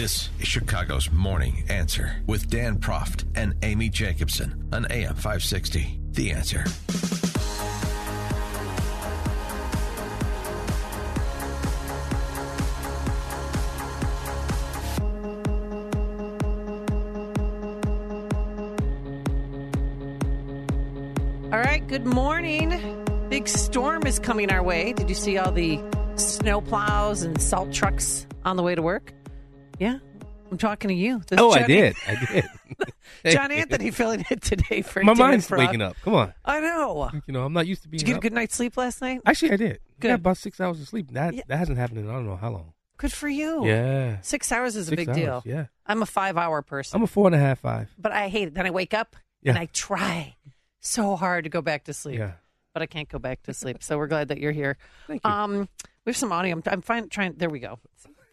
This is Chicago's Morning Answer with Dan Proft and Amy Jacobson on AM 560. The Answer. All right, good morning. Big storm is coming our way. Did you see all the snow plows and salt trucks on the way to work? Yeah, I'm talking to you. This is Oh, I did. I did. John Anthony filling it today for My mind's Frog. waking up. Come on. I know. You know, I'm not used to being. Did you get a good night's sleep last night? Actually, I did. Good. Yeah, about six hours of sleep. That Yeah. that hasn't happened in I don't know how long. Good for you. Yeah. Six hours is a big hours, deal. Yeah. I'm a five hour person, I'm a four and a half, five. but I hate it. Then I wake up Yeah. and I try so hard to go back to sleep. Yeah. but I can't go back to sleep. So we're glad that you're here. Thank you. Um, we have some audio. I'm, I'm fine, trying. There we go.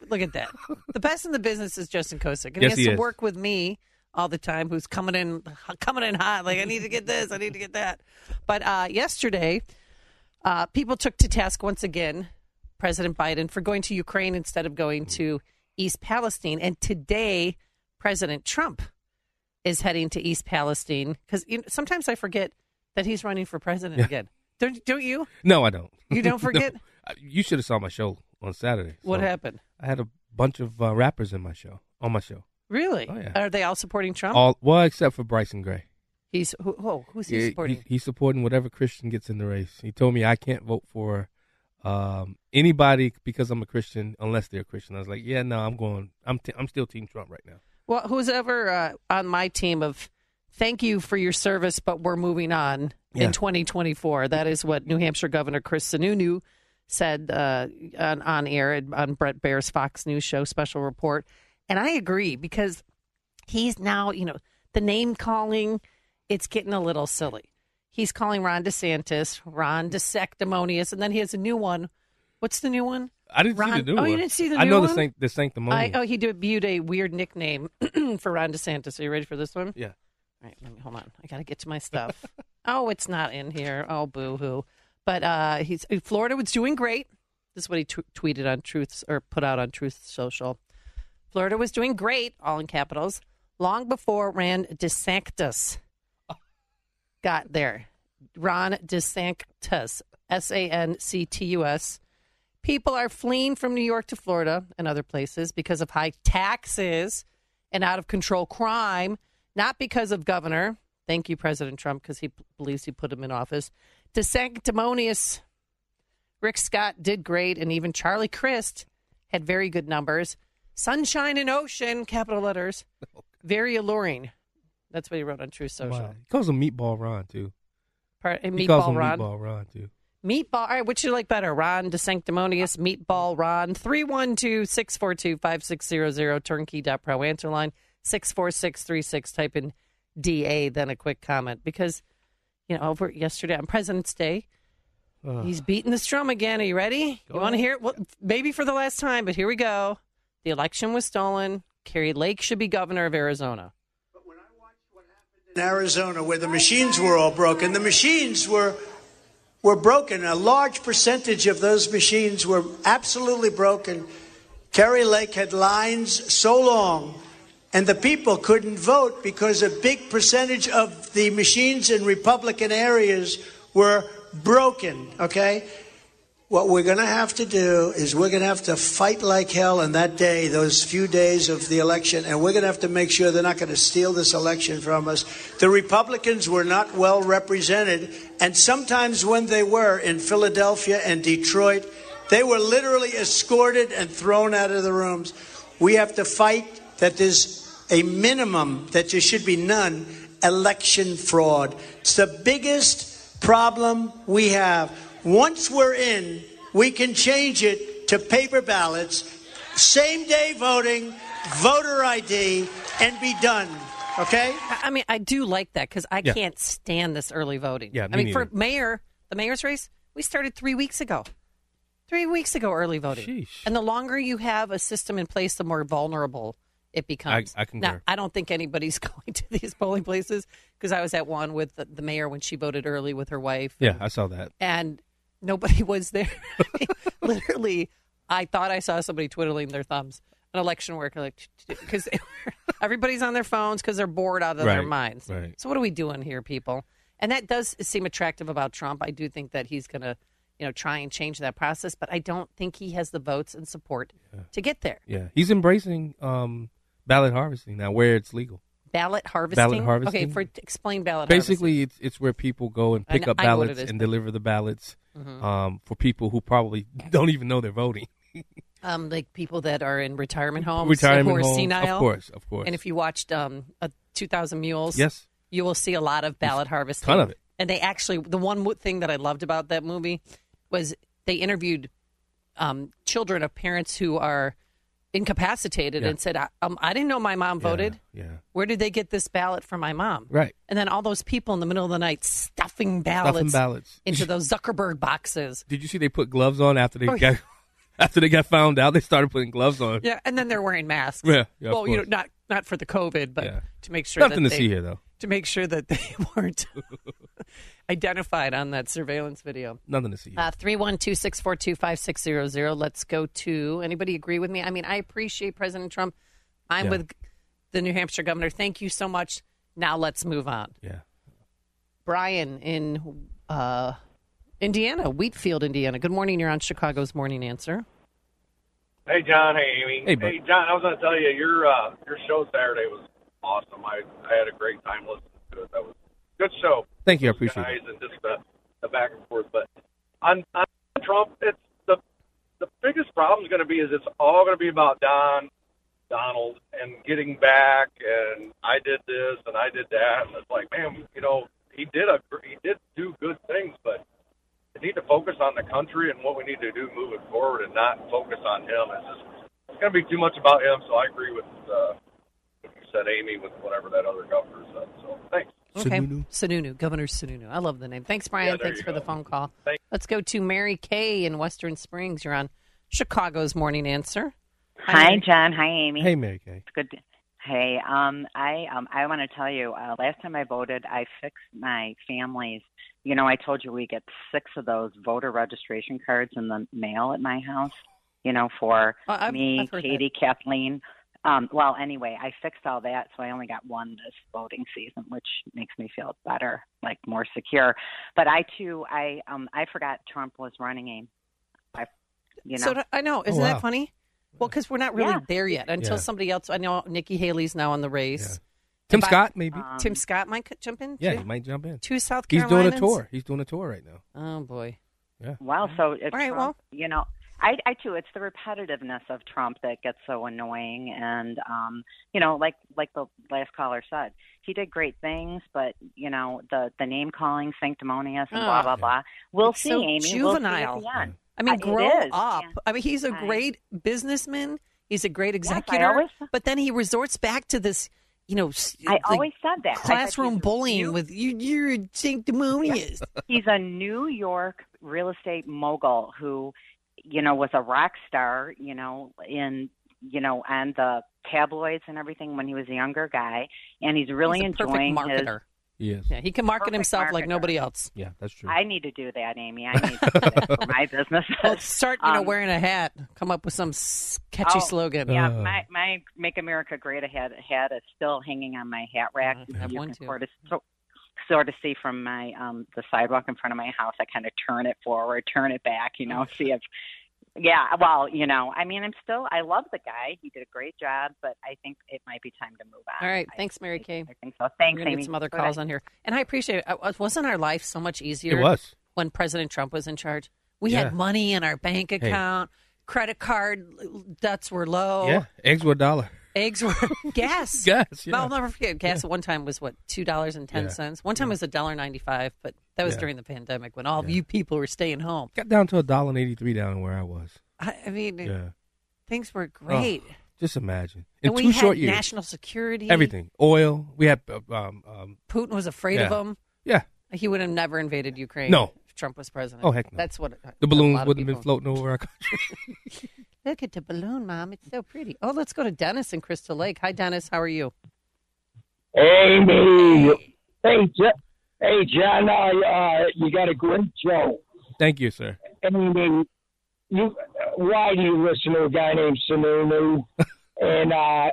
Look at that. the best in the business is Justin Kosick, and Yes, he has he to is. work with me all the time. Who's coming in, coming in hot? Like I need to get this. I need to get that. But uh, yesterday, uh, people took to task once again President Biden for going to Ukraine instead of going to East Palestine, and today President Trump is heading to East Palestine because you know, sometimes I forget that he's running for president again. Don't don't you? No, I don't. You don't forget? No. Uh, You should have saw my show on Saturday. What happened? I had a bunch of uh, rappers in my show. On my show. Really? Oh, yeah. Are they all supporting Trump? All well except for Bryson Gray. He's who, who, who's he supporting? he's supporting whatever Christian gets in the race. He told me I can't vote for um, anybody because I'm a Christian unless they're a Christian. I was like, yeah, no, I'm going. I'm t- I'm still Team Trump right now. well, who's ever uh, on my team of thank you for your service, but we're moving on Yeah. in 2024. That is what New Hampshire Governor Chris Sununu said uh, on, on air on Bret Baier's Fox News show special report. And I agree because he's now, you know, the name calling, it's getting a little silly. He's calling Ron DeSantis, Ron DeSanctimonious, and then he has a new one. What's the new one? I didn't Ron- see the new oh, one. you didn't see the I know one? the sanct- the I, oh, he debuted a weird nickname for Ron DeSantis. Are you ready for this one? yeah. All right, let me hold on. I got to get to my stuff. oh, it's not in here. Oh, boo hoo. But uh, he's Florida was doing great. This is what he t- tweeted on Truth or put out on Truth Social. Florida was doing great, all in capitals, long before Ron DeSantis got there. Ron DeSantis, S A N C T U S. People are fleeing from New York to Florida and other places because of high taxes and out of control crime, not because of governor. Thank you, President Trump, because he believes he put him in office. DeSanctimonious. Rick Scott did great, and even Charlie Crist had very good numbers. Sunshine and ocean, capital letters, oh, very alluring. That's what he wrote on True Social. Wow. He calls him Meatball Ron too. Part, and He calls Meatball him Ron. Meatball Ron too. Meatball. All right, which you like better? Ron DeSanctimonious, Meatball Ron. 312 642 5600, turnkey.pro answer line 64636. Type in DA, then a quick comment. Because, you know, over yesterday on President's Day, Ugh. he's beating the strum again. Are you ready? Go you want to hear it? Well, maybe for the last time, but here we go. The election was stolen. Kari Lake should be governor of Arizona. But when I watched what happened in Arizona where the machines were all broken. The machines were were broken. A large percentage of those machines were absolutely broken. Kari Lake had lines so long and the people couldn't vote because a big percentage of the machines in Republican areas were broken, okay? What we're going to have to do is we're going to have to fight like hell in that day, those few days of the election, and we're going to have to make sure they're not going to steal this election from us. The Republicans were not well represented, and sometimes when they were in Philadelphia and Detroit, they were literally escorted and thrown out of the rooms. We have to fight that there's a minimum, that there should be none, election fraud. It's the biggest problem we have. Once we're in, we can change it to paper ballots, same day voting, voter ID, and be done. Okay? I I mean, I do like that because I Yeah. can't stand this early voting. Yeah, I me mean, for mayor, the mayor's race, we started three weeks ago. Three weeks ago, early voting. Sheesh. And the longer you have a system in place, the more vulnerable it becomes. I concur. Now, I don't think anybody's going to these polling places because I was at one with the, the mayor when she voted early with her wife. Yeah, I saw that. and nobody was there. I mean, literally, I thought I saw somebody twiddling their thumbs. An election worker, like, because everybody's on their phones because they're bored out of their minds. right. So what are we doing here, people? And that does seem attractive about Trump. I do think that he's going to, you know, try and change that process, but I don't think he has the votes and support to get there. Yeah, he's embracing um, ballot harvesting now, where it's legal. Ballot harvesting. Ballot harvesting? Okay, for explain ballot. Basically, it's it's where people go and pick know- up I know what ballots and Mm-hmm. deliver the ballots um, for people who probably don't even know they're voting. um, like people that are in retirement homes, Retirement who are homes, senile. of course, of course. And if you watched um, a 2,000 Mules, yes, you will see a lot of ballot harvesting. ton of it. And they actually, the one thing that I loved about that movie was they interviewed um, children of parents who are incapacitated Yeah. and said, I, um, I didn't know my mom voted. Yeah, yeah. Where did they get this ballot from my mom? right. And then all those people in the middle of the night stuffing ballots, Stuffing ballots into those Zuckerberg boxes. Did you see they put gloves on after they Oh, got after they got found out? They started putting gloves on. Yeah, and then they're wearing masks. Yeah, yeah, well, you know, not not for the COVID, but to make sure Nothing to they, see here though. to make sure that they weren't identified on that surveillance video. Nothing to see. Here. Uh, 312 642 5600. Let's go to anybody agree with me? I mean, I appreciate President Trump. I'm Yeah. with the New Hampshire governor. Thank you so much. Now let's move on. yeah. Brian in uh, Indiana, Wheatfield, Indiana. Good morning. You're on Chicago's Morning Answer. Hey John, hey Amy. Hey, bud. John, I was going to tell you your uh, your show Saturday was awesome. I I had a great time listening to it. That was a good show. Thank you. I appreciate guys it. and just the, the back and forth. But on, on Trump, it's the the biggest problem is going to be is it's all going to be about Don Donald and getting back and I did this and I did that and it's like man, you know he did a he did do good things, but we need to focus on the country and what we need to do moving forward and not focus on him. It's just it's going to be too much about him. So I agree with uh, what you said, Amy, with whatever that other governor said. So thanks. Okay. Sununu? Sununu. Governor Sununu. I love the name. Thanks, Brian. Yeah, Thanks you for the phone call. Thank- Let's go to Mary Kay in Western Springs. You're on Chicago's Morning Answer. Hi, Mary. John. Hi, Amy. Hey, Mary Kay. It's good. To, hey, um, I um, I want to tell you. Uh, last time I voted, I fixed my family's. You know, I told you we get six of those voter registration cards in the mail at my house. You know, for Uh, I've- me, I've heard that. Katie, Kathleen. Um, well, anyway, I fixed all that, so I only got one this voting season, which makes me feel better, like more secure. But I too, I um, I forgot Trump was running. Aim. I, you know. So do- I know. Isn't Oh, wow. that funny? Well, because we're not really Yeah. there yet until Yeah. somebody else. I know Nikki Haley's now on the race. Tim If I- Scott, maybe. um, Tim Scott might jump in. yeah, too? he might jump in. Two South Carolina. He's doing a tour. He's doing a tour right now. Oh boy. Yeah. Well, so it, All right, Trump, you know, I, I too, it's the repetitiveness of Trump that gets so annoying, and um, you know, like like the last caller said, he did great things, but you know, the the name calling, sanctimonious, and blah Ah. blah blah. We'll It's see, so Amy. juvenile. We'll see at the end. I mean, Uh, grow up. yeah. I mean, he's a great businessman. He's a great I executor. always- but then he resorts back to this, you know, I always said that I said classroom bullying new- with you. You're sanctimonious. he's a New York real estate mogul who, you know, was a rock star, you know, in you know, on the tabloids and everything when he was a younger guy, and he's really he's a enjoying his. marketer. He is. Yeah, he can market Perfect himself like nobody else. Yeah, that's true. I need to do that, Amy. I need to do that for my business. Well, start, you know, Um, wearing a hat. Come up with some catchy Oh, slogan. Yeah, Uh. my my Make America Great hat hat is still hanging on my hat rack. I have you one can too. sort of so, sort of see from my um the sidewalk in front of my house. I kind of turn it forward, turn it back. You know, see if. Yeah, well, you know, I mean, I'm still. I love the guy. He did a great job, but I think it might be time to move on. All right. I- Thanks, Mary I, Kay. I think so. Thanks, We're Amy. get some other Bye-bye. calls on here, and I appreciate it. Uh, Wasn't our life so much easier? it was. when President Trump was in charge. We Yeah. had money in our bank account. Credit card debts were low. Yeah, eggs were a dollar. Eggs were gas. Gas. Yeah. I'll never forget. Gas at one time was what two dollars and ten cents. One time it was a dollar ninety five, but that was Yeah. during the pandemic when all of you people were staying home. Got down to a dollar eighty three down where I was. I, I mean, Yeah. things were great. Oh, just imagine. In and two we short had years. national security. everything. Oil. We had uh, um, um Putin was afraid of Yeah. him. yeah. He would have never invaded Ukraine. No. if Trump was president. Oh, heck no. That's what The balloons wouldn't have been floating over our country. Look at the balloon, Mom. It's so pretty. Oh, let's go to Dennis in Crystal Lake. Hi, Dennis. How are you? Amy. Hey, Jo- hey, John. Uh, uh, you got a great show. Thank you, sir. Amy, you. Why do you listen to a guy named Sununu? and uh,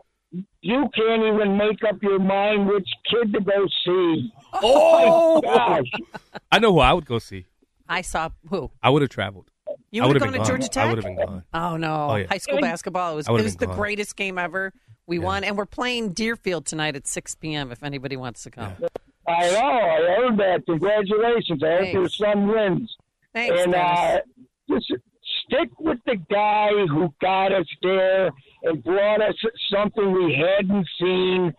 you can't even make up your mind which kid to go see. Oh, Gosh. I know who I would go see. I saw who? I would have traveled. You I would would have gone to Georgia gone. I Tech? would have been gone. Oh no! Oh, yeah. High school basketball. It was, it was the gone. greatest game ever. We Yeah. won, and we're playing Deerfield tonight at 6 p.m. If anybody wants to come. I know. I heard that. Congratulations. I hope your Thanks. son wins. Thanks, and uh, just stick with the guy who got us there and brought us something we hadn't seen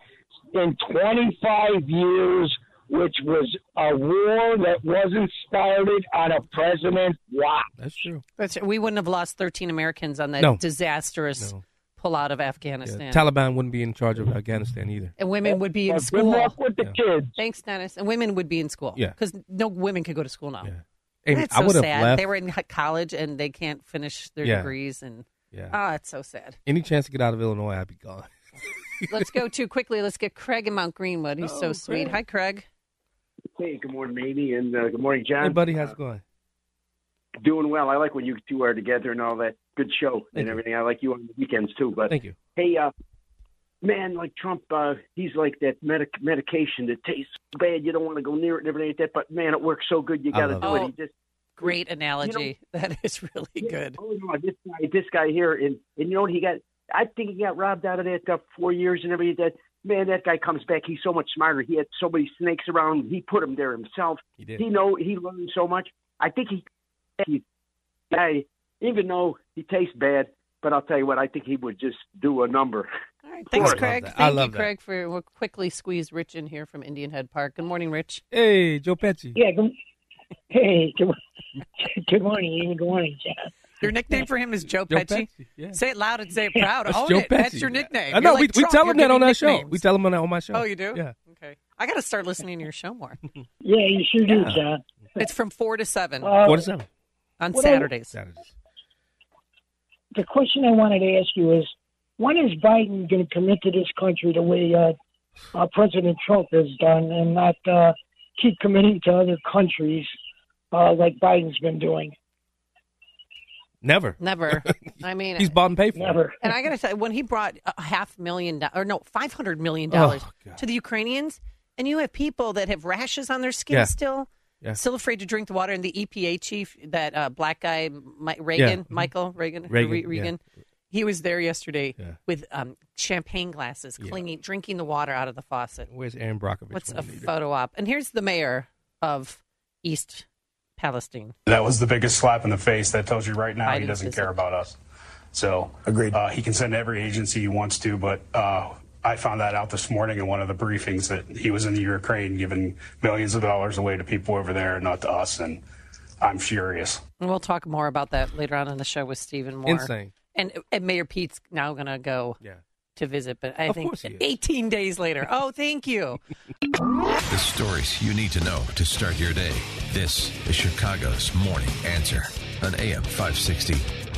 in 25 years, which was a war that wasn't started on a president. Wow. That's true. That's, we wouldn't have lost 13 Americans on that No. disastrous No. pullout of Yeah. Afghanistan. Taliban wouldn't be in charge of Afghanistan either. and women would be in Well, good school. luck with the Yeah. kids. Thanks, Dennis. And women would be in school. Yeah. Because no women could go to school now. Yeah. Amy, That's so would sad. left. They were in college and they can't finish their Yeah. degrees. And yeah. ah, it's so sad. Any chance to get out of Illinois, I'd be gone. Let's go too quickly. Let's get Craig in Mount Greenwood. He's Oh, so sweet. Hi, Craig. Hey, good morning, Amy, and uh, good morning, John. Hey, buddy, how's it going? Doing well. I like when you two are together and all that. Good show Thank and you. everything. I like you on the weekends too. But Thank you. hey, uh, man, like Trump, uh, he's like that medic- medication that tastes bad. You don't want to go near it and everything like that. But man, it works so good. You got to do it. it. He just Great analogy. that is really Yeah. good. Oh no, this guy, this guy here, and and you know what he got? I think he got robbed out of that uh, four years and everything. That man, that guy comes back. He's so much smarter. He had so many snakes around. He put them there himself. You did. He know he learned so much. I think he, he guy, even though he tastes bad, but I'll tell you what, I think he would just do a number. All right. Thanks, I love Craig. that. Thank I you, that. Craig, for we'll quickly squeeze Rich in here from Indian Head Park. Good morning, Rich. Hey, Joe Pesci. Yeah. Good, hey, good, good morning, Amy. Good morning, John. Your nickname for him is Joe, Joe Pesci. Pesci, yeah. Say it loud and say it proud. That's Own Joe it. That's your nickname. I know. You're we, we tell him that on giving our show. We tell him on, on my show. Oh, you do? Yeah. Okay. I got to start listening to your show more. Yeah, you sure do, Yeah. John. It's from four to seven Uh, Four to seven. on what I- Saturdays. Saturdays. the question I wanted to ask you is, when is Biden going to commit to this country the way uh, uh, President Trump has done, and not uh, keep committing to other countries uh, like Biden's been doing? Never. Never. I mean, He's bought and paid for. Never. and I got to say, when he brought a half million dollars, or no, five hundred million dollars Oh, to the Ukrainians, and you have people that have rashes on their skin Yeah. still, Yeah. still afraid to drink the water. And the EPA chief, that uh, black guy, Mi- Regan, Mhm. Michael Regan, Regan, Re- yeah. Regan, he was there yesterday Yeah. with um, champagne glasses, Yeah. clinging, drinking the water out of the faucet. Where's Erin Brockovich? What's a you need him? photo op? And here's the mayor of East Palestine. That was the biggest slap in the face. That tells you right now he doesn't visit. care about us. So Agreed. Uh, he can send every agency he wants to, but uh, I found that out this morning in one of the briefings that he was in the Ukraine giving millions of dollars away to people over there, not to us, and I'm furious. And we'll talk more about that later on in the show with Stephen Moore. Insane. And, and Mayor Pete's now going to go Yeah. To visit, but I Of think course he is. 18 days later. Oh, thank you. The stories you need to know to start your day. This is Chicago's Morning Answer on AM 560.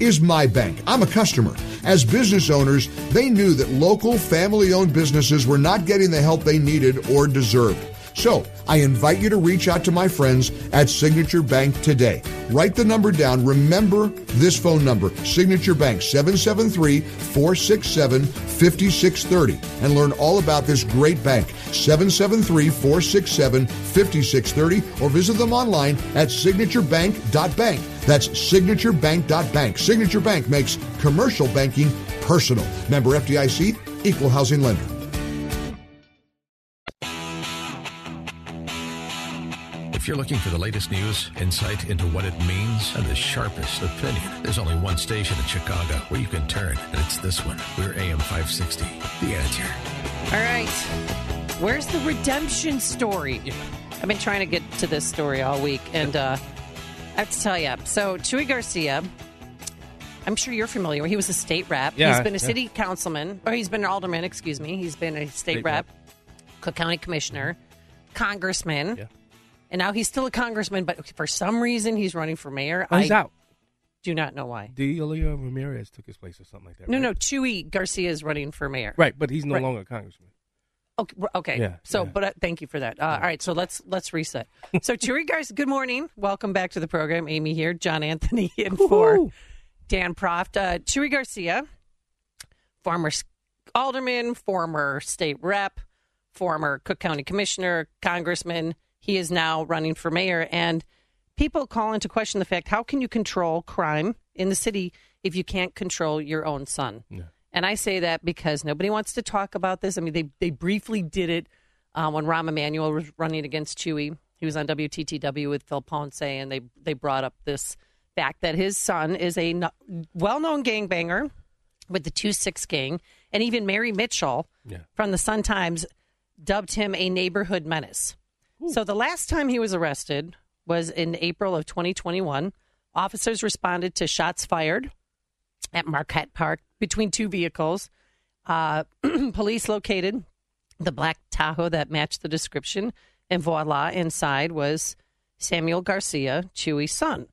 is my bank. I'm a customer. As business owners, they knew that local family owned businesses were not getting the help they needed or deserved. So, I invite you to reach out to my friends at Signature Bank today. Write the number down. Remember this phone number Signature Bank 773 467 5630 and learn all about this great bank 773 467 5630 or visit them online at signaturebank.bank. That's signaturebank.bank. Signature Bank makes commercial banking personal. Member FDIC, equal housing lender. If you're looking for the latest news, insight into what it means, and the sharpest opinion, there's only one station in Chicago where you can turn, and it's this one. We're AM 560. The answer. All right. Where's the redemption story? I've been trying to get to this story all week, and uh, I have to tell you. So, Chuy Garcia, I'm sure you're familiar. He was a state rep. Yeah, he's been a yeah. city councilman, or he's been an alderman, excuse me. He's been a state, State rep, Cook County commissioner, congressman, Yeah. and now he's still a congressman, but for some reason he's running for mayor. Oh, he's I out. do not know why. Delia Ramirez took his place or something like that. No, right? no, Chuy Garcia is running for mayor. Right, but he's no Right. longer a congressman. Okay. okay. Yeah, so, yeah. but uh, thank you for that. Uh, All right. So let's let's reset. So, Cheery guys, good morning. Welcome back to the program. Amy here, John Anthony in for Dan Proft. Uh, Chuy Garcia, former alderman, former state rep, former Cook County commissioner, congressman. He is now running for mayor, and people call into question the fact: how can you control crime in the city if you can't control your own son? And I say that because nobody wants to talk about this. I mean, they they briefly did it uh, when Rahm Emanuel was running against Chuy. He was on WTTW with Phil Ponce, and they they brought up this fact that his son is a no- well-known gangbanger with the Two Six Gang, and even Mary Mitchell Yeah. from the Sun Times dubbed him a neighborhood menace. So the last time he was arrested was in April of 2021. Officers responded to shots fired at Marquette Park between two vehicles. Uh, police located the black Tahoe that matched the description, and voila, inside was Samuel Garcia, Chuy's son.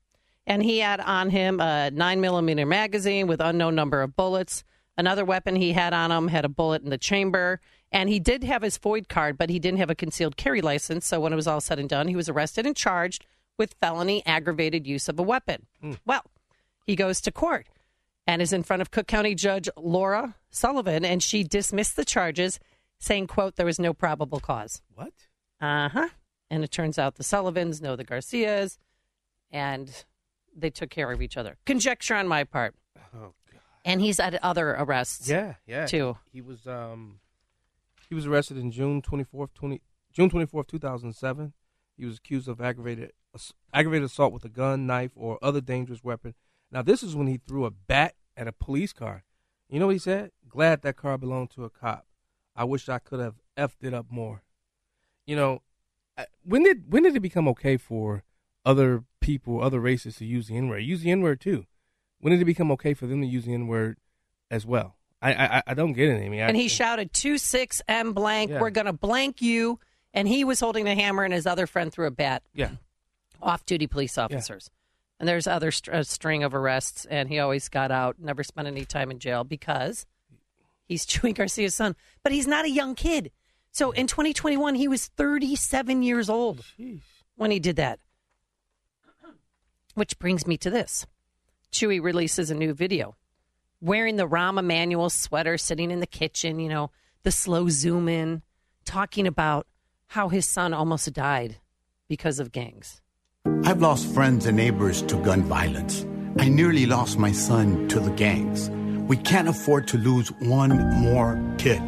And he had on him a 9 millimeter magazine with unknown number of bullets. Another weapon he had on him had a bullet in the chamber. And he did have his FOID card, but he didn't have a concealed carry license. So when it was all said and done, he was arrested and charged with felony aggravated use of a weapon. Well, he goes to court and is in front of Cook County Judge Laura Sullivan, and she dismissed the charges, saying, "quote There was no probable cause." What? Uh huh. And it turns out the Sullivans know the Garcias, and they took care of each other. Conjecture on my part. Oh, God. And he's at other arrests. Yeah, yeah. Too. He was um he was arrested in June 24th, 20 June 24th, 2007. He was accused of aggravated aggravated assault with a gun, knife, or other dangerous weapon. Now, this is when he threw a bat at a police car. You know what he said? Glad that car belonged to a cop. I wish I could have effed it up more. You know, uh, when did when did it become okay for other people, other races to use the N word? Use the N word too. When did it become okay for them to use the N word as well? I I, I don't get it, Amy. I, And he shouted, 2 6 M blank, Yeah. we're going to blank you. And he was holding the hammer, and his other friend threw a bat. Yeah. Off duty police officers. And there's other str- a string of arrests, and he always got out, never spent any time in jail because he's Chuy Garcia's son. But he's not a young kid. So in 2021, he was 37 years old when he did that. Which brings me to this Chuy releases a new video wearing the Rahm Emanuel sweater, sitting in the kitchen, you know, the slow zoom in, talking about how his son almost died because of gangs. I've lost friends and neighbors to gun violence. I nearly lost my son to the gangs. We can't afford to lose one more kid.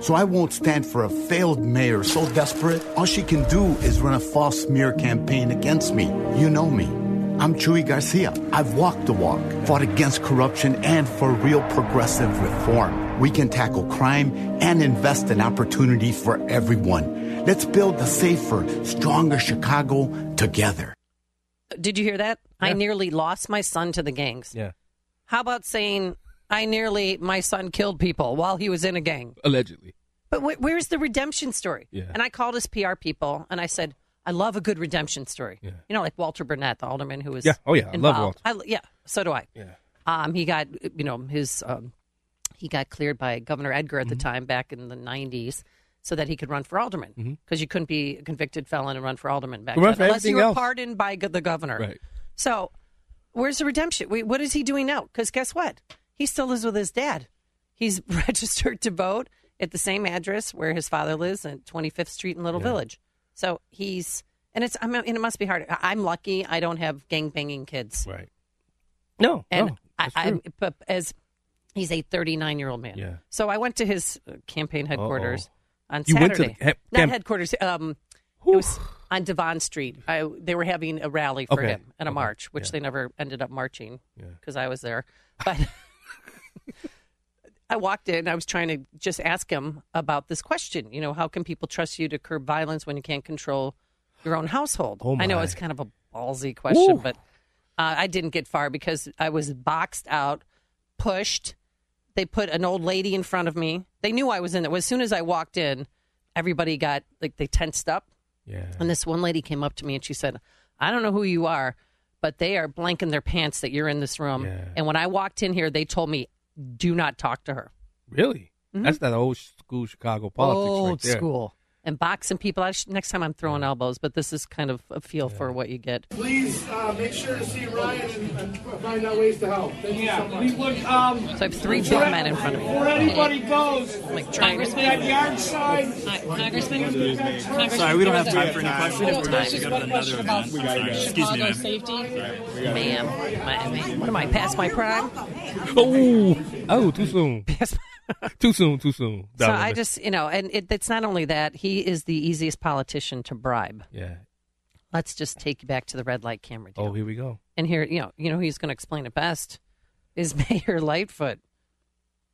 So I won't stand for a failed mayor so desperate, all she can do is run a false smear campaign against me. You know me. I'm Chuy Garcia. I've walked the walk, fought against corruption, and for real progressive reform. We can tackle crime and invest in opportunity for everyone. Let's build a safer, stronger Chicago together. Did you hear that? I nearly lost my son to the gangs. Yeah. How about saying, I nearly, my son killed people while he was in a gang? Allegedly. But wh- where's the redemption story? Yeah. And I called his PR people and I said, I love a good redemption story. Yeah. You know, like Walter Burnett, the alderman who was Yeah. Oh, yeah. I love. Walter. I, yeah, so do I. Yeah. Um, he got, you know, his um, he got cleared by Governor Edgar at the Mm-hmm. time back in the '90s, so that he could run for alderman because you couldn't be a convicted felon and run for alderman back then for unless you were else. pardoned by the governor. Right. So, where's the redemption? Wait, What is he doing now? Because guess what? He still lives with his dad. He's registered to vote at the same address where his father lives at 25th Street in Little Village. So he's, and it's, I mean, and it must be hard. I- I'm lucky I don't have gang banging kids. Right. No. And no, I, that's I, but as he's a 39 year old man. Yeah. So I went to his uh, campaign headquarters on You Saturday. went to the he- Not camp- headquarters. Um, it was on Devon Street. I, they were having a rally for Okay. him and a Okay. march, which Yeah. they never ended up marching Yeah. because I was there. But I walked in. I was trying to just ask him about this question. You know, how can people trust you to curb violence when you can't control your own household? Oh, I know my. it's kind of a ballsy question, Woo. but uh, I didn't get far because I was boxed out, pushed. They put an old lady in front of me. They knew I was in there. As soon as I walked in, everybody got like they tensed up. Yeah. And this one lady came up to me and she said, I don't know who you are, but they are blanking their pants that you're in this room. Yeah. And when I walked in here, they told me, do not talk to her. Really? Mm-hmm. That's that old school Chicago politics Old right there. school. And boxing people. I sh- next time I'm throwing elbows, but this is kind of a feel for what you get. Please uh, make sure to see Ryan and, and find out ways to help. Thank you so much. We would, um, So I have three big before- men in front of me. Before anybody goes, Like trying to that yard sign. Congressman? Sorry, we don't have time for any questions. We don't We're have going to time. go to another event. We gotta go. Excuse me, ma'am. safety. Ma'am, my, my, what am I, past my prime? Oh, oh, too soon. too soon, too soon. So Donovan. I just, you know, and it, it's not only that, he is the easiest politician to bribe. Yeah. Let's just take you back to the red light camera deal. Oh, here we go. And here, you know, you know who's going to explain it best is Mayor Lightfoot.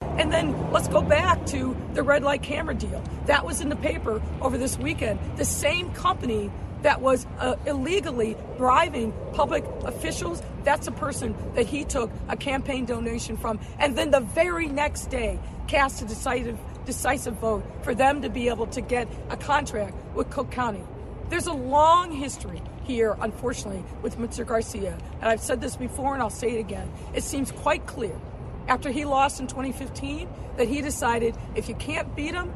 And then let's go back to the red light camera deal. That was in the paper over this weekend. The same company that was uh, illegally bribing public officials, that's a person that he took a campaign donation from. And then the very next day cast a decisive, decisive vote for them to be able to get a contract with Cook County. There's a long history here, unfortunately, with Mr. Garcia. And I've said this before and I'll say it again. It seems quite clear after he lost in 2015 that he decided if you can't beat him,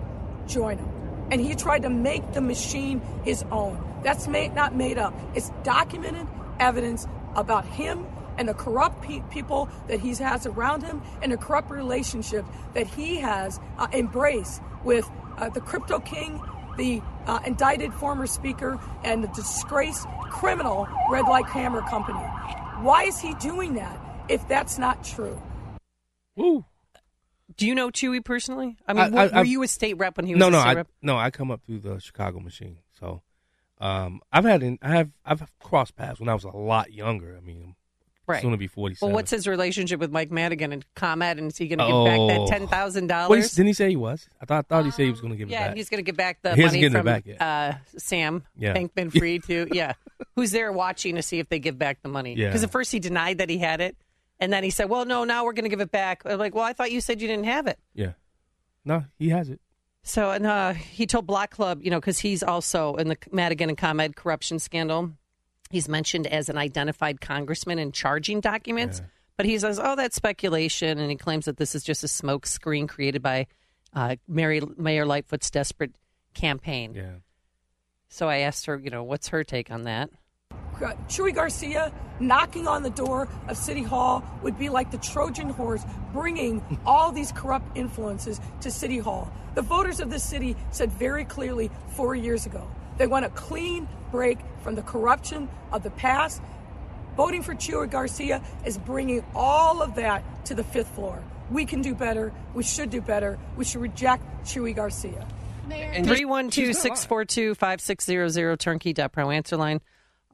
join him. And he tried to make the machine his own. That's made, not made up. It's documented evidence about him and the corrupt pe- people that he has around him and the corrupt relationship that he has uh, embraced with uh, the crypto king, the uh, indicted former speaker, and the disgraced criminal red light camera company. Why is he doing that if that's not true? Woo. Do you know Chuy personally? I mean, I- were, I- were you a state rep when he was no, a no, state I, rep? no. I come up through the Chicago machine, so um, I've had an, I have I've crossed paths when I was a lot younger. I mean, I'm Right. soon to be forty Well, what's his relationship with Mike Madigan and ComEd? And is he going to give Oh. back that ten thousand Well, he- dollars? didn't he say he was? I thought I thought he said he was going to give it back. Yeah, he's going to give back the He money from back. Uh, Sam Yeah. Bankman Fried too. Yeah, who's there watching to see if they give back the money? Yeah. Because at first he denied that he had it, and then he said, "Well, no, now we're going to give it back." I'm like, "Well, I thought you said you didn't have it." Yeah, no, he has it. So, and uh, he told Block Club, you know, because he's also in the Madigan and ComEd corruption scandal. He's mentioned as an identified congressman in charging documents, but he says, "Oh, that's speculation," and he claims that this is just a smoke screen created by uh, Mary, Mayor Lightfoot's desperate campaign. Yeah. So I asked her, you know, what's her take on that? Chuy Garcia knocking on the door of City Hall would be like the Trojan horse bringing all these corrupt influences to City Hall. The voters of this city said very clearly four years ago they want a clean break from the corruption of the past. Voting for Chuy Garcia is bringing all of that to the fifth floor. We can do better. We should do better. We should reject Chuy Garcia. Three one two six four two five six zero zero turnkey.pro answer line.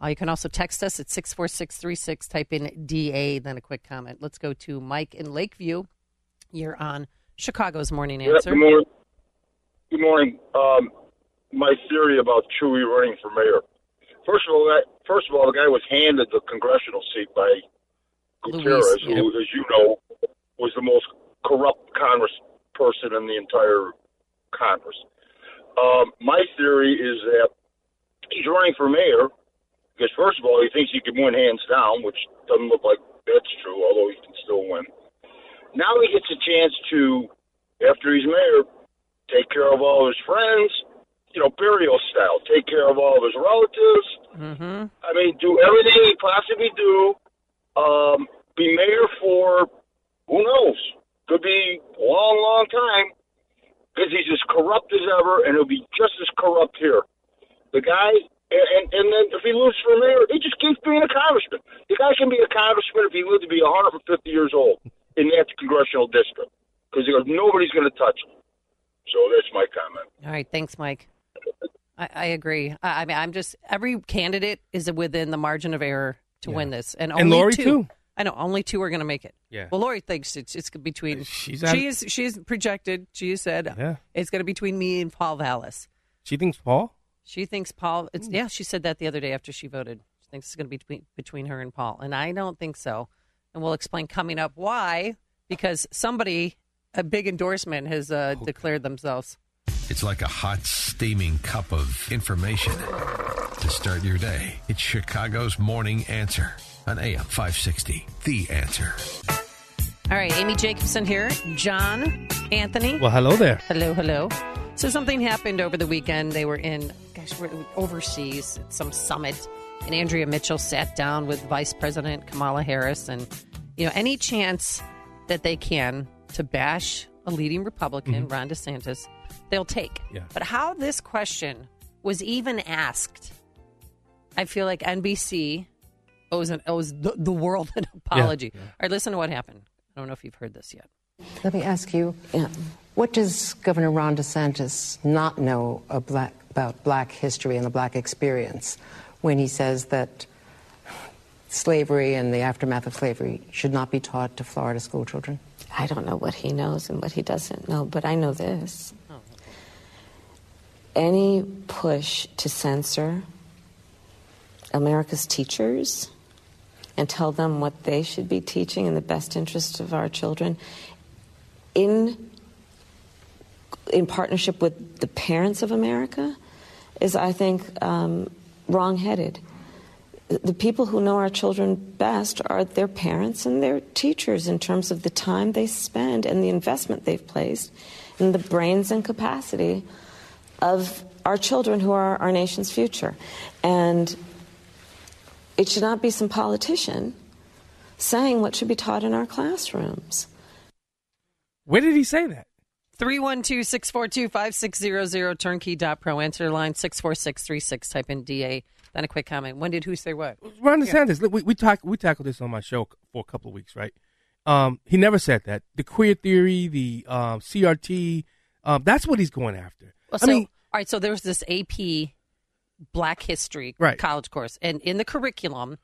Uh, you can also text us at six four six three six. Type in DA, then a quick comment. Let's go to Mike in Lakeview. You're on Chicago's Morning Yeah, Answer. good morning. Good morning. Um, my theory about Chuy running for mayor. First of all, that first of all, the guy was handed the congressional seat by Gutierrez, Luis, who, as you know, was the most corrupt Congress person in the entire Congress. Um, my theory is that he's running for mayor because, first of all, he thinks he can win hands down, which doesn't look like that's true, although he can still win. Now he gets a chance to, after he's mayor, take care of all his friends, you know, burial style, take care of all of his relatives. Mm-hmm. I mean, do everything he possibly do. Um, be mayor for who knows? Could be a long, long time because he's as corrupt as ever, and he'll be just as corrupt here. The guy, and, and, and then if he loses for mayor, he just keeps being a congressman. The guy can be a congressman if he lived to be 150 years old in that congressional district because nobody's going to touch him. So that's my comment. All right, thanks, Mike. I, I agree. I, I mean, I'm just every candidate is within the margin of error to Yeah. win this, and And only Lori, two. too. I know only two are going to make it. Yeah. Well, Lori thinks it's it's between. She's out- she is she's projected. She said Yeah. it's going to be between me and Paul Vallas. She thinks Paul. She thinks Paul. It's Hmm. yeah. She said that the other day after she voted. She thinks it's going to be between, between her and Paul, and I don't think so. And we'll explain coming up why. Because somebody, a big endorsement, has uh, declared themselves. It's like a hot, steaming cup of information to start your day. It's Chicago's Morning Answer on AM 560. The Answer. All right, Amy Jacobson here. John Anthony. Well, hello there. Hello, hello. So something happened over the weekend. They were in, gosh, we're overseas at some summit, and Andrea Mitchell sat down with Vice President Kamala Harris, and you know, any chance that they can to bash a leading Republican, mm-hmm. Ron DeSantis, they'll take. Yeah. But how this question was even asked, I feel like NBC owes, an, owes the, the world an apology. All right, listen to what happened. I don't know if you've heard this yet. Let me ask you, what does Governor Ron DeSantis not know of black, about black history and the black experience when he says that slavery and the aftermath of slavery should not be taught to Florida school children? I don't know what he knows and what he doesn't know, but I know this. Any push to censor America's teachers and tell them what they should be teaching in the best interest of our children in in partnership with the parents of America is, I think, um, wrong-headed. The people who know our children best are their parents and their teachers in terms of the time they spend and the investment they've placed in the brains and capacity of our children who are our nation's future. And it should not be some politician saying what should be taught in our classrooms. Where did he say that? 312 642 5600 turnkey.pro. Answer line 64636. Type in DA. Then a quick comment. When did who say what? Ron DeSantis. Look, we we talk we tackled this on my show for a couple of weeks, right? Um, he never said that. The queer theory, the um, CRT, um, that's what he's going after. Well, I so, mean, all right, so there was this AP Black History Right. college course, and in the curriculum,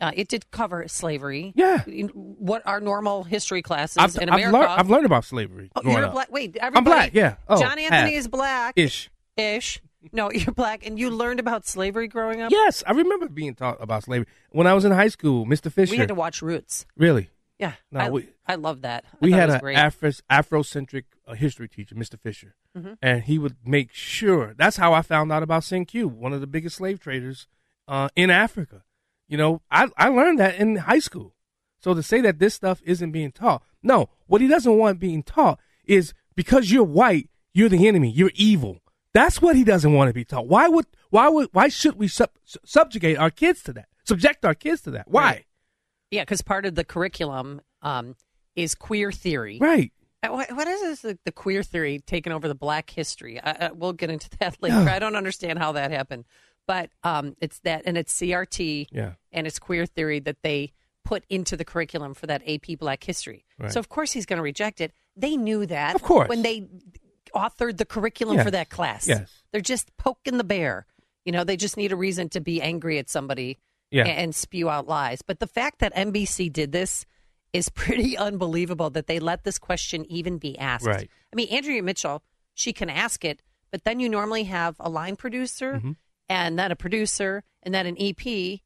uh, it did cover slavery. Yeah. What our normal history classes I've, in I've America. learned I've learned about slavery. Oh, you're up. black. Wait, I'm black. Yeah. Oh, John Anthony half. is black. Ish. Ish. No, you're black, and you learned about slavery growing up. Yes, I remember being taught about slavery when I was in high school. Mr. Fisher. we had to watch Roots. Really? Yeah, No, I, we- I love that. I we had an. Afro Afrocentric uh, history teacher, Mr. Fisher, Mhm. and he would make sure. That's how I found out about St. Q, one of the biggest slave traders uh, in Africa. You know, I I learned that in high school. So to say that this stuff isn't being taught, no. What he doesn't want being taught is because you're white, you're the enemy, you're evil. That's what he doesn't want to be taught. Why would why would why should we sub- subjugate our kids to that? Subject our kids to that? Why? Right. Yeah, because part of the curriculum um, is queer theory. Right. Uh, What, what is this, the, the queer theory taking over the black history? I, I, we'll get into that later. I don't understand how that happened. But um, it's that, and it's CRT Yeah. and it's queer theory that they put into the curriculum for that AP Black History. Right. So, of course, he's going to reject it. They knew that. Of course. When they authored the curriculum Yes. for that class. Yes. They're just poking the bear. You know, they just need a reason to be angry at somebody Yeah. and spew out lies. But the fact that NBC did this is pretty unbelievable that they let this question even be asked. Right. I mean, Andrea Mitchell, she can ask it, but then you normally have a line producer Mhm. and then a producer and then an EP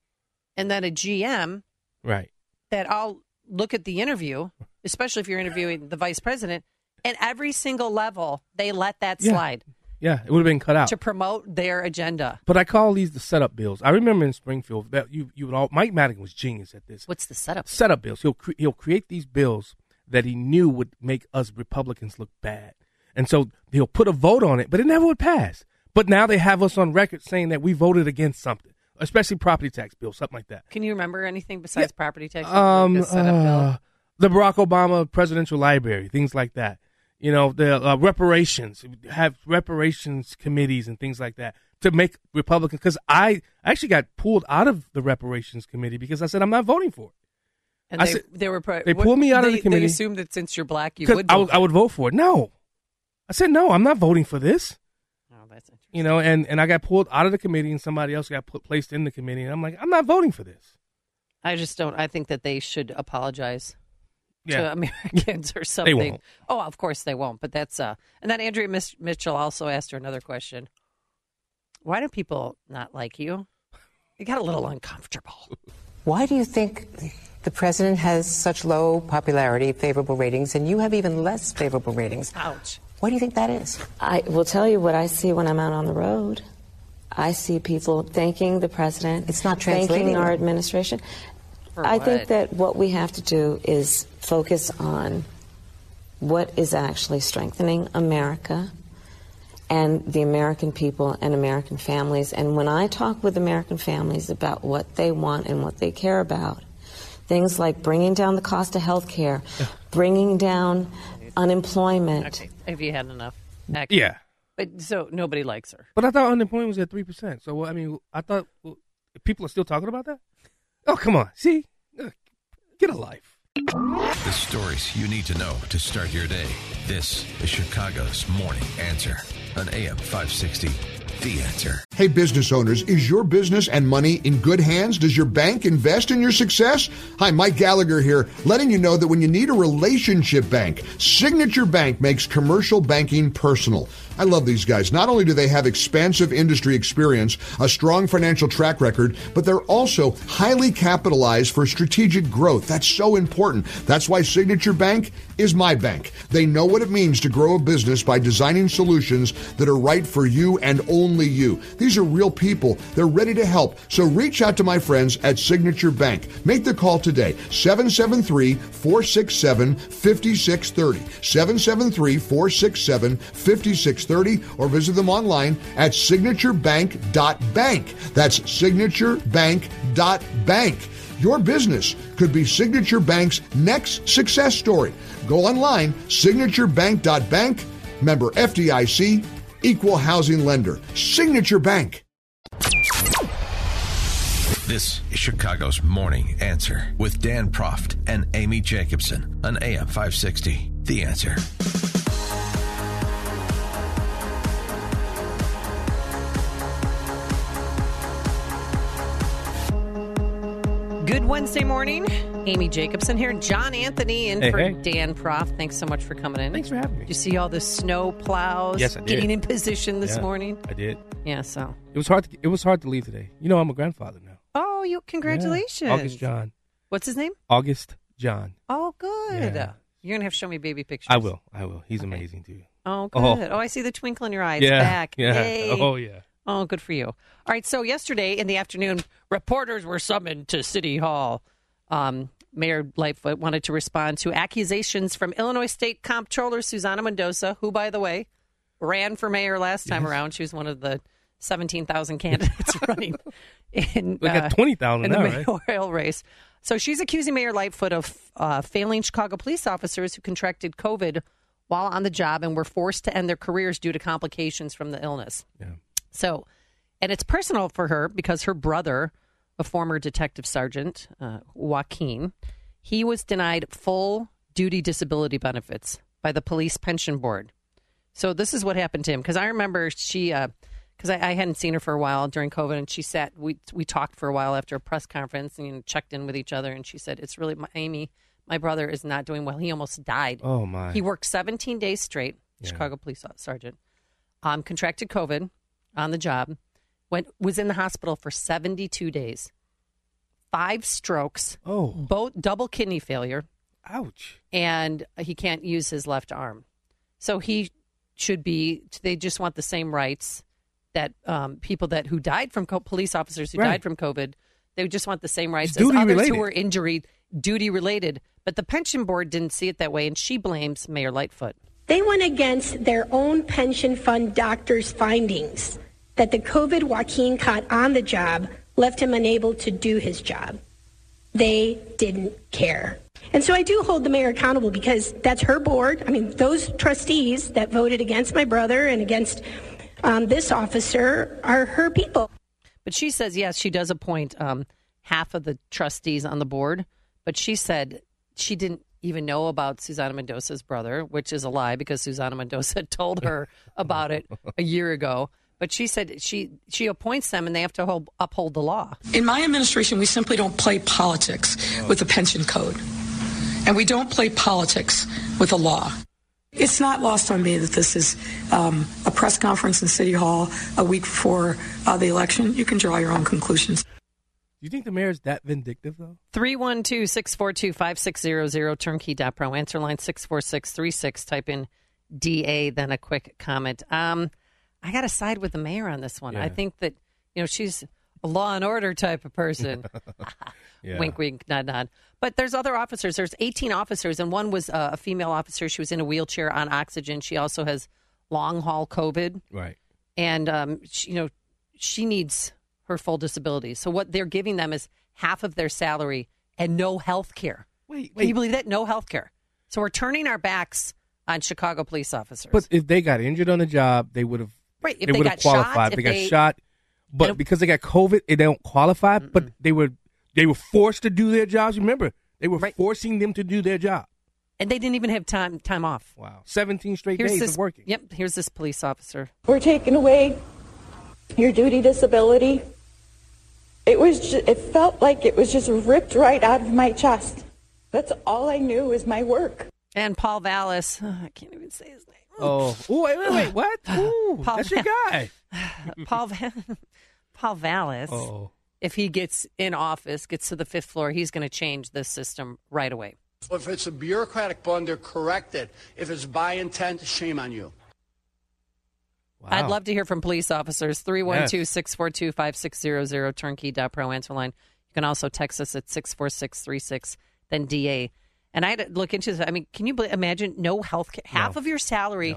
and then a GM Right. that all look at the interview, especially if you're interviewing the vice president, and every single level they let that Yeah. slide Yeah, it would have been cut out. to promote their agenda. But I call these the setup bills. I remember in Springfield that you you would all Mike Madigan was genius at this. What's the setup? Setup bills. He'll cre- he'll create these bills that he knew would make us Republicans look bad, and so he'll put a vote on it, but it never would pass. But now they have us on record saying that we voted against something, especially property tax bill, something like that. Can you remember anything besides property tax? Um, Like the setup bill? uh, the Barack Obama Presidential Library, things like that. You know, the uh, reparations, have reparations committees and things like that to make Republicans. Because I actually got pulled out of the reparations committee because I said I'm not voting for it. And I they, said- they were pro- they what- pulled me out of the committee. They assumed that since you're black, you would. I vote would, I would vote for it. No, I said no. I'm not voting for this. Oh, best interest. You know, and and I got pulled out of the committee, and somebody else got put placed in the committee, and I'm like, I'm not voting for this. I just don't. I think that they should apologize Yeah. to Americans or something. won't. Oh, of course they won't. But that's uh. And then Andrea Mis- Mitchell also asked her another question. Why do people not like you? It got a little uncomfortable. Why do you think the president has such low popularity, favorable ratings, and you have even less favorable ratings? Ouch. Why do you think that is? I will tell you what I see when I'm out on the road. I see people thanking the president. It's not translating Thanking our administration. For I what? think that what we have to do is focus on what is actually strengthening America and the American people and American families. And when I talk with American families about what they want and what they care about, things like bringing down the cost of health care, bringing down unemployment. Okay, have you had enough? Next. Yeah. But so nobody likes her. But I thought unemployment was at three percent. So well, I mean, I thought well, people are still talking about that. Oh come on, see, uh, get a life. The stories you need to know to start your day. This is Chicago's Morning Answer on AM 560. The Answer. Hey, business owners, is your business and money in good hands? Does your bank invest in your success? Hi, Mike Gallagher here, letting you know that when you need a relationship bank, Signature Bank makes commercial banking personal. I love these guys. Not only do they have expansive industry experience, a strong financial track record, but they're also highly capitalized for strategic growth. That's so important. That's why Signature Bank is my bank. They know what it means to grow a business by designing solutions that are right for you and only you. These are real people. They're ready to help. So reach out to my friends at Signature Bank. Make the call today. 773 467 5630. 773 467 5630 or visit them online at signaturebank.bank. That's signaturebank.bank. Your business could be Signature Bank's next success story. Go online, signaturebank.bank, member FDIC, equal housing lender. Signature Bank. This is Chicago's Morning Answer with Dan Proft and Amy Jacobson on AM 560. The Answer. Good Wednesday morning. Amy Jacobson here. John Anthony in Hey, for hey. Dan Proft. Thanks so much for coming in. Thanks for having me. Did you see all the snow plows Yes, getting in position this Yeah, morning? I did. Yeah, so. It was hard. To, it was hard to leave today. You know, I'm a grandfather now. Oh, you congratulations. Yeah. August John. What's his name? August John. Oh, good. Yeah. You're going to have to show me baby pictures. I will. I will. He's amazing too. Oh, oh. good. Oh. Oh. I see the twinkle in your eyes. Yeah, back. yeah. Oh, yeah. Oh, good for you. All right. So yesterday in the afternoon, reporters were summoned to City Hall. Um, Mayor Lightfoot wanted to respond to accusations from Illinois State Comptroller Susana Mendoza, who, by the way, ran for mayor last time around. She was one of the 17,000 candidates running in, We got uh, 20,000 in the now, right? mayoral race. So she's accusing Mayor Lightfoot of uh, failing Chicago police officers who contracted COVID while on the job and were forced to end their careers due to complications from the illness. Yeah. So, and it's personal for her because her brother, a former detective sergeant, uh, Joaquin, he was denied full duty disability benefits by the police pension board. So this is what happened to him because I remember she, because I, I hadn't seen her for a while during COVID, and she sat. We we talked for a while after a press conference and you know, checked in with each other, and she said, "It's really my, Amy. My brother is not doing well. He almost died. Oh, my. He worked 17 days straight. Yeah. Chicago police sergeant, um, contracted COVID on the job. Went was in the hospital for 72 days. Five strokes. Oh. both double kidney failure Ouch. and he can't use his left arm. So he should be. They just want the same rights that um, people that who died from co- police officers who Right. died from COVID. They just want the same rights as others related. who were injury duty related. But the pension board didn't see it that way, and she blames Mayor Lightfoot. They went against their own pension fund doctor's findings that the COVID Joaquin caught on the job left him unable to do his job. They didn't care. And so I do hold the mayor accountable because that's her board. I mean, those trustees that voted against my brother and against um, this officer are her people. But she says yes, she does appoint um, half of the trustees on the board. But she said she didn't even know about Susana Mendoza's brother, which is a lie because Susana Mendoza told her about it a year ago. But she said she she appoints them and they have to hold, uphold the law. In my administration, we simply don't play politics with the pension code. And we don't play politics with the law. It's not lost on me that this is um, a press conference in City Hall a week before uh, the election. You can draw your own conclusions. Do you think the mayor is that vindictive though? 312 642 5600 turnkey.pro. Answer line 64636. Type in DA, then a quick comment. Um, I got to side with the mayor on this one. Yeah. I think that, you know, she's a law and order type of person. Yeah. Wink, wink, nod, nod. But there's other officers. There's 18 officers, and one was uh, a female officer. She was in a wheelchair on oxygen. She also has long haul COVID. Right. and um, she, you know she needs her full disability. So what they're giving them is half of their salary and no health care. Wait, Can you believe that? No health care. So we're turning our backs on Chicago police officers. But if they got injured on the job, they would have. Right, if they they would have qualified. shot, they if got shot, but because they got COVID, they don't qualify. But they were they were forced to do their jobs. Remember, they were forcing them to do their job. and they didn't even have time time off. Wow, seventeen straight Here's days this of working. Yep. Here's this police officer. We're taking away your duty disability. It was ju- it felt like it was just ripped right out of my chest. That's all I knew was my work. And Paul Vallas. I can't even say his name. Oh. oh, Ooh, wait, wait, wait, what? Ooh, Paul that's your guy. Paul Va- Paul Vallas. Oh. If he gets in office, gets to the fifth floor, he's going to change this system right away. If it's a bureaucratic blunder, correct it. If it's by intent, shame on you. I'd love to hear from police officers. 312 642 5600 turnkey.pro answer line. You can also text us at 64636, then DA. And I had to look into this. I mean, can you imagine no health care? Half No. of your salary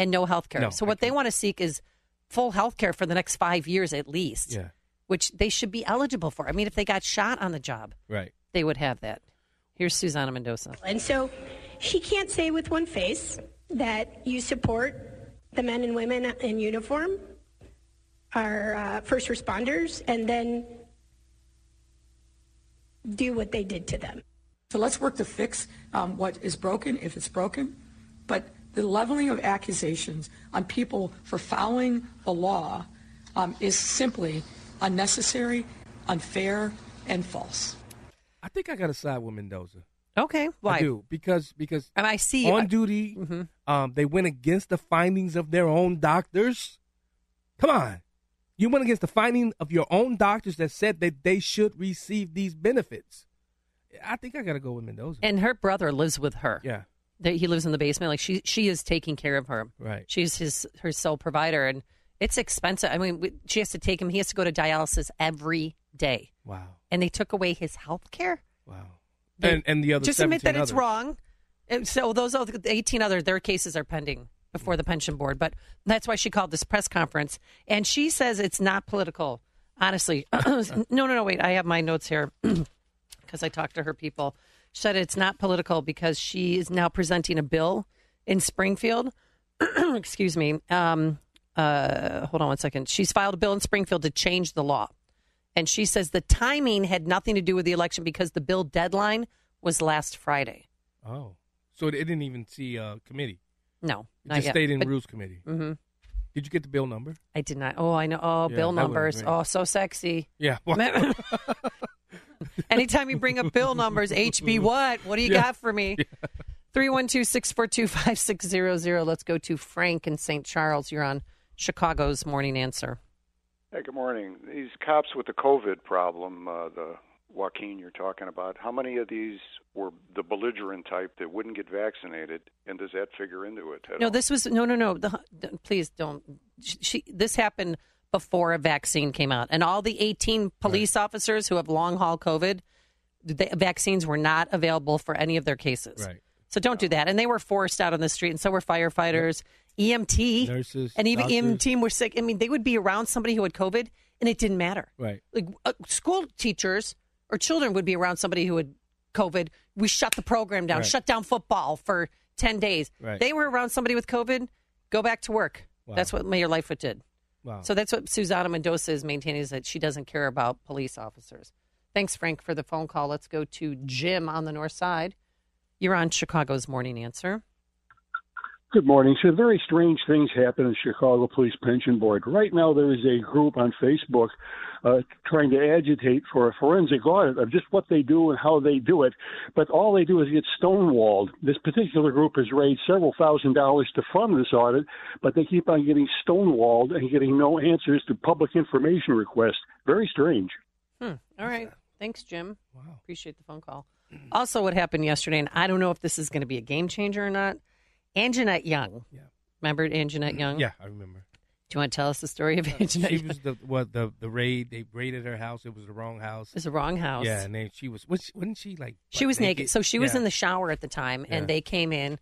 and no health care. No, so, what they want to seek is full health care for the next five years at least, Yeah, which they should be eligible for. I mean, if they got shot on the job, right. they would have that. Here's Susana Mendoza. And so she can't say with one face that you support the men and women in uniform, our uh, first responders, and then do what they did to them. So let's work to fix um, what is broken if it's broken. But the leveling of accusations on people for following the law um, is simply unnecessary, unfair, and false. I think I got to side with Mendoza. Okay, why? I do because because And I see on I- duty, Mm-hmm. um, they went against the findings of their own doctors. Come on, you went against the finding of your own doctors that said that they should receive these benefits. I think I got to go with Mendoza. And her brother lives with her. Yeah. That he lives in the basement. Like she, she is taking care of her. Right. She's his her sole provider, and it's expensive. I mean, we, she has to take him. He has to go to dialysis every day. Wow. And they took away his health care. Wow. And and the other Just admit that 17 it's wrong. And so those other eighteen other their cases are pending before the pension board. But that's why she called this press conference, and she says it's not political. Honestly, no, no, no. Wait, I have my notes here because I talked to her people. Said it's not political because she is now presenting a bill in Springfield. Excuse me. Um, uh, hold on one second. She's filed a bill in Springfield to change the law. And she says the timing had nothing to do with the election because the bill deadline was last Friday. Oh, so it didn't even see uh, committee. No, it just yet. stayed in But- rules committee. Mhm. Did you get the bill number? I did not. Oh, I know. Oh, Yeah, bill numbers. Oh, so sexy. Yeah. Anytime you bring up bill numbers, HB what? What do you Yeah. got for me? 312 642 5600. Let's go to Frank in St. Charles. You're on Chicago's Morning Answer. Hey, good morning. These cops with the COVID problem, uh, the Joaquin you're talking about, how many of these were the belligerent type that wouldn't get vaccinated, and does that figure into it? No, all? this was no, no, no. The, the- please don't. She, she, this happened before a vaccine came out, and all the 18 police officers who have long haul COVID, the vaccines were not available for any of their cases. Right. So don't do that. And they were forced out on the street, and so were firefighters, EMT, Nurses, and even doctors. EMT were sick. I mean, they would be around somebody who had COVID, and it didn't matter. Right. Like uh, school teachers or children would be around somebody who had COVID. We shut the program down, Right. shut down football for 10 days. Right. They were around somebody with COVID, go back to work. Wow. That's what Mayor Lightfoot did. Wow. So that's what Susana Mendoza is maintaining is that she doesn't care about police officers. Thanks, Frank, for the phone call. Let's go to Jim on the north side. You're on Chicago's Morning Answer. Good morning. So very strange things happen in Chicago Police Pension Board. Right now, there is a group on Facebook uh, trying to agitate for a forensic audit of just what they do and how they do it. But all they do is get stonewalled. This particular group has raised several thousand dollars to fund this audit, but they keep on getting stonewalled and getting no answers to public information requests. Very strange. Hmm. All right. Thanks, Jim. Wow. Appreciate the phone call. Also, what happened yesterday, and I don't know if this is going to be a game changer or not. Anjanette Young. Yeah. Remember Anjanette Young? Yeah, I remember. Do you want to tell us the story of uh, Anjanette? She was the what the the raid. They raided her house. It was the wrong house. It was the wrong house. Yeah, and then she was. Was she, wasn't she like? She was naked. So she was Yeah. in the shower at the time, and Yeah. they came in,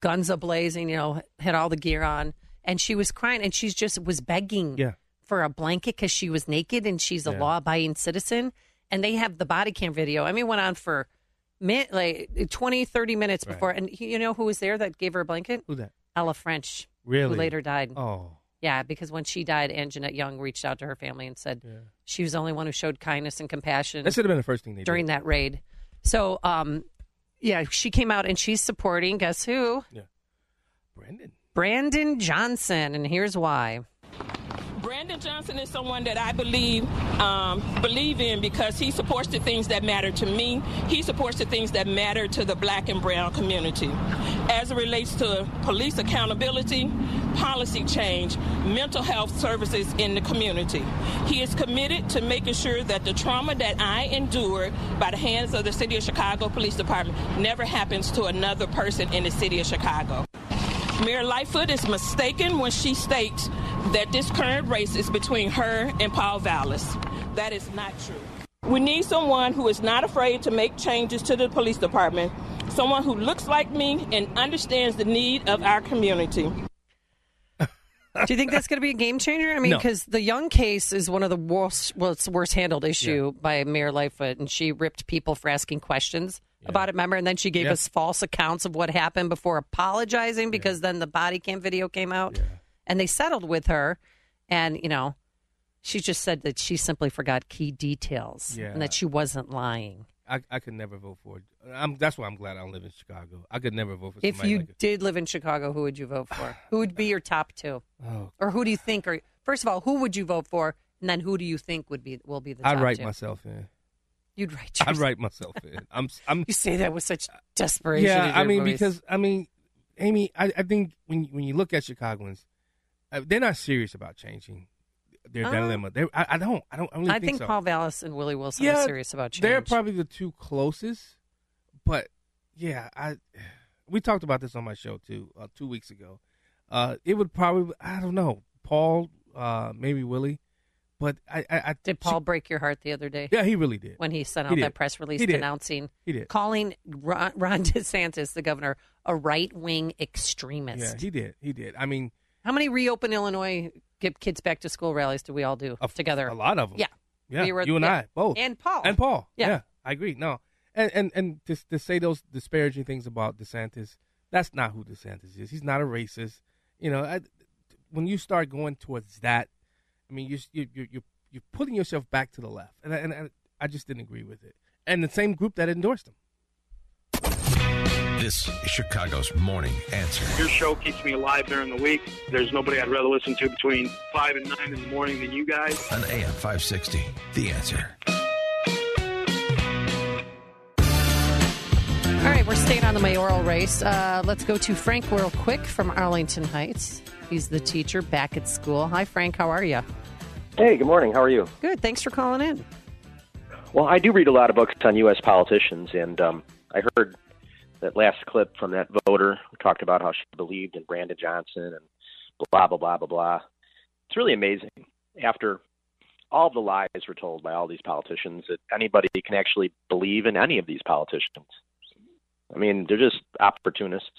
guns a blazing. You know, had all the gear on, and she was crying, and she's just was begging Yeah. for a blanket because she was naked, and she's a Yeah. law-abiding citizen. And they have the body cam video. I mean, it went on for min- like 20, 30 minutes Right. before. And you know who was there that gave her a blanket? Who that? Ella French. Really? Who later died. Oh. Yeah, because when she died, Anjanette Young reached out to her family and said she was the only one who showed kindness and compassion. That should have been the first thing they during did. that raid. So, um, yeah, she came out and she's supporting. Guess who? Yeah, Brandon. Brandon Johnson, and here's why. Brandon Johnson is someone that I believe um, believe in because he supports the things that matter to me. He supports the things that matter to the black and brown community. As it relates to police accountability, policy change, mental health services in the community. He is committed to making sure that the trauma that I endured by the hands of the City of Chicago Police Department never happens to another person in the City of Chicago. Mayor Lightfoot is mistaken when she states that this current race is between her and Paul Vallas. That is not true. We need someone who is not afraid to make changes to the police department, someone who looks like me and understands the need of our community. Do you think that's going to be a game changer? I mean, No. because the Young case is one of the worst, well, it's the worst handled issue by Mayor Lightfoot, and she ripped people for asking questions about it. Remember, and then she gave Yeah. us false accounts of what happened before apologizing because then the body cam video came out, and they settled with her, and you know, she just said that she simply forgot key details Yeah. and that she wasn't lying. I, I could never vote for it. I'm, that's why I'm glad I don't live in Chicago. I could never vote for If you like did live in Chicago, who would you vote for? who would be your top two? Oh. Or who do you think? Or first of all, who would you vote for? And then who do you think would be will be the I'd write two? myself in. You'd write. I'd yourself- write myself in. I'm. I'm. You say that with such desperation. Yeah, I mean voice. because I mean, Amy, I, I think when when you look at Chicagoans, they're not serious about changing their Uh, dilemma. They, I, I don't. I don't. I, really I think, think so. Paul Vallas and Willie Wilson yeah, are serious about change. They're probably the two closest, but yeah, I we talked about this on my show too uh, two weeks ago. Uh, it would probably I don't know Paul, uh, maybe Willie, but I, I, I did Paul break your heart the other day? Yeah, he really did. When he sent out did. that press release He denouncing, He did. calling Ron, Ron DeSantis, the governor, a right wing extremist. Yeah, he did. He did. I mean, How many reopen Illinois get kids back to school rallies do we all do together? a lot of them. Yeah, Yeah, We were- you and yeah. I both, and Paul, and Paul. Yeah. Yeah, I agree. No, and and and to, to say those disparaging things about DeSantis, that's not who DeSantis is. He's not a racist. You know, I, when you start going towards that, I mean, you you you you're, you're putting yourself back to the left, and I, and I, I just didn't agree with it. And the same group that endorsed him. This is Chicago's Morning Answer. Your show keeps me alive during the week. There's nobody I'd rather listen to between 5 and 9 in the morning than you guys. On AM 560, The Answer. All right, we're staying on the mayoral race. Uh, let's go to Frank real quick from Arlington Heights. He's the teacher back at school. Hi, Frank. How are you? Hey, good morning. How are you? Good. Thanks for calling in. Well, I do read a lot of books on U.S. politicians, and um, I heard that last clip from that voter who talked about how she believed in Brandon Johnson and blah, blah, blah, blah, blah. It's really amazing after all the lies were told by all these politicians that anybody can actually believe in any of these politicians. I mean, they're just opportunists.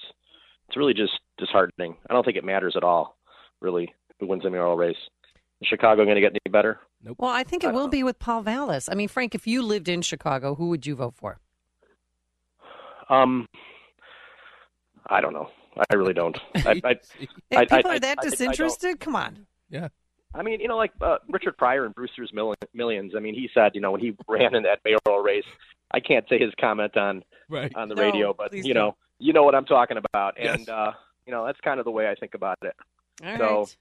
It's really just disheartening. I don't think it matters at all, really, who wins the mayoral race. Is Chicago going to get any better? Nope. Well, I think it uh, will be with Paul Vallas. I mean, Frank, if you lived in Chicago, who would you vote for? Um, I don't know. I really don't. I, I, I- people I- are that I- I disinterested, come on. Yeah. I mean, you know, like uh, Richard Pryor and Brewster's Millions. I mean, he said, you know, when he ran in that mayoral race, I can't say his comment on right. on the No, radio, but you know, don't. you know what I'm talking about. Yes. And uh, you know, that's kind of the way I think about it. All so, right.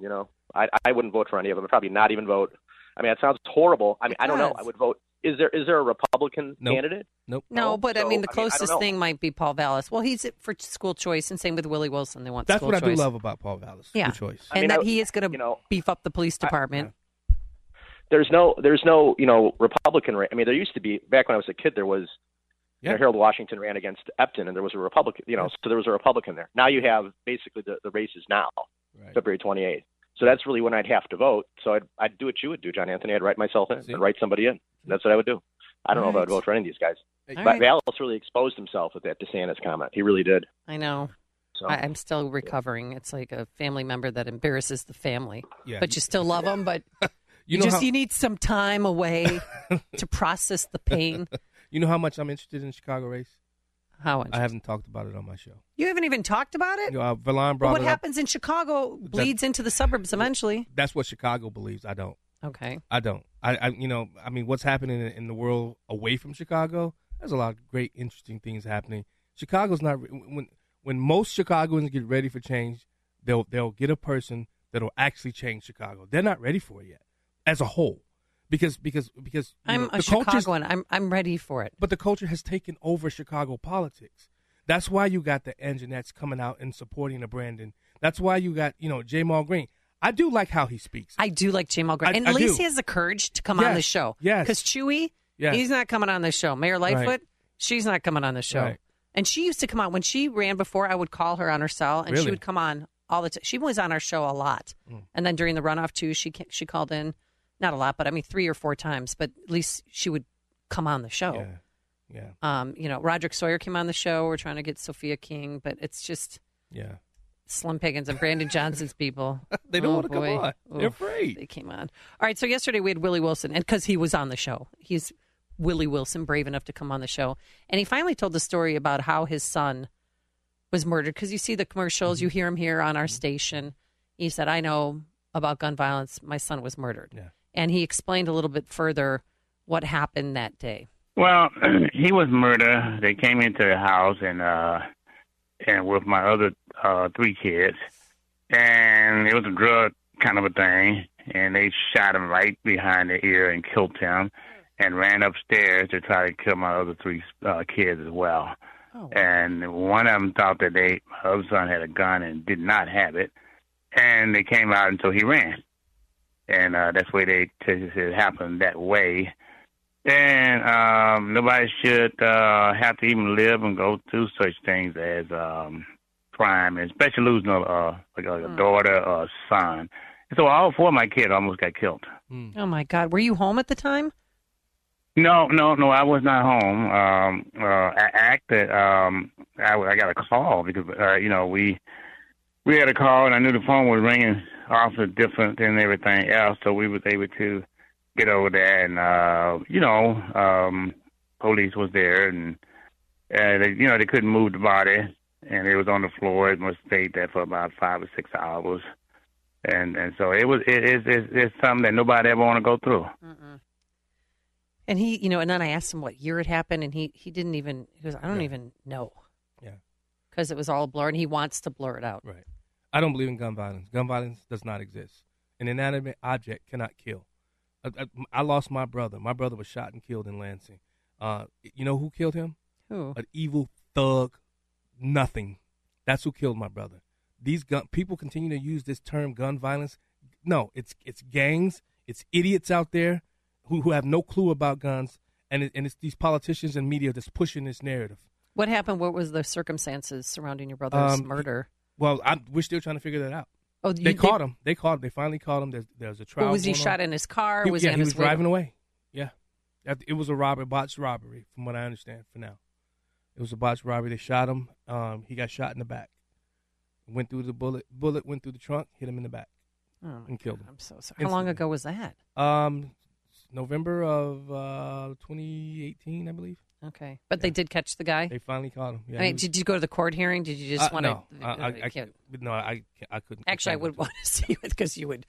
you know, I I wouldn't vote for any of them. I'd probably not even vote. I mean, it sounds horrible. I mean, I don't know. I would vote. Is there is there a Republican Nope. candidate? Nope. No, but I mean, the I mean, I closest thing might be Paul Vallas. Well, he's for school choice, and same with Willie Wilson. They want That's school what I do love about Paul Vallas. Yeah, Good choice. and that he is going to you know, beef up the police department. There's no there's no you know Republican. I mean, there used to be back when I was a kid. There was. You know, Harold Washington ran against Epton, and there was a Republican. You know, so there was a Republican there. Now you have basically the the races now, February 28th. So that's really when I'd have to vote. So I'd I'd do what you would do, John Anthony. I'd write myself in. I'd write somebody in. That's what I would do. I don't know if I would vote for any of these guys. All but right. Vallas really exposed himself with that DeSantis comment. He really did. I know. So I, I'm still recovering. It's like a family member that embarrasses the family, Yeah. but you still love them. But you, You know just how- you need some time away to process the pain. You know how much I'm interested in the Chicago race? How I haven't talked about it on my show. You haven't even talked about it. You know, uh, Valon brought what it up. happens in Chicago bleeds into the suburbs eventually. That's what Chicago believes. I don't. Okay. I don't. I, I you know, I mean, what's happening in, in the world away from Chicago? There's a lot of great, interesting things happening. Chicago's not when when most Chicagoans get ready for change, they'll they'll get a person that'll actually change Chicago. They're not ready for it yet, as a whole, because because because I'm know, a Chicagoan. I'm I'm ready for it. but the culture has taken over Chicago politics. That's why you got the Anjanets coming out and supporting the Brandon. That's why you got, you know, Ja'Mal Green. I do like how he speaks. I do like Ja'Mal Green, I- and I at least do. he has the courage to come on the show. yes. because Chuy, Yes. he's not coming on the show. Mayor Lightfoot, Right. she's not coming on the show. Right. And she used to come on when she ran before. I would call her on her cell, and she would come on all the time. She was on our show a lot, Mm. and then during the runoff too, she she called in, not a lot, but I mean three or four times. But at least she would come on the show. Yeah. Yeah. Um, you know, Roderick Sawyer came on the show. We're trying to get Sophia King, but it's just Yeah. Slim Pickens and Brandon Johnson's people. They don't Oh, wanna come boy. on. They're Oof, afraid. They came on. All right. So yesterday we had Willie Wilson, and because he was on the show, he's Willie Wilson, brave enough to come on the show, and he finally told the story about how his son was murdered. Because you see the commercials, you Mm-hmm. hear him here on our station. He said, "I know about gun violence. My son was murdered," Yeah. And he explained a little bit further what happened that day. Well, he was murdered. They came into the house and uh and with my other uh three kids, and it was a drug kind of a thing. And they shot him right behind the ear and killed him, and ran upstairs to try to kill my other three uh, kids as well. And one of them thought that they my other son had a gun and did not have it, and they came out until he ran, and uh, that's why they said it happened that way And um, nobody should uh, have to even live and go through such things as um, crime, and especially losing a, uh, like a, a daughter or a son. And so all four of my kids almost got killed. Oh my God! Were you home at the time? No, no, no. I was not home. Um, uh, I acted. Um, I, I got a call because uh, you know we we had a call, and I knew the phone was ringing off the different than everything else. So we was able to get over there, and uh, you know, um, police was there, and uh, they, you know they couldn't move the body, and it was on the floor. It must stayed there for about five or six hours, and and so it was. It is it's, it's something that nobody ever want to go through. And he, you know, and then I asked him what year it happened, and he he didn't even. He goes, I don't even know. Yeah. Because it was all blurred, and he wants to blur it out. Right. I don't believe in gun violence. Gun violence does not exist. An inanimate object cannot kill. I, I, I lost my brother. My brother was shot and killed in Lansing. Uh, you know who killed him? Who? An evil thug. Nothing. That's who killed my brother. These gun people continue to use this term gun violence. No, it's it's gangs. It's idiots out there who, who have no clue about guns, and it, and it's these politicians and media that's pushing this narrative. What happened? What was the circumstances surrounding your brother's Um, murder? Well, I'm, we're still trying to figure that out. Oh, they you- caught they- him. They caught him. They finally caught him. There's, there's a trial. Was he going on. shot in his car? He- was yeah, he he was driving away. Yeah, it was a robbery, botched robbery, from what I understand. For now, it was a botched robbery. They shot him. Um, he got shot in the back. Went through the bullet. Bullet went through the trunk, hit him in the back, Oh, and killed him. I'm so sorry. How long ago was that? Um, November of uh, 2018, I believe. Okay, but they did catch the guy. They finally caught him. Yeah, I mean, was- did you go to the court hearing? Did you just Uh, want no, to? I, I, I can't. No, I, I couldn't. Actually, I would want to see it because you would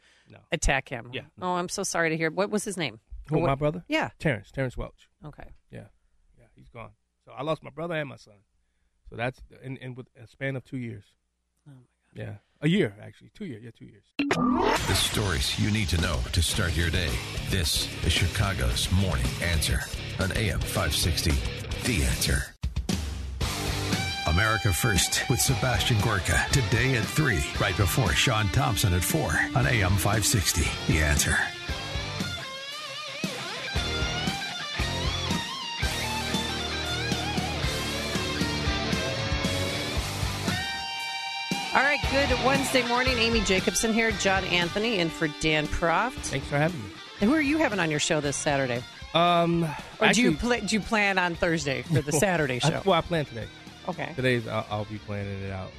attack him. Yeah. Oh, I'm so sorry to hear. What was his name? Who, what- my brother? Yeah. Terrence. Terrence Welch. Okay. Yeah. Yeah, he's gone. So I lost my brother and my son. So that's in and with a span of two years. Oh my god. Yeah, a year actually, two years. Yeah, two years. The stories you need to know to start your day. This is Chicago's Morning Answer on AM 560. The Answer. America First with Sebastian Gorka today at 3, right before Sean Thompson at 4 on AM 560. The Answer. All right, good Wednesday morning. Amy Jacobson here, John Anthony, and for Dan Proft. Thanks for having me. And who are you having on your show this Saturday? Um, Or do you actually- pla- do you plan on Thursday for the Saturday I- show? well, I plan today. Okay. Today's I'll, I'll be planning it out.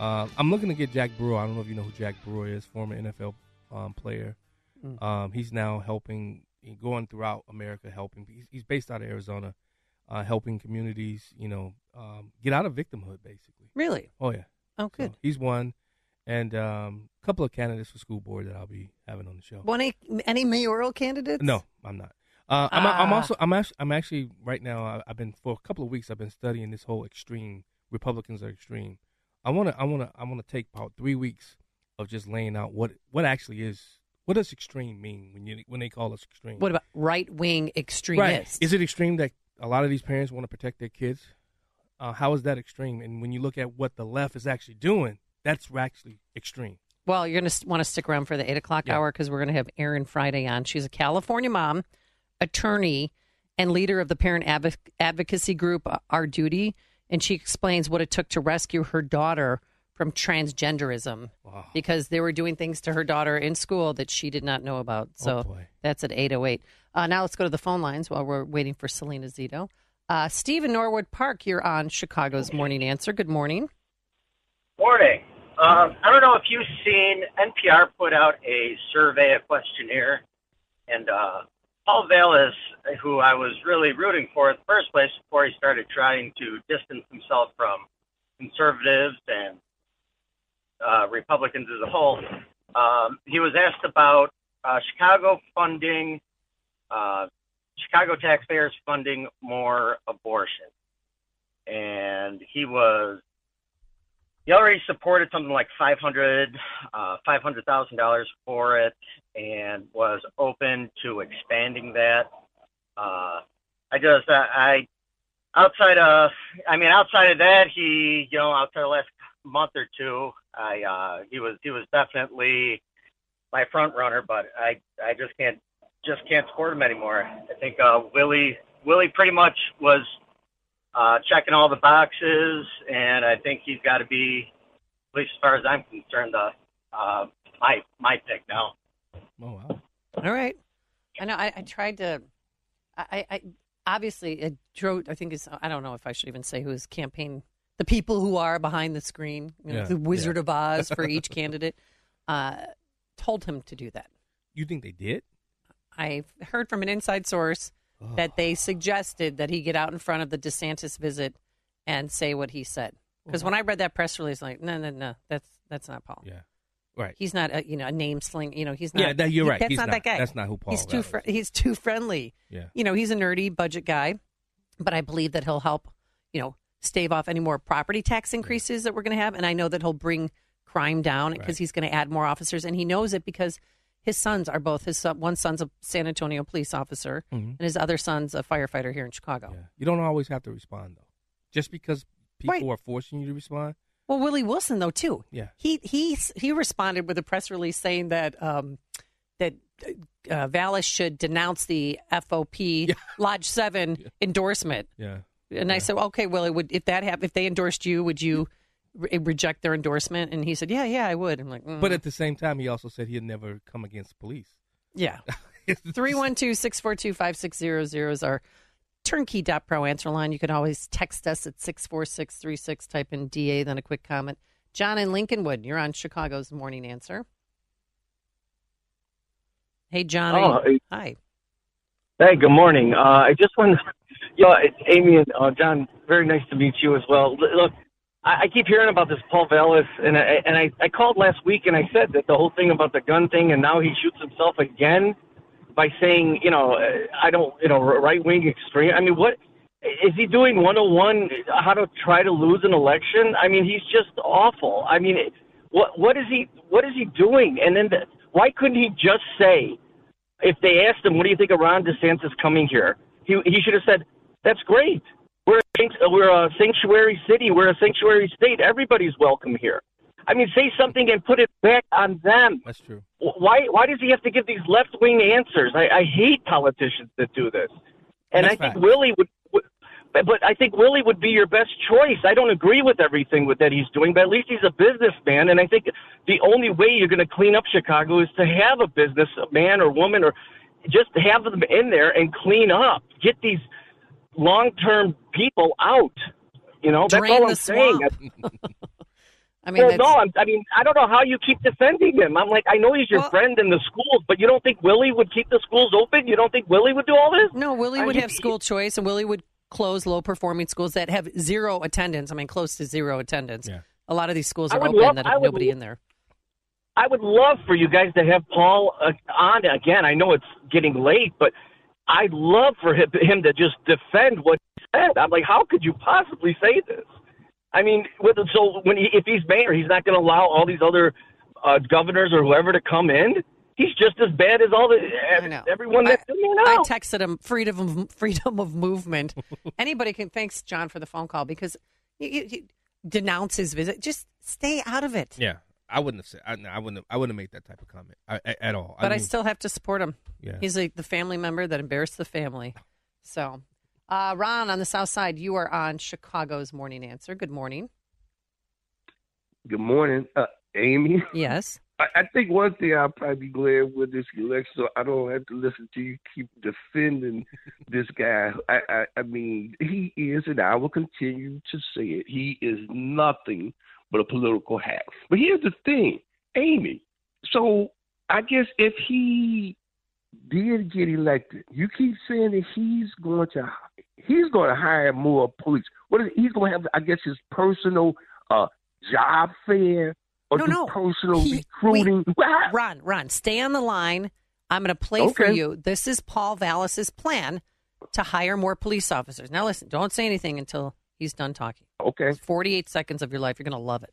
Um, I'm looking to get Jack Brewer. I don't know if you know who Jack Brewer is, former NFL um, player. Mm. Um, he's now helping, going throughout America, helping. He's, he's based out of Arizona, uh, helping communities, you know, um, get out of victimhood, basically. Really? Oh yeah. Oh, good. So he's one, and um, a couple of candidates for school board that I'll be having on the show. Well, any any mayoral candidates? No, I'm not. Uh, I'm, I'm Ah. also I'm actually, I'm actually right now. I've been for a couple of weeks. I've been studying this whole extreme. Republicans are extreme. I want to I want to I want to take about three weeks of just laying out what what actually is. What does extreme mean when you when they call us extreme? What about right wing extremists? Right. Is it extreme that a lot of these parents want to protect their kids? Uh, how is that extreme? And when you look at what the left is actually doing, that's actually extreme. Well, you're going to want to stick around for the eight o'clock Yeah. hour because we're going to have Erin Friday on. She's a California mom, attorney, and leader of the parent advo- advocacy group uh, Our Duty, and she explains what it took to rescue her daughter from transgenderism because they were doing things to her daughter in school that she did not know about. So Oh, that's at eight oh eight. Uh, now let's go to the phone lines while we're waiting for Selena Zito. Uh, Steve in Norwood Park, you're on Chicago's Morning Answer. Good morning. Morning. Um, I don't know if you've seen NPR put out a survey, a questionnaire, and uh, Paul Vallas, who I was really rooting for in the first place before he started trying to distance himself from conservatives and uh, Republicans as a whole, um, he was asked about uh, Chicago funding, uh, Chicago taxpayers funding more abortion. And he was he already supported something like five hundred, uh, five hundred thousand dollars for it, and was open to expanding that. Uh, I just, I, I, outside of, I mean, outside of that, he, you know, outside the last month or two, I, uh, he was, he was definitely my front runner, but I, I just can't, just can't support him anymore. I think uh, Willie, Willie pretty much was uh, checking all the boxes, and I think he's got to be, at least as far as I'm concerned, uh, uh, my my pick now. Oh wow! All right. I know. I, I tried to. I, I obviously it drove. I think it's. I don't know if I should even say who his campaign. The people who are behind the screen, you know, Yeah, the Wizard yeah. of Oz for each candidate, uh, told him to do that. You think they did? I've heard from an inside source that they suggested that he get out in front of the DeSantis visit and say what he said. Because when I read that press release, like, no, no, no, that's that's not Paul. Yeah. Right. He's not, a, you know, a name sling. You know, he's not. Yeah, that- you're he- right. That's He's not, not. that guy. That's not who Paul He's too. Fr- he's too friendly. Yeah. You know, he's a nerdy budget guy, but I believe that he'll help. You know, stave off any more property tax increases that we're going to have, and I know that he'll bring crime down because he's going to add more officers, and he knows it because his sons are both his son, one son's a San Antonio police officer, Mhm. and his other son's a firefighter here in Chicago. You don't always have to respond though. Just because people Right. are forcing you to respond. Well, Willie Wilson though too. Yeah. He he he responded with a press release saying that um, that uh, Vallas should denounce the FOP Lodge Seven endorsement. Yeah. And I said, okay, Willie, would if that happened, if they endorsed you, would you re- reject their endorsement? And he said, yeah, yeah, I would. I'm like, mm. But at the same time, he also said he'd never come against police. yeah. 312 642 5600 is our turnkey.pro answer line. You can always text us at 64636, type in DA, then a quick comment. John in Lincolnwood, you're on Chicago's Morning Answer. Hey, John. Oh, hey. Hi. Hey, good morning. Uh, I just want, yeah, it's Amy and uh, John. Very nice to meet you as well. Look, I, I keep hearing about this Paul Vallas, and I and I, I called last week and I said that the whole thing about the gun thing, and now he shoots himself again by saying, you know, uh, I don't, you know, right wing extreme. I mean, what is he doing? One hundred one, how to try to lose an election? I mean, he's just awful. I mean. What what is he what is he doing? And then the, why couldn't he just say, if they asked him, "What do you think of Ron DeSantis coming here?" He he should have said, "That's great. We're a, we're a sanctuary city. We're a sanctuary state. Everybody's welcome here." I mean, say something and put it back on them. That's true. Why why does he have to give these left wing answers? I, I hate politicians that do this. And That's I think fact. Willie would, would but, but I think Willie would be your best choice. I don't agree with everything with that he's doing, but at least he's a businessman and I think the only way you're going to clean up Chicago is to have a businessman or woman or just have them in there and clean up. Get these long-term people out. You know, that's Drain all the I'm saying. swamp. I mean, well, that's- no, I'm, I mean, I don't know how you keep defending him. I'm like, I know he's your friend in the schools, but you don't think Willie would keep the schools open? You don't think Willie would do all this? No, Willie I would mean, have school choice, and Willie would close low performing schools that have zero attendance. I mean, close to zero attendance. Yeah. A lot of these schools are open love- that have nobody lo- in there. I would love for you guys to have Paul uh, on again. I know it's getting late, but I'd love for him, him to just defend what he said. I'm like, how could you possibly say this? I mean, with, so when he, if he's mayor, he's not going to allow all these other uh, governors or whoever to come in. He's just as bad as all the everyone that's in there I texted him freedom of freedom of movement. Anybody can. Thanks, John, for the phone call because you, you, you denounce his visit. Just stay out of it. Yeah, I wouldn't have said. I, I wouldn't. Have, I wouldn't have made that type of comment I, I- at all. But I, mean, still have to support him. Yeah. He's like the family member that embarrassed the family. So, uh, Ron on the South Side, you are on Chicago's Morning Answer. Good morning. Good morning, uh, Amy. Yes. I, I think one thing I'll probably be glad with this election, so I don't have to listen to you keep defending this guy. I, I, I mean, he is, and I will continue to say it. He is nothing but a political hack. But here's the thing, Amy. So I guess if he did get elected, you keep saying that he's going to he's going to hire more police. What is he's going to have? I guess his personal uh, job fair or No, no. personal He- recruiting. wait, Ron, Ron, stay on the line. I'm going to play for you. This is Paul Vallas's plan to hire more police officers. Now, listen, don't say anything until he's done talking. Okay. 48 seconds of your life. You're going to love it.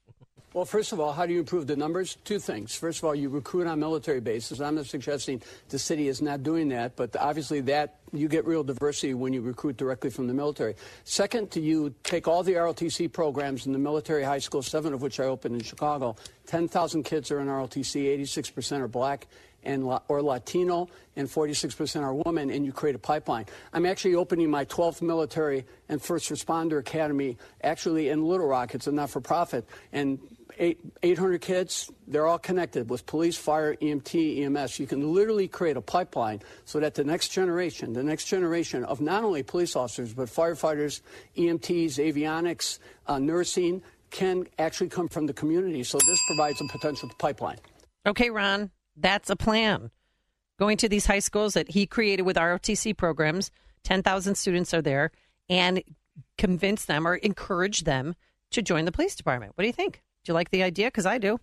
Well, first of all, how do you improve the numbers? Two things. First of all, you recruit on military bases. I'm not suggesting the city is not doing that, but obviously that you get real diversity when you recruit directly from the military. Second, to you take all the ROTC programs in the military high school, seven of which I opened in Chicago. 10,000 kids are in ROTC, 86% are black and or Latino, and 46% are women, and you create a pipeline. I'm actually opening my 12th military and first responder academy actually in Little Rock. It's a not-for-profit, and eight, 800 kids, they're all connected with police, fire, EMT, EMS. You can literally create a pipeline so that the next generation, the next generation of not only police officers, but firefighters, EMTs, avionics, uh, nursing, can actually come from the community. So this provides a potential pipeline. Okay, Ron, that's a plan. Going to these high schools that he created with ROTC programs, 10,000 students are there, and convince them or encourage them to join the police department. What do you think? Do you like the idea? Because I do.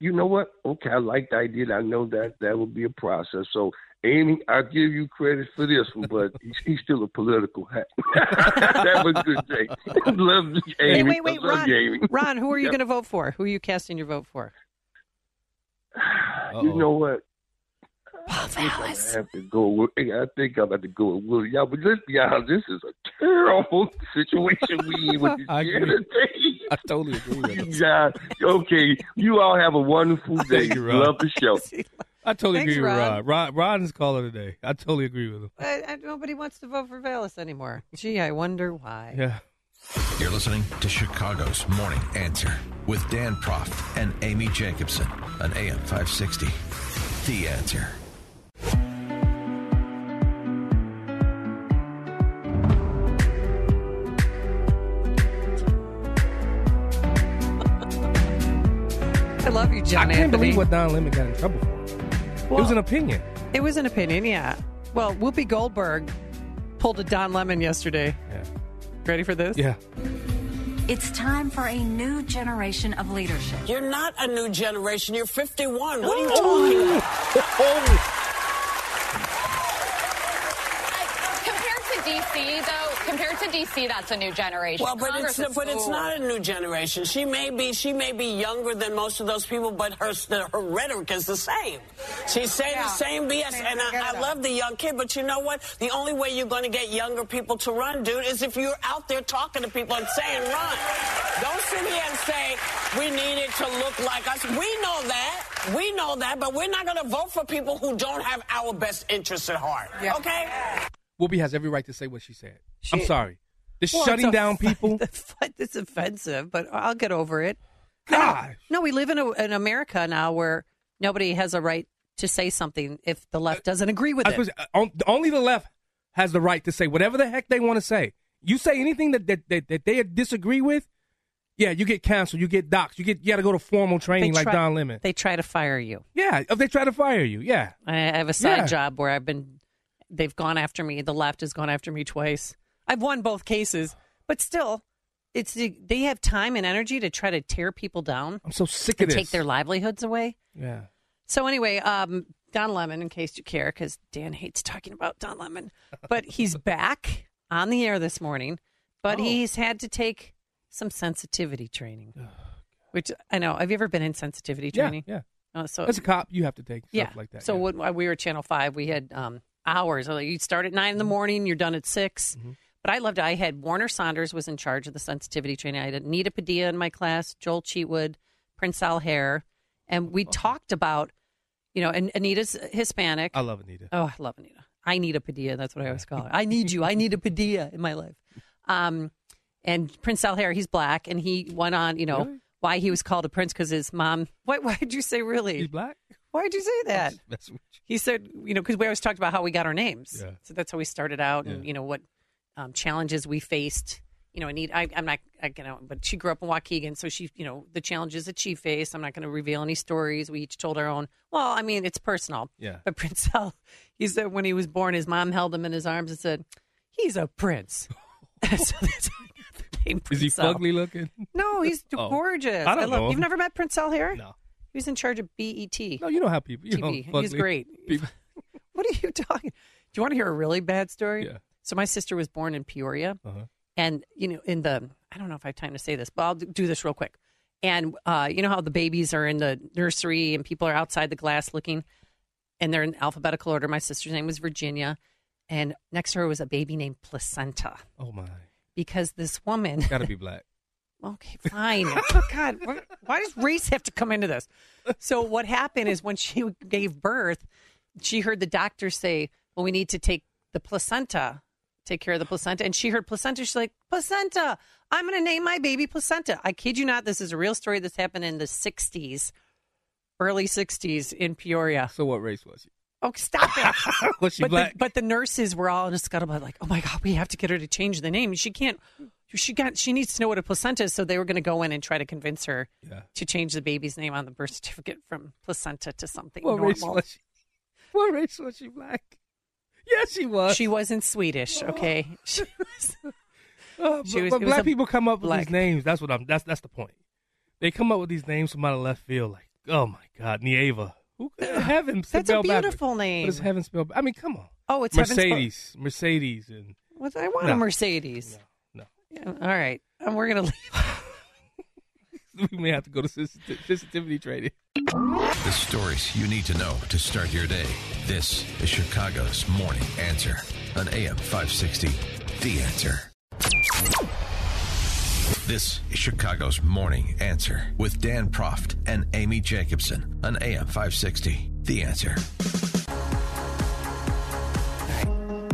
You know what? Okay, I like the idea. I know that that will be a process. So, Amy, I'll give you credit for this one, but he's, he's still a political hack. that was good, Jay. Love Amy. wait, wait, Ron. Amy. Ron, who are you Yep. going to vote for? Who are you casting your vote for? You know what? I think I'm gonna have to go. With, I think I'm about to go with Willie. Y'all, but let's be honest. This is a terrible situation we in with this I agree. I totally agree with You guys, okay. You all have a wonderful day. You, Love the show. I totally Thanks, agree with Rod. Ron. Ron. Ron is caller today. I totally agree with him. I, I, nobody wants to vote for Vallas anymore. Gee, I wonder why. Yeah. You're listening to Chicago's Morning Answer with Dan Proft and Amy Jacobson on AM 560. The Answer. I love you, John I can't Anthony. believe what Don Lemon got in trouble for. it was an opinion. It was an opinion, yeah. Well, Whoopi Goldberg pulled a Don Lemon yesterday. Yeah. Ready for this? Yeah. It's time for a new generation of leadership. You're not a new generation. You're 51. What are you oh. talking about? Compared to D.C. though, compared to D.C., that's a new generation. Well, but Congress it's but it's not a new generation. She may be she may be younger than most of those people, but her her rhetoric is the same. She's saying Yeah. the same BS, and I, I love the young kid. But you know what? The only way you're going to get younger people to run, dude, is if you're out there talking to people and saying run. Don't sit here and say we need it to look like us. We know that. We know that, but we're not going to vote for people who don't have our best interests at heart. Okay? Whoopi has every right to say what she said. I'm sorry. This Well, shutting down people. it's offensive, but I'll get over it. God. No, we live in, a, in America now where nobody has a right to say something if the left doesn't agree with it. uh, only the left has the right to say whatever the heck they want to say. You say anything that, that, that, that they disagree with, yeah, you get canceled, you get doxxed, you get you got to go to formal training They like Don Lemon. They try to fire you. Yeah, if they try to fire you, yeah. I have a side Yeah. job where I've been, they've gone after me. The left has gone after me twice. I've won both cases, but still, it's the, they have time and energy to try to tear people down. I'm so sick of of take their livelihoods away. Yeah. So anyway, um, Don Lemon, in case you care, because Dan hates talking about Don Lemon, but he's back on the air this morning. But Oh. he's had to take some sensitivity training, which I know. Have you ever been in sensitivity training? yeah. Oh, so As a cop, you have to take stuff yeah, like that. So yeah. when we were Channel Five, we had um, hours. Like you'd start at nine Mm-hmm. in the morning, you're done at 6 But I loved it. I had Warner Saunders was in charge of the sensitivity training. I had Anita Padilla in my class, Joel Cheatwood, Prince Al Hare, and we talked about, you know, and Anita's Hispanic. I love Anita. Oh, I love Anita. I need a Padilla. That's what I always call her. I need you. I need a Padilla in my life. Um, and Prince Al Hare, he's black, and he went on, you know, Really? why he was called a prince because his mom. Why? Why did you say really? He's black. Why did you say that? That's what He said, you know, because we always talked about how we got our names. Yeah. So that's how we started out, and you know what um, challenges we faced. You know, Anita, I, I'm not, I, you know, but she grew up in Waukegan, so she, you know, the challenges that she faced. I'm not going to reveal any stories. We each told our own. Well, I mean, it's personal. Yeah. But Prince Al, he said when he was born, his mom held him in his arms and said, "He's a prince." so that's how got the name Is he fugly looking? No, he's Oh. gorgeous. I don't love, know You've never met Prince Al Hare? No. He was in charge of BET. No, you know how people. You know, TV. He's great. People. What are you talking? Do you want to hear a really bad story? Yeah. So my sister was born in Peoria, Uh-huh. and you know, in the I don't know if I have time to say this, but I'll do do this real quick. And uh, you know how the babies are in the nursery and people are outside the glass looking, and they're in alphabetical order. My sister's name was Virginia, and next to her was a baby named Placenta Oh my, because this woman. got to be black. Okay, fine. Oh, God, why- why does race have to come into this? So what happened is when she gave birth, she heard the doctor say, "Well, we need to take the placenta, take care of the placenta." And she heard placenta. She's like, "Placenta! I'm going to name my baby placenta." I kid you not. This is a real story. This happened in the '60s, early '60s in Peoria. So what race was she? Oh, stop it! Was she but black? The, but the nurses were all in a scuttlebutt, like, "Oh my god, we have to get her to change the name. She can't. She got. She needs to know what a placenta is." So they were going to go in and try to convince her Yeah. to change the baby's name on the birth certificate from placenta to something What race normal. was she? What race was she? Black. Yes, she was. She wasn't Swedish. Oh. Okay. She was- oh, She but was- but it was black people come up with black- these names. That's what I'm. That's that's the point. They come up with these names from out of left field. Like, oh my God, Nieva. Who uh, heaven That's a spelled backwards. beautiful name. What is heaven spelled? I mean, come on. Oh, it's heaven spelled- Mercedes, Mercedes, and What I want No. a Mercedes. No, Yeah, all right. And we're gonna leave. we may have to go to sensitivity, sensitivity training. The stories you need to know to start your day. This is Chicago's Morning Answer on AM 560. The Answer. This is Chicago's Morning Answer with Dan Proft and Amy Jacobson on AM 560. The Answer.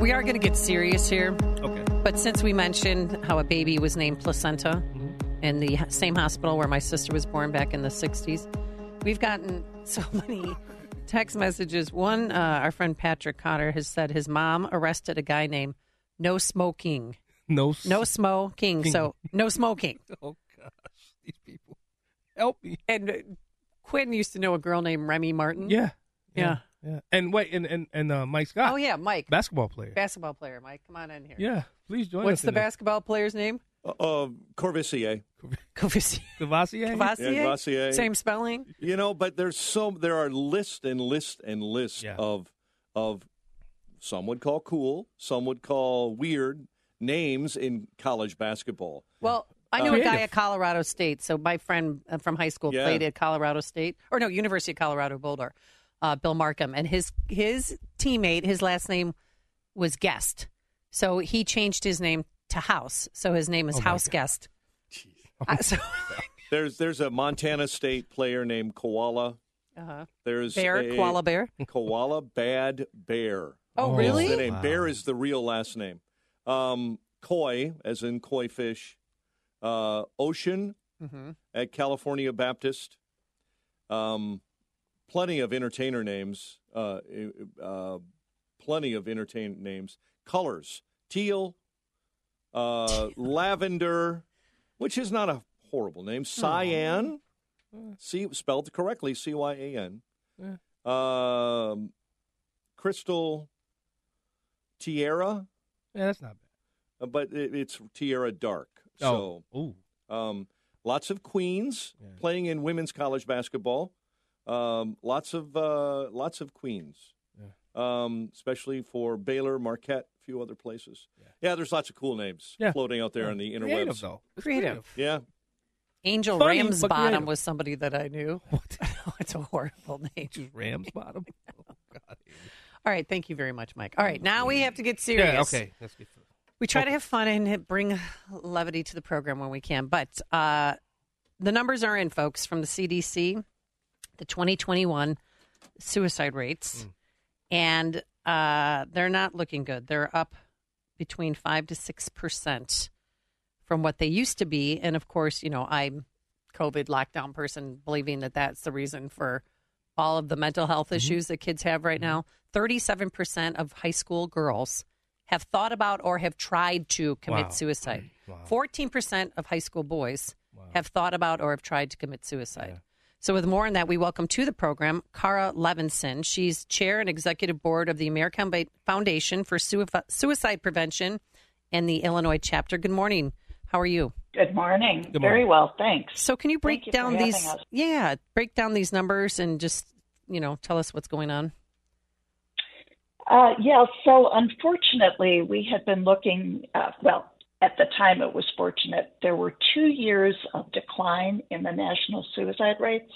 We are going to get serious here. Okay. But since we mentioned how a baby was named placenta Mm-hmm. in the same hospital where my sister was born back in the 60s, we've gotten so many text messages. One, uh, our friend Patrick Cotter has said his mom arrested a guy named No Smoking. No, No smoking. So, no smoking. Oh gosh, these people. Help me. And uh, Quinn used to know a girl named Remy Martin. Yeah. Yeah. Yeah. And wait, and and, and uh, Mike Scott. Oh, yeah, Mike. basketball player. Basketball player, Mike. Come on in here. Yeah, please join me. What's us. the in this. basketball player's name? Uh, Corvisier. Covissier. Cavassier? Cavassier? Yeah, Cavassier. Same spelling? You know, but there's so there are lists and lists and lists of of some would call cool, some would call weird names in college basketball. Well, I Uh, a guy at Colorado State. So my friend uh, from high school Yeah. played at Colorado State, or no, University of Colorado Boulder. Uh, Bill Markham, and his his teammate, his last name was Guest, so he changed his name to House. So his name is Oh, my House Guest. Uh, so, There's there's a Montana State player named Koala. Uh-huh. There's Bear, a, koala bear. Koala Bad Bear. Oh, is really? The name. Wow. Bear is the real last name. Um, koi, as in koi fish. Uh, Ocean Mhm. at California Baptist. Um, plenty of entertainer names. Uh, uh, plenty of entertain names. Colors: teal, uh, lavender, which is not a horrible name. Cyan, C spelled correctly, C Y A N. Yeah. Um, Crystal Tierra, Yeah, that's not bad. uh, but it, it's Tierra Dark. Oh. So, um, lots of queens playing in women's college basketball. Um, lots of uh, lots of queens, um, especially for Baylor, Marquette, a few other places. Yeah, there's lots of cool names Yeah. floating out there Yeah. on the interwebs. Creative, though. It's Creative. Yeah. Angel Funny, but Ramsbottom was somebody that I knew. What? it's a horrible name. Just Rams bottom. All right, thank you very much, Mike. All right, now we have to get serious. Yeah, okay. Let's get through. We try to have fun and bring levity to the program when we can, but uh, the numbers are in, folks, from the CDC, the 2021 suicide rates, and uh, they're not looking good. They're up between five to six percent from what they used to be, and of course, you know, I'm COVID lockdown person, believing that that's the reason for all of the mental health mm-hmm. issues that kids have right now. 37% of high school girls have thought about or have tried to commit Wow. suicide. Wow. 14% of high school boys have thought about or have tried to commit suicide. So, with more on that, we welcome to the program Cara Levinson. She's chair and executive board of the American Foundation for Suicide Prevention and the Illinois chapter. Good morning. How are you? Good morning. Good morning. Very well, thanks. So, can you break you down these? us. Yeah, break down these numbers and just you know tell us what's going on. Uh, yeah, so unfortunately, we had been looking, uh, well, at the time it was fortunate. There were two years of decline in the national suicide rates,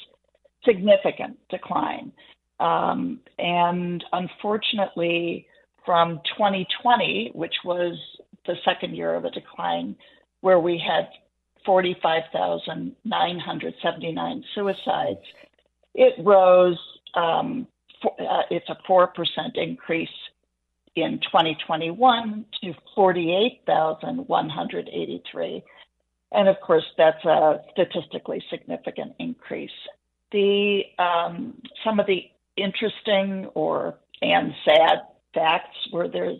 significant decline. Um, and unfortunately, from 2020, which was the second year of a decline, where we had 45,979 suicides, it rose. Um, for, uh, it's a 4% increase in 2021 to 48,183. And of course, that's a statistically significant increase. The um, some of the interesting or and sad facts were there's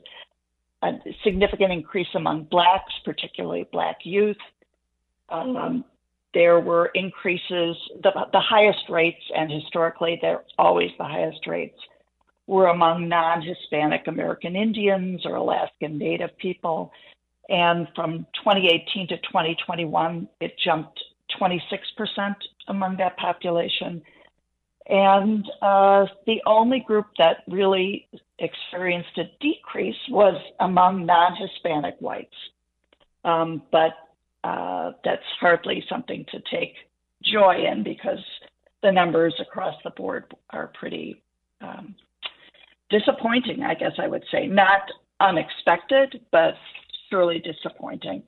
a significant increase among blacks, particularly black youth. Um, there were increases, the, the highest rates, and historically they're always the highest rates, were among non Hispanic American Indians or Alaskan Native people. And from 2018 to 2021, it jumped 26% among that population. And uh, the only group that really experienced a decrease was among non Hispanic whites. Um, but uh, that's hardly something to take joy in because the numbers across the board are pretty um, disappointing, I guess I would say. Not unexpected, but surely disappointing.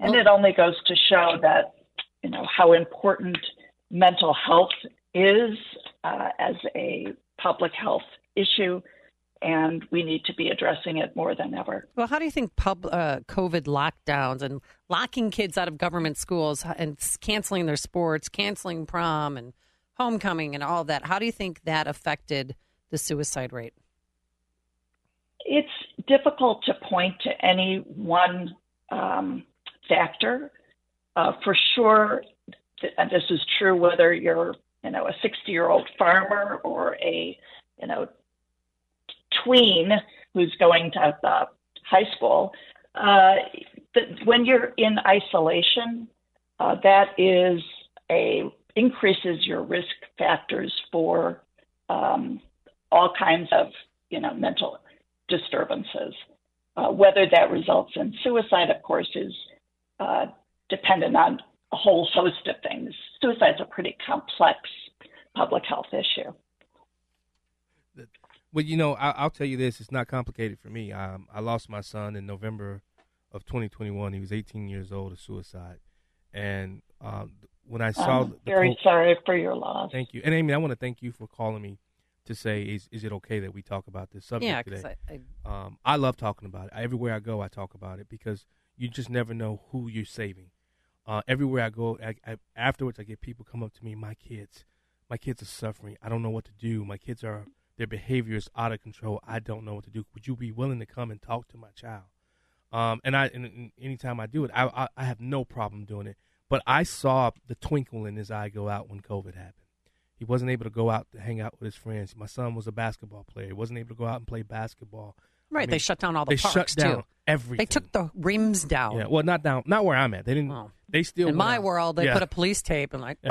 And it only goes to show that, you know, how important mental health is uh, as a public health issue, and we need to be addressing it more than ever. Well, how do you think pub, uh, COVID lockdowns and locking kids out of government schools and canceling their sports, canceling prom and homecoming and all that, how do you think that affected the suicide rate? It's difficult to point to any one um, factor. Uh, for sure, th- this is true whether you're, you know, a 60-year-old farmer or a, you know, tween who's going to uh, high school. Uh, th- when you're in isolation, uh, that is a increases your risk factors for um, all kinds of, you know, mental disturbances. Uh, whether that results in suicide, of course, is uh, dependent on a whole host of things. Suicide is a pretty complex public health issue. Well, you know, I, will tell you this: it's not complicated for me. Um, I lost my son in November of 2021. He was 18 years old of suicide, and um, when I saw, I'm very sorry for your loss. Thank you, and Amy, I want to thank you for calling me to say, is is it okay that we talk about this subject yeah, today? I, I, um, I love talking about it. Everywhere I go, I talk about it because you just never know who you're saving. Uh, everywhere I go, I, I, afterwards, I get people come up to me. My kids, my kids are suffering. I don't know what to do. My kids are their behavior is out of control. I don't know what to do. Would you be willing to come and talk to my child? Um, and I, and, and anytime I do it, I, I, I have no problem doing it. But I saw the twinkle in his eye go out when COVID happened. He wasn't able to go out to hang out with his friends. My son was a basketball player. He wasn't able to go out and play basketball. Right, I mean, they shut down all the they parks shut down too. Everything. They took the rims down. Yeah, well, not down, not where I'm at. They didn't. They still In my out. world, they Yeah. put a police tape and like, Yeah.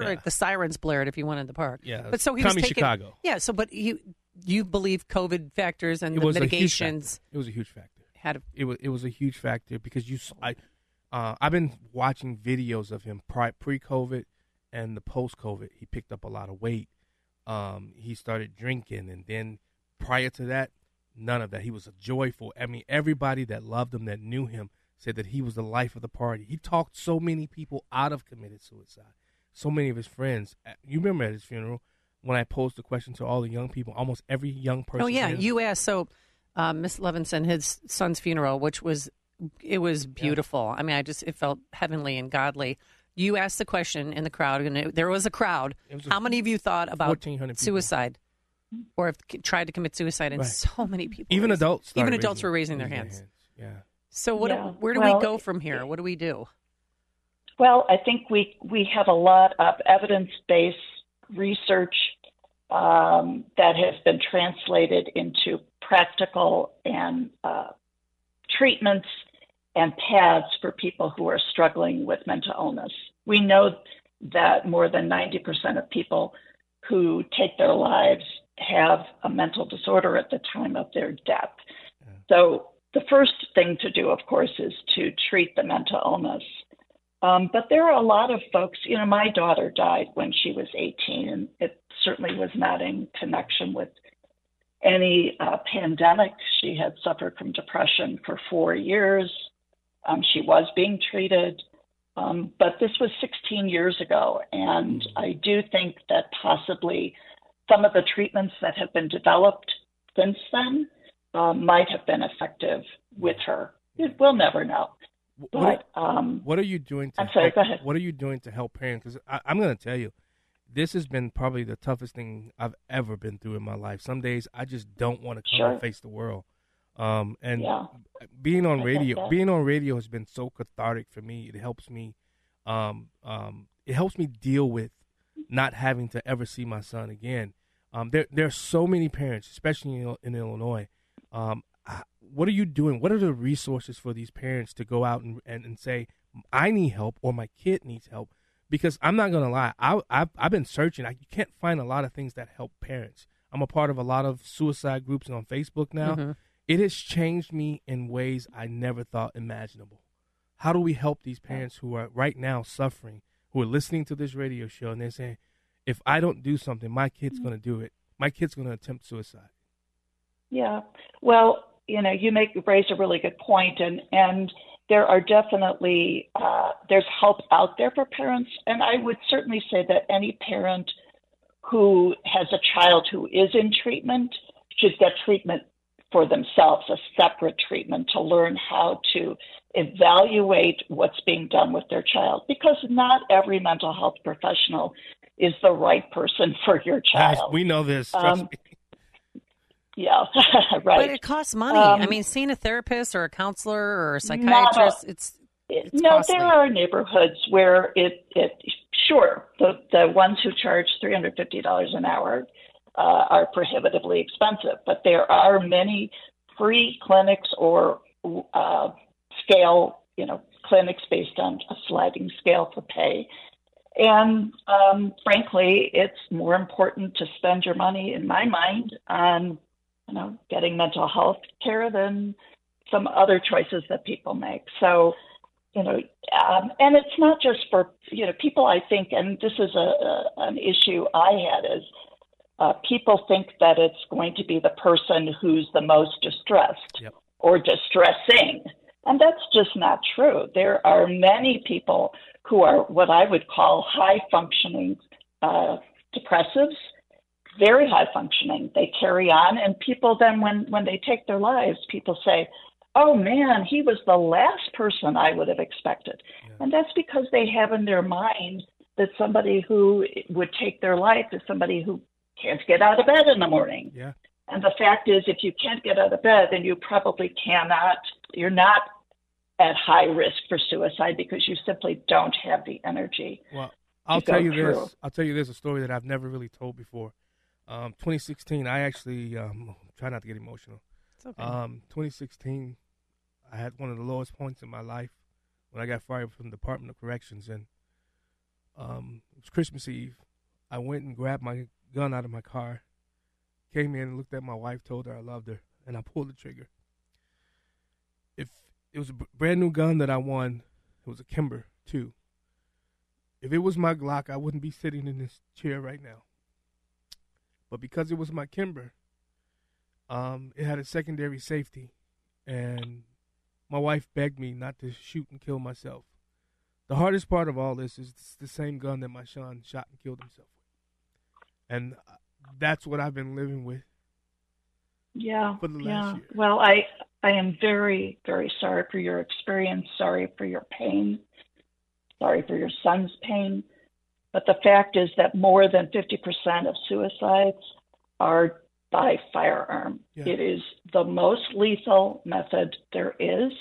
like the sirens blared if you went in the park. Yeah, but so he Tommy was taking, Chicago. Yeah, so but you you believe COVID factors and it the was a huge mitigations. It was a huge factor. had a, It was it was a huge factor because you I uh, I've been watching videos of him pri- pre-COVID and the post-COVID. He picked up a lot of weight. Um, he started drinking, and then prior to that, none of that. He was a joyful. I mean, everybody that loved him, that knew him, said that he was the life of the party. He talked so many people out of committed suicide. So many of his friends. Uh, You remember at his funeral when I posed the question to all the young people. Almost every young person. Oh yeah, you asked. So, uh, Miss Levinson, his son's funeral, which was it was beautiful. I mean, I just it felt heavenly and godly. You asked the question in the crowd, and it, there was a crowd. was a- How many of you thought about suicide, or have tried to commit suicide? And Right. so many people, Even raised- adults even adults raising- were raising their raising hands. their Yeah. So what? Yeah. where do Well, we go from here? What do we do? Well, I think we we have a lot of evidence-based research um, that has been translated into practical and uh, treatments and paths for people who are struggling with mental illness. We know that more than 90% of people who take their lives have a mental disorder at the time of their death. So the first thing to do, of course, is to treat the mental illness. Um, but there are a lot of folks, you know, my daughter died when she was 18, and it certainly was not in connection with any uh, pandemic. She had suffered from depression for four years. Um, she was being treated, um, but this was 16 years ago. And I do think that possibly some of the treatments that have been developed since then uh, might have been effective with her. We'll never know. What, um, what are you doing to I'm sorry, help, go ahead. What are you doing to help parents? Because I'm going to tell you, this has been probably the toughest thing I've ever been through in my life. Some days I just don't want to come Sure. and face the world. Um, and Yeah. being on I radio, being on radio has been so cathartic for me. It helps me, um, um, it helps me deal with not having to ever see my son again. Um, there, there are so many parents, especially in, in Illinois. Um, what are you doing? What are the resources for these parents to go out and, and, and say, I need help or my kid needs help? Because I'm not gonna lie, I, I've I've been searching. I you can't find a lot of things that help parents. I'm a part of a lot of suicide groups on Facebook now. Mhm. It has changed me in ways I never thought imaginable. How do we help these parents who are right now suffering, who are listening to this radio show, and they're saying, "If I don't do something, my kid's gonna do it. My kid's gonna attempt suicide." Yeah. Well, you know, you make raise a really good point, and and there are definitely uh, there's help out there for parents, and I would certainly say that any parent who has a child who is in treatment should get treatment for themselves, a separate treatment to learn how to evaluate what's being done with their child, because not every mental health professional is the right person for your Guys, child. we know this. Trust Um, me. Yeah, right. But it costs money. Um, I mean, seeing a therapist or a counselor or a psychiatrist, a- it's it's no, costly. there are neighborhoods where it, it sure the the ones who charge three hundred fifty dollars an hour uh, are prohibitively expensive, but there are many free clinics or uh, scale you know clinics based on a sliding scale for pay. And um, frankly, it's more important to spend your money, in my mind, on you know, getting mental health care than some other choices that people make. So, you know, um, and it's not just for you know people. I think, and this is a, a an issue I had is uh, people think that it's going to be the person who's the most distressed Yep. or distressing, and that's just not true. There are many people who are what I would call high functioning uh, depressives, very high functioning. They carry on, and people then, when when they take their lives, people say, "Oh man, he was the last person I would have expected," and that's because they have in their mind that somebody who would take their life is somebody who can't get out of bed in the morning. Yeah. And the fact is, if you can't get out of bed, then you probably cannot, you're not at high risk for suicide because you simply don't have the energy. Well, I'll tell you through. this. I'll tell you this a story that I've never really told before. Um, 2016, I actually um, try not to get emotional. It's okay. Um, 2016, I had one of the lowest points in my life when I got fired from the Department of Corrections, and um, it was Christmas Eve. I went and grabbed my gun out of my car, came in and looked at my wife, told her I loved her, and I pulled the trigger. If it was a brand new gun that I won, it was a Kimber too. If it was my Glock, I wouldn't be sitting in this chair right now. But because it was my Kimber, um, it had a secondary safety, and my wife begged me not to shoot and kill myself. The hardest part of all this is the same gun that my son shot and killed himself and that's what I've been living with. Yeah. For the last yeah. year. Well, I I am very very sorry for your experience. Sorry for your pain. Sorry for your son's pain. But the fact is that more than 50% of suicides are by firearm. Yeah. It is the most lethal method there is,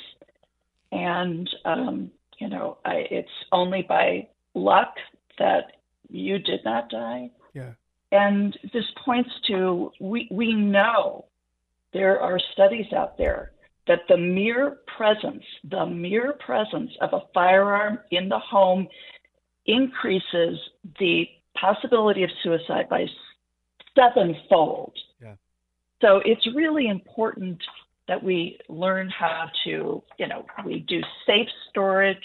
and um, you know I, it's only by luck that you did not die. Yeah. And this points to we, we know there are studies out there that the mere presence, the mere presence of a firearm in the home increases the possibility of suicide by sevenfold. Yeah. So it's really important that we learn how to, you know, we do safe storage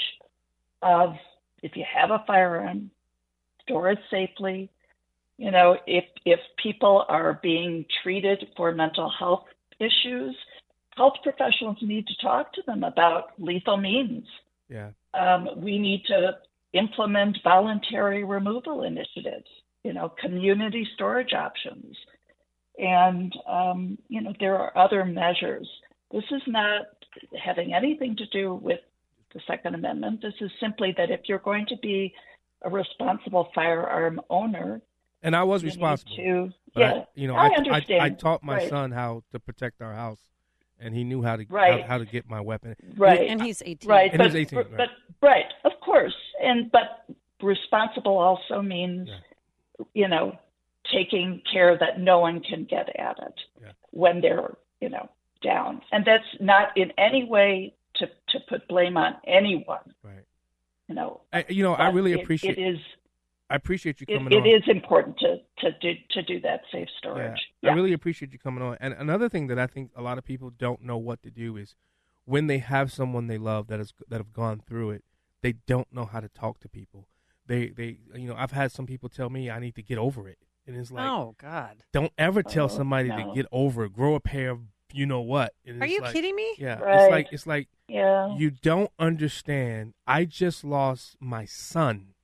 of if you have a firearm, store it safely. You know, if if people are being treated for mental health issues, health professionals need to talk to them about lethal means. Yeah. Um, we need to implement voluntary removal initiatives, you know, community storage options. And, um, you know, there are other measures. This is not having anything to do with the Second Amendment. This is simply that if you're going to be a responsible firearm owner, And I was responsible. to- But yeah, I, you know, I I, understand. I, taught my Right. son how to protect our house, and he knew how to Right. how, how to get my weapon. Right. And he's 18. Right. And but, he's 18, right. but right, of course. And but responsible also means you know, taking care that no one can get at it when they're, you know, down. And that's not in any way to to put blame on anyone. Right. You know. I, you know, I but really it- appreciate. it is I appreciate you it, coming it on. is important to to do to do that safe storage. I really appreciate you coming on. And another thing that I think a lot of people don't know what to do is when they have someone they love that is that have gone through it, they don't know how to talk to people. They they you know, I've had some people tell me I need to get over it. And it's like oh God. don't ever tell Oh, somebody no. to get over it. Grow a pair of you know what. And Are you like- kidding me? Yeah. Right. It's like it's like Yeah. you don't understand. I just lost my son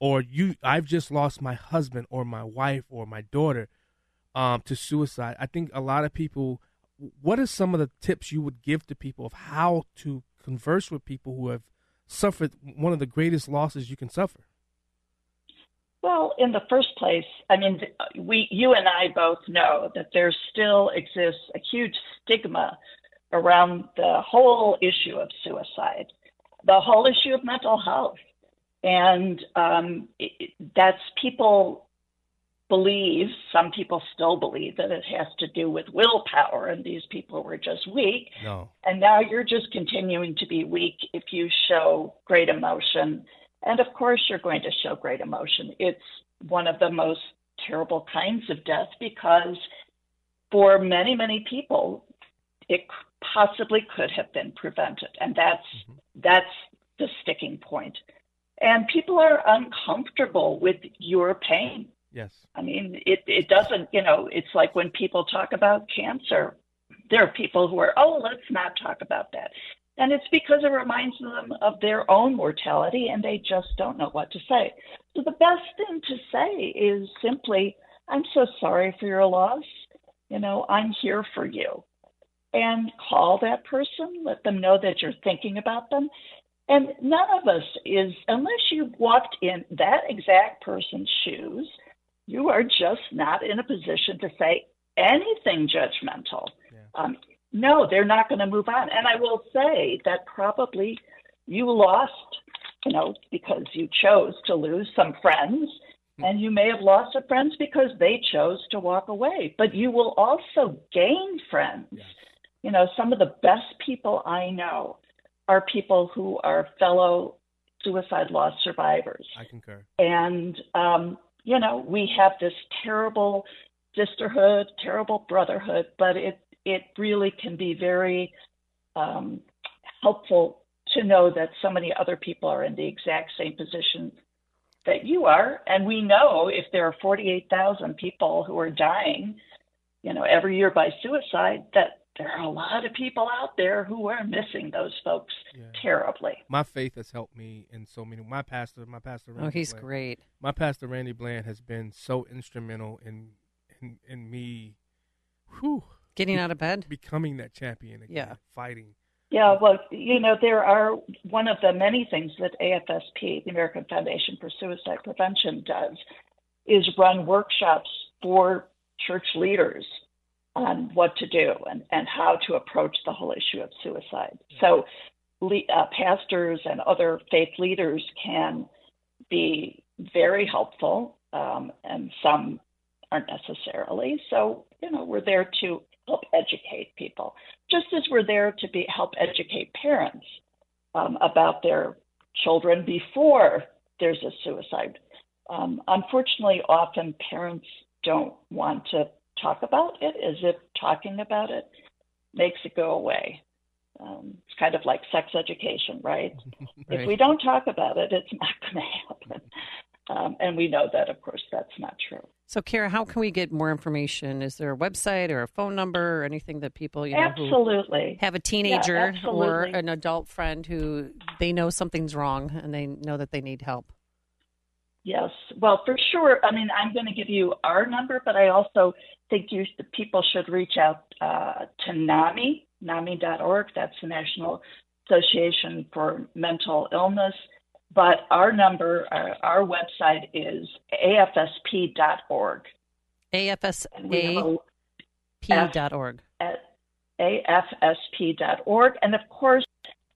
or you I've just lost my husband or my wife or my daughter um to suicide. I think a lot of people what are some of the tips you would give to people of how to converse with people who have suffered one of the greatest losses you can suffer? Well, in the first place, I mean, we, you and I both know that there still exists a huge stigma around the whole issue of suicide, the whole issue of mental health, and um, it, that's people believe. Some people still believe that it has to do with willpower, and these people were just weak. No. And now you're just continuing to be weak if you show great emotion. And of course, you're going to show great emotion. It's one of the most terrible kinds of death because for many, many people, it possibly could have been prevented, and that's that's the sticking point. And people are uncomfortable with your pain. Yes. I mean, it it doesn't, you know, it's like when people talk about cancer, there are people who are, oh, let's not talk about that. And it's because it reminds them of their own mortality and they just don't know what to say. So the best thing to say is simply, I'm so sorry for your loss. You know, I'm here for you. And call that person, let them know that you're thinking about them. And none of us is, unless you've walked in that exact person's shoes, you are just not in a position to say anything judgmental. Um, no, they're not going to move on. And I will say that probably you lost, you know, because you chose to lose some friends, and you may have lost some friends because they chose to walk away. But you will also gain friends. You know, some of the best people I know are people who are fellow suicide loss survivors. I concur. And, um, you know, we have this terrible sisterhood, terrible brotherhood, but it, it really can be very um, helpful to know that so many other people are in the exact same position that you are. And we know if there are 48,000 people who are dying, you know, every year by suicide, that there are a lot of people out there who are missing those folks terribly. My faith has helped me in so many. My pastor, my pastor. Oh, he's Bland- great. My pastor Randy Bland has been so instrumental in in, in me, whew, Getting out of bed? becoming that champion again, Yeah. fighting. Yeah, well, you know, there are one of the many things that AFSP, the American Foundation for Suicide Prevention, does is run workshops for church leaders on what to do and, and how to approach the whole issue of suicide. So, le- uh, pastors and other faith leaders can be very helpful, um, and some aren't necessarily. So, you know, we're there to help educate people, just as we're there to be help educate parents um, about their children before there's a suicide. Um, unfortunately, often parents don't want to talk about it as if talking about it makes it go away. Um, it's kind of like sex education, right? If we don't talk about it, it's not going to happen. Um, and we know that, of course, that's not true. So, Kara, how can we get more information? Is there a website or a phone number or anything that people, you know, who Absolutely. have a Yeah, teenager or an adult friend who they know something's wrong and they know that they need help? Yes. Well, for sure. I mean, I'm going to give you our number, but I also think you the people should reach out uh, to NAMI, NAMI.org. That's the National Association for Mental Illness. But our number, our, our website is afsp.org. AFSAP.org. At afsp.org. And of course,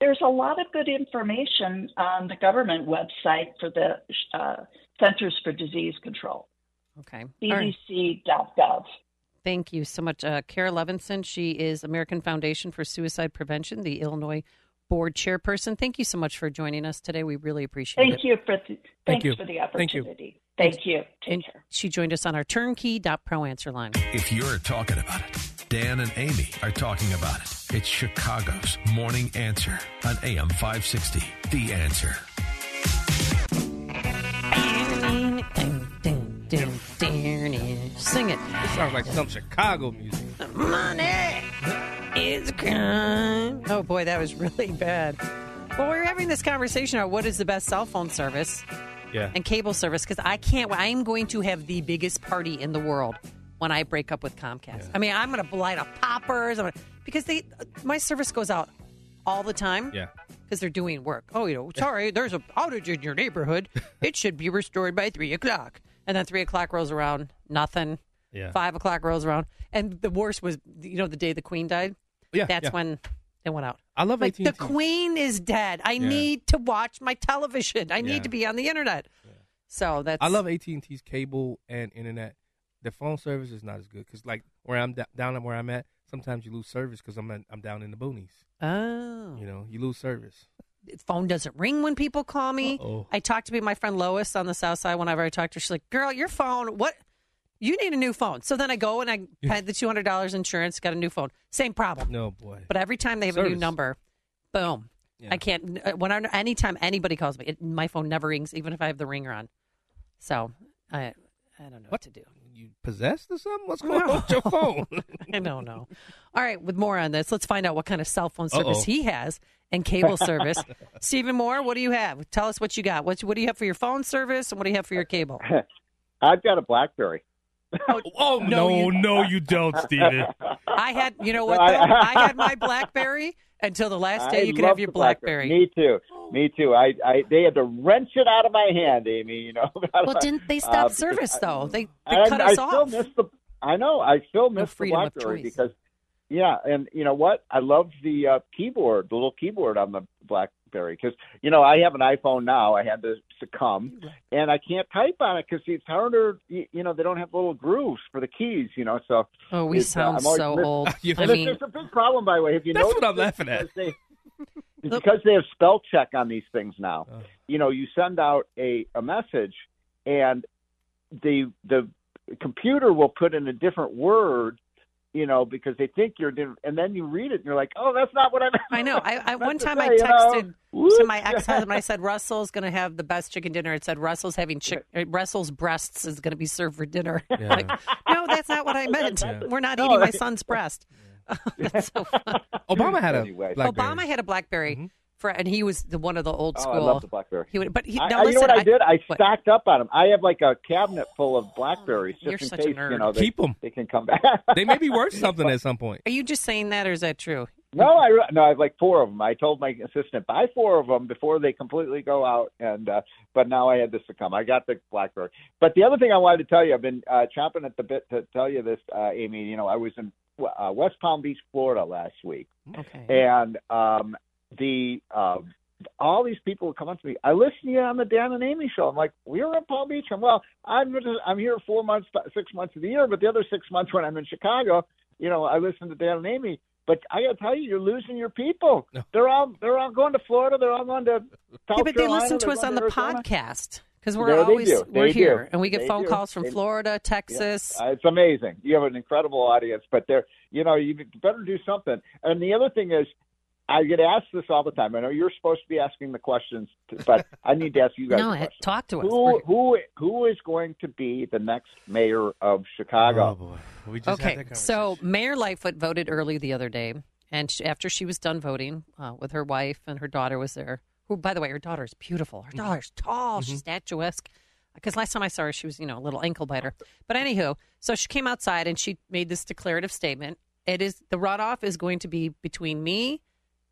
there's a lot of good information on the government website for the uh, Centers for Disease Control. Okay. All right. CDC.gov. Thank you so much. Uh, Kara Levinson, she is American Foundation for Suicide Prevention, the Illinois Board Chairperson. Thank you so much for joining us today. We really appreciate it. Thank you for the, thanks you. for the Thank you. opportunity. Thank you. Take and she joined us on our turnkey.pro answer line. If you're talking about it, Dan and Amy are talking about it. It's Chicago's Morning Answer on AM 560. The Answer. Sing it. This sounds like some Chicago music. Money is a crime. Oh boy, that was really bad. Well, we were having this conversation about what is the best cell phone service Yeah. and cable service because I can't. I am going to have the biggest party in the world when I break up with Comcast. I mean, I'm going to light up poppers. I'm gonna, because they my service goes out all the time. Yeah. Because they're doing work. Oh, you know, sorry, there's a outage in your neighborhood. It should be restored by three o'clock. And then three o'clock rolls around, nothing. Yeah. Five o'clock rolls around, and the worst was, you know, the day the Queen died. Yeah, That's yeah. when it went out. I love like AT&T. the Queen is dead. I Yeah. need to watch my television. I need to be on the internet. So that's I love AT and T's cable and internet. The phone service is not as good because, like, where I'm da- down at where I'm at, sometimes you lose service because I'm in, I'm down in the boonies. Oh. You know, you lose service. phone doesn't ring when people call me. Uh-oh. I talked to my friend Lois on the south side whenever I talked to her. She's like, girl, your phone, what? You need a new phone. So then I go and I paid the two hundred dollars insurance, got a new phone. Same problem. No boy. But every time they have a new number, boom. I can't. uh, When I, anytime anybody calls me, it, my phone never rings, even if I have the ringer on. So I, I don't know what, to do. You possessed or something? What's going on with your phone? I don't know. All right, with more on this, let's find out what kind of cell phone service Uh-oh. he has and cable service. Stephen Moore, what do you have? Tell us what you got. What, what do you have for your phone service and what do you have for your cable? I've got a BlackBerry. Oh, oh no, no, you, don't, Steven. I had, you know what? No, though? I, had my BlackBerry until the last day I you could have your the BlackBerry. Me too. Me too. I, I they had to wrench it out of my hand, Amy. You know. Well, didn't they stop Uh, because service I- though? They they I, cut I us still off. miss the. I know. I still miss the freedom BlackBerry because, yeah, and you know what? I love the uh, keyboard, the little keyboard on the BlackBerry because you know I have an iPhone now. I had to succumb, and I can't type on it because it's harder. You, you know, they don't have little grooves for the keys. You know, so. Oh, we uh, sound so miss- old. And I mean- it's a big problem, by the way. Have you That's what I'm laughing at. They- because they have spell check on these things now. You know, you send out a, a message, and the the computer will put in a different word. You know, because they think you're, different, and then you read it, and you're like, "Oh, that's not what I meant." I know. I, I one time say, I you know. texted to my ex husband. I said Russell's going to have the best chicken dinner. It said Russell's having chick, uh, Russell's breasts is going to be served for dinner. Yeah. like, no, that's not what I meant. We're not No, eating my son's breast. That's so fun. Obama had a Anyway. BlackBerry. Obama had a BlackBerry for, and he was the one of the old school. Oh, school. I love the BlackBerry. He would, but he, I, now I- you know what I, did? I what? stocked up on them. I have like a cabinet full of Blackberries just You're in such a nerd. you know they, Keep 'em. They can come back. they may be worth something at some point. Are you just saying that, or is that true? No, I no, I have like four of them. I told my assistant buy four of them before they completely go out, and uh, but now I had this to succumb. I got the BlackBerry. But the other thing I wanted to tell you, I've been uh, chomping at the bit to tell you this, uh, Amy. You know, I was in uh, West Palm Beach, Florida last week, Okay. and um, the uh, all these people would come up to me. I listen to you on the Dan and Amy show. I'm like, we were in Palm Beach. I'm well. I'm just, I'm here four months, six months of the year, but the other six months when I'm in Chicago, you know, I listen to Dan and Amy. But I got to tell you, you're losing your people. They're all they're all going to Florida. They're all going to South yeah, but they Carolina, listen to they're us on the Arizona. podcast because we're Yeah, always we're do. here and we get They phone do. calls from They- Florida, Texas. Uh, it's amazing. You have an incredible audience, but they're you know you better do something. And the other thing is, I get asked this all the time. I know you're supposed to be asking the questions, but I need to ask you guys. No, a talk to us. Who who who is going to be the next mayor of Chicago? Oh boy, we just Okay, that so Mayor Lightfoot voted early the other day, and she, after she was done voting uh, with her wife and her daughter was there. Who, by the way, her daughter is beautiful. Her daughter's tall. She's statuesque. Because last time I saw her, she was you know a little ankle biter. But anywho, so she came outside and she made this declarative statement. It is the runoff is going to be between me, and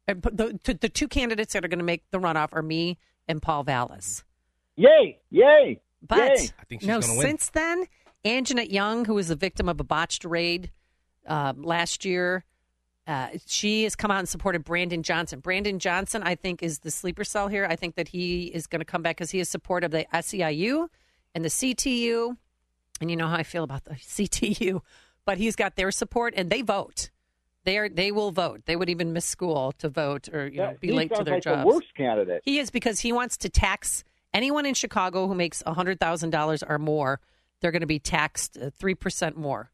the, the, the two candidates that are going to make the runoff are me and Paul Vallas. Yay! Yay! But Yay. I think she's no, win. since then, Anjanette Young, who was the victim of a botched raid uh, last year, uh, she has come out and supported Brandon Johnson. Brandon Johnson, I think, is the sleeper cell here. I think that he is going to come back because he is support of the SEIU and the CTU. And you know how I feel about the CTU, but he's got their support and they vote. They are they will vote. They would even miss school to vote or you know be late to their like jobs. the worst candidate. He is because he wants to tax anyone in Chicago who makes hundred thousand dollars or more. They're going to be taxed uh, three percent more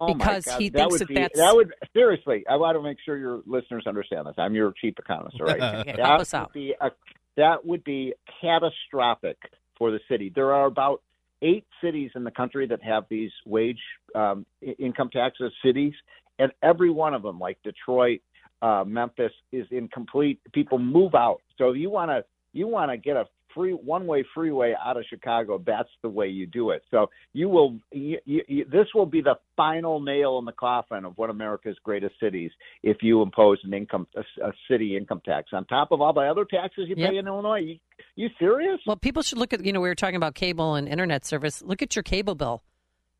Oh because he that thinks would that be, that's that would seriously. I want to make sure your listeners understand this. I'm your chief economist, all right? Okay, that help us would out. Be a, that would be catastrophic for the city. There are about eight cities in the country that have these wage um, income taxes. Cities, and every one of them, like Detroit, uh, Memphis, is in complete. People move out. So if you want to, you want to get a free one-way freeway out of Chicago. That's the way you do it. So you will. You, you, you, this will be the final nail in the coffin of one of America's greatest cities if you impose an income, a, a city income tax on top of all the other taxes you Yep. pay in Illinois. You, you serious? Well, people should look at you know we were talking about cable and internet service. Look at your cable bill.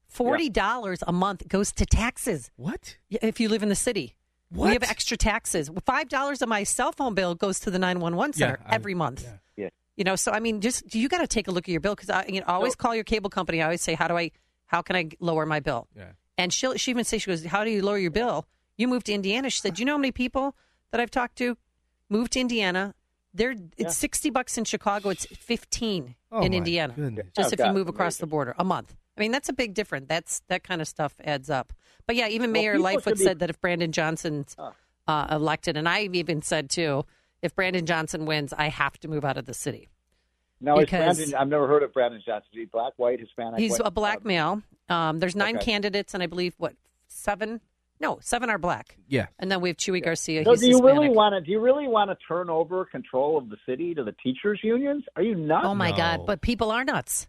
Forty dollars a month goes to taxes. What? If you live in the city, we have extra taxes. Five dollars of my cell phone bill goes to the nine one one center Yeah, I- every month. Yeah. You know, so I mean, just you got to take a look at your bill because I you know, always call your cable company. I always say, how do I, how can I lower my bill? Yeah. And she'll she even say she goes, how do you lower your bill? You moved to Indiana. She said, do you know how many people that I've talked to moved to Indiana? They're it's Yeah. sixty bucks in Chicago. It's fifteen Oh, in Indiana, goodness. just Oh, if you God, move across the border a month. I mean, that's a big difference. That's that kind of stuff adds up. But yeah, even Well, Mayor people Lightfoot be- said that if Brandon Johnson's uh, elected, and I've even said too, if Brandon Johnson wins, I have to move out of the city. Now, is Because- Brandon, I've never heard of Brandon Johnson. Is he black, white, Hispanic? He's what? a black male. Um, there's nine Okay. candidates, and I believe what seven? No, seven are black. Yeah. And then we have Chuy Garcia. So he's do you Hispanic. really want to? Do you really want to turn over control of the city to the teachers' unions? Are you nuts? Oh my God! But people are nuts.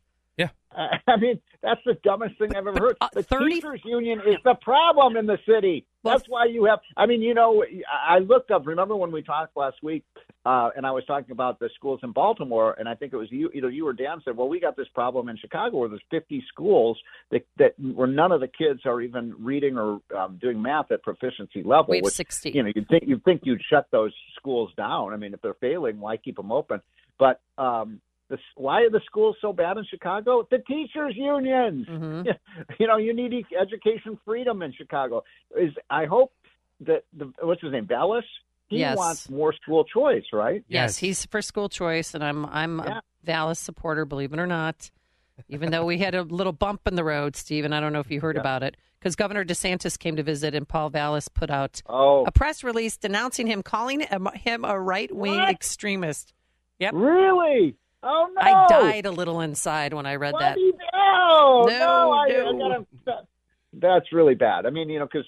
I mean, that's the dumbest thing I've ever heard. uh, the teachers' union is the problem in the city. That's why you have. I mean, you know, I I looked up. Remember when we talked last week, uh, and I was talking about the schools in Baltimore, and I think it was you, either you or Dan said, "Well, we got this problem in Chicago where there's 50 schools that that where none of the kids are even reading or um, doing math at proficiency level." We have which, 60. You know, you think you think you'd shut those schools down. I mean, if they're failing, why keep them open? But um, the, why are the schools so bad in Chicago? The teachers' unions. Mm-hmm. You know, you need e- education freedom in Chicago. Is I hope that the what's his name, Vallas? He Yes. wants more school choice, right? Yes, he's for school choice, and I'm I'm a Vallas supporter, believe it or not. Even though we had a little bump in the road, Stephen, I don't know if you heard about it, because Governor DeSantis came to visit, and Paul Vallas put out Oh. a press release denouncing him, calling him, him a right wing extremist. Yep. Really? Oh no! I died a little inside when I read that. No, No, no, I, I gotta, that- that's really bad. I mean, you know, because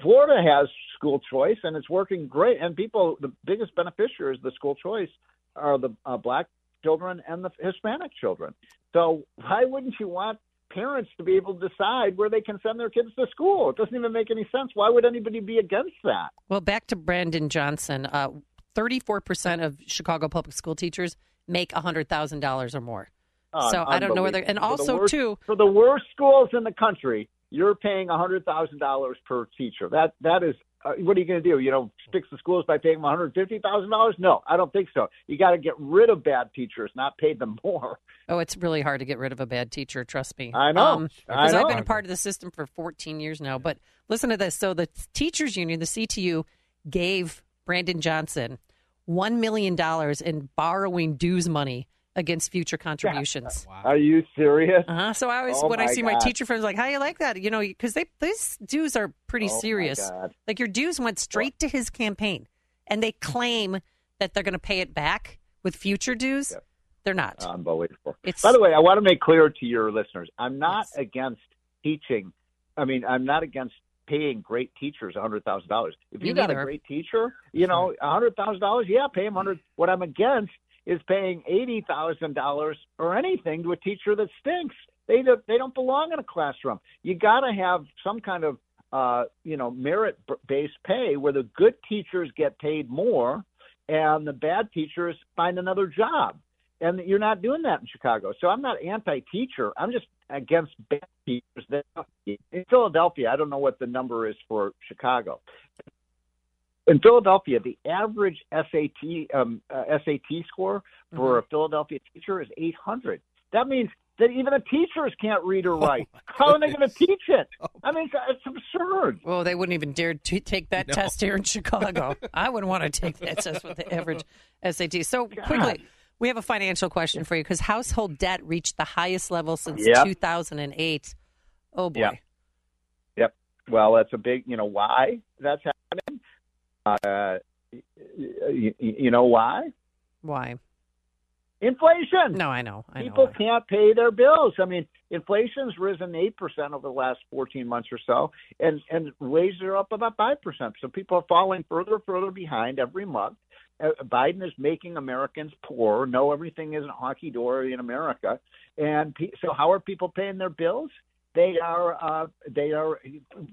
Florida has school choice and it's working great, and people, the biggest beneficiaries of the school choice are the uh, black children and the Hispanic children. So why wouldn't you want parents to be able to decide where they can send their kids to school? It doesn't even make any sense. Why would anybody be against that? Well, back to Brandon Johnson. Uh, 34% of Chicago public school teachers make $100,000 or more. Uh, so I don't know whether, and also worst- too, for the worst schools in the country, you're paying a hundred thousand dollars per teacher. That that is. Uh, what are you going to do? You know, fix the schools by paying them one hundred fifty thousand dollars? No, I don't think so. You got to get rid of bad teachers, not pay them more. Oh, it's really hard to get rid of a bad teacher. Trust me. I know. I Because I've been a part of the system for 14 years now. But listen to this. So the teachers union, the CTU, gave Brandon Johnson one million dollars in borrowing dues money against future contributions. wow Are you serious? Uh-huh. So I always, Oh, when I my see my teacher friends, like, how you like that? You know, because they these dues are pretty Oh, serious. Like your dues went straight to his campaign, and they claim that they're going to pay it back with future dues. They're not. Unbelievable. It's- By the way, I want to make clear to your listeners: I'm not against teaching. I mean, I'm not against paying great teachers a hundred thousand dollars. If you got a great teacher, you know, a hundred thousand dollars, yeah, pay him hundred. What I'm against is paying eighty thousand dollars or anything to a teacher that stinks. They don't, they don't belong in a classroom. You got to have some kind of uh, you know merit based pay where the good teachers get paid more and the bad teachers find another job. And you're not doing that in Chicago. So I'm not anti-teacher. I'm just against bad teachers. That in Philadelphia, I don't know what the number is for Chicago. In Philadelphia, the average SAT um, uh, SAT score for a Philadelphia teacher is 800. That means that even the teachers can't read or write. How are they going to teach it? I mean, it's, it's absurd. Well, they wouldn't even dare to take that No. test here in Chicago. I wouldn't want to take that test with the average SAT. So quickly, we have a financial question for you because household debt reached the highest level since Yep. 2008. Oh boy. Yeah. Yep. Well, that's a big. You know why that's happening? Uh, you, you know why? Why? Inflation. No, I know. I know. People can't pay their bills. I mean, inflation's risen eight percent over the last fourteen months or so, and and wages are up about five percent. So people are falling further and further behind every month. Uh, Biden is making Americans poor. No, everything isn't hockey dory in America, and pe- so how are people paying their bills? They are uh, they are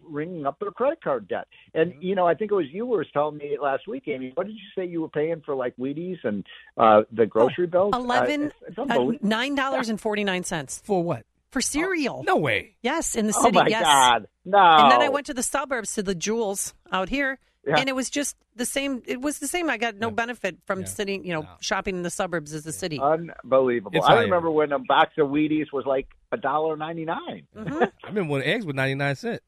ringing up their credit card debt. And you know, I think it was you who was telling me last week, Amy. What did you say you were paying for like Wheaties and uh, the grocery bills? Uh, Eleven it's- it's uh, nine dollars and forty nine cents for what? For cereal. No way. Yes, in the city. Oh, city. my yes. God. No. And then I went to the suburbs to the Jewels out here, Yeah. and it was just the same. It was the same. I got no benefit from sitting, you know, shopping in the suburbs as the city. Unbelievable. It's I higher. remember when a box of Wheaties was like a dollar ninety nine. Mm-hmm. I remember when eggs were 99 cents.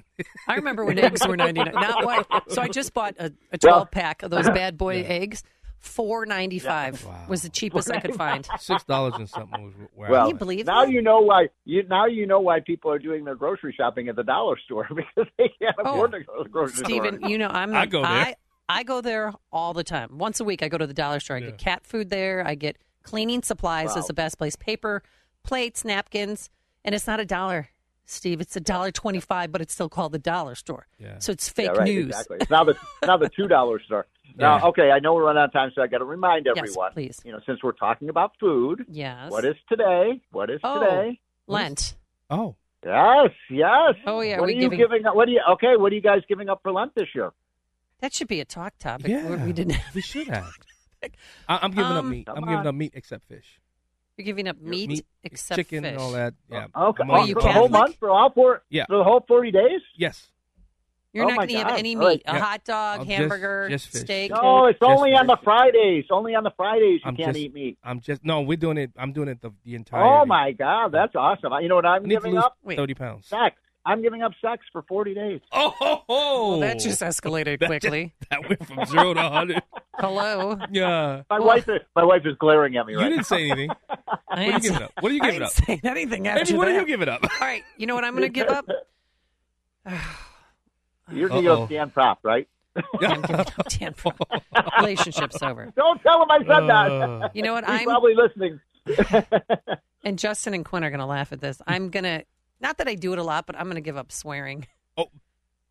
I remember when eggs were ninety nine. Not what. So I just bought a, a Well- twelve pack of those bad boy eggs Four ninety five was the cheapest I could find. Six dollars and something was where Well, Can you believe now that? you know why you now you know why people are doing their grocery shopping at the dollar store because they can't oh. afford to go to the grocery Oh, Steven, store. you know I'm I go there. I, I go there all the time. Once a week, I go to the dollar store. I get cat food there. I get cleaning supplies. Wow. Is the best place. Paper, plates, napkins, and it's not a dollar, Steve. It's a dollar twenty five, but it's still called the dollar store. Yeah. So it's fake yeah, right, news. Exactly. It's now the now the two dollar store. Now, Yeah. okay, I know we're running out of time, so I got to remind everyone. Yes, everyone. please. You know, since we're talking about food, Yes. what is today? What is Oh, today? Lent. Oh. Yes, yes. Oh, yeah, What are you giving- giving up? What do you? Okay, what are you guys giving up for Lent this year? That should be a talk topic. Yeah, we didn't. We should have. I, I'm giving up Um, meat. I'm Come giving up meat except fish. You're giving up meat, except chicken fish. and all that. Yeah. Okay, I'm oh, only for the whole month, for all four, Yeah. for the whole forty days. Yes. You're Oh not my going to have any All right. meat. A Yeah. hot dog, I'll hamburger, just fish. steak. No, it's Just only on the. Fridays. Only on the Fridays you I'm can't just, eat meat. I'm just no. We're doing it. I'm doing it the, the entire. Oh my God, that's awesome! You know what I'm I need to giving lose up? thirty pounds. Sex. I'm giving up sex for 40 days. Oh, ho, ho. Well, that just escalated That quickly. just- that went from zero to hundred. Hello. Yeah. My wife is my wife is glaring at me You didn't now. say anything. What are you ain't giving up? What are you giving I up? ain't saying anything after Amy, what are you giving up? All right. You know what I'm going to give up? You're going to Uh-oh. go Dan Proft, right? I'm giving up Dan Proft. Relationship's over. Don't tell him I said Uh. that. You know what? He's I'm probably listening. and Justin and Quinn are going to laugh at this. I'm going to not that I do it a lot, but I'm going to give up swearing. Oh,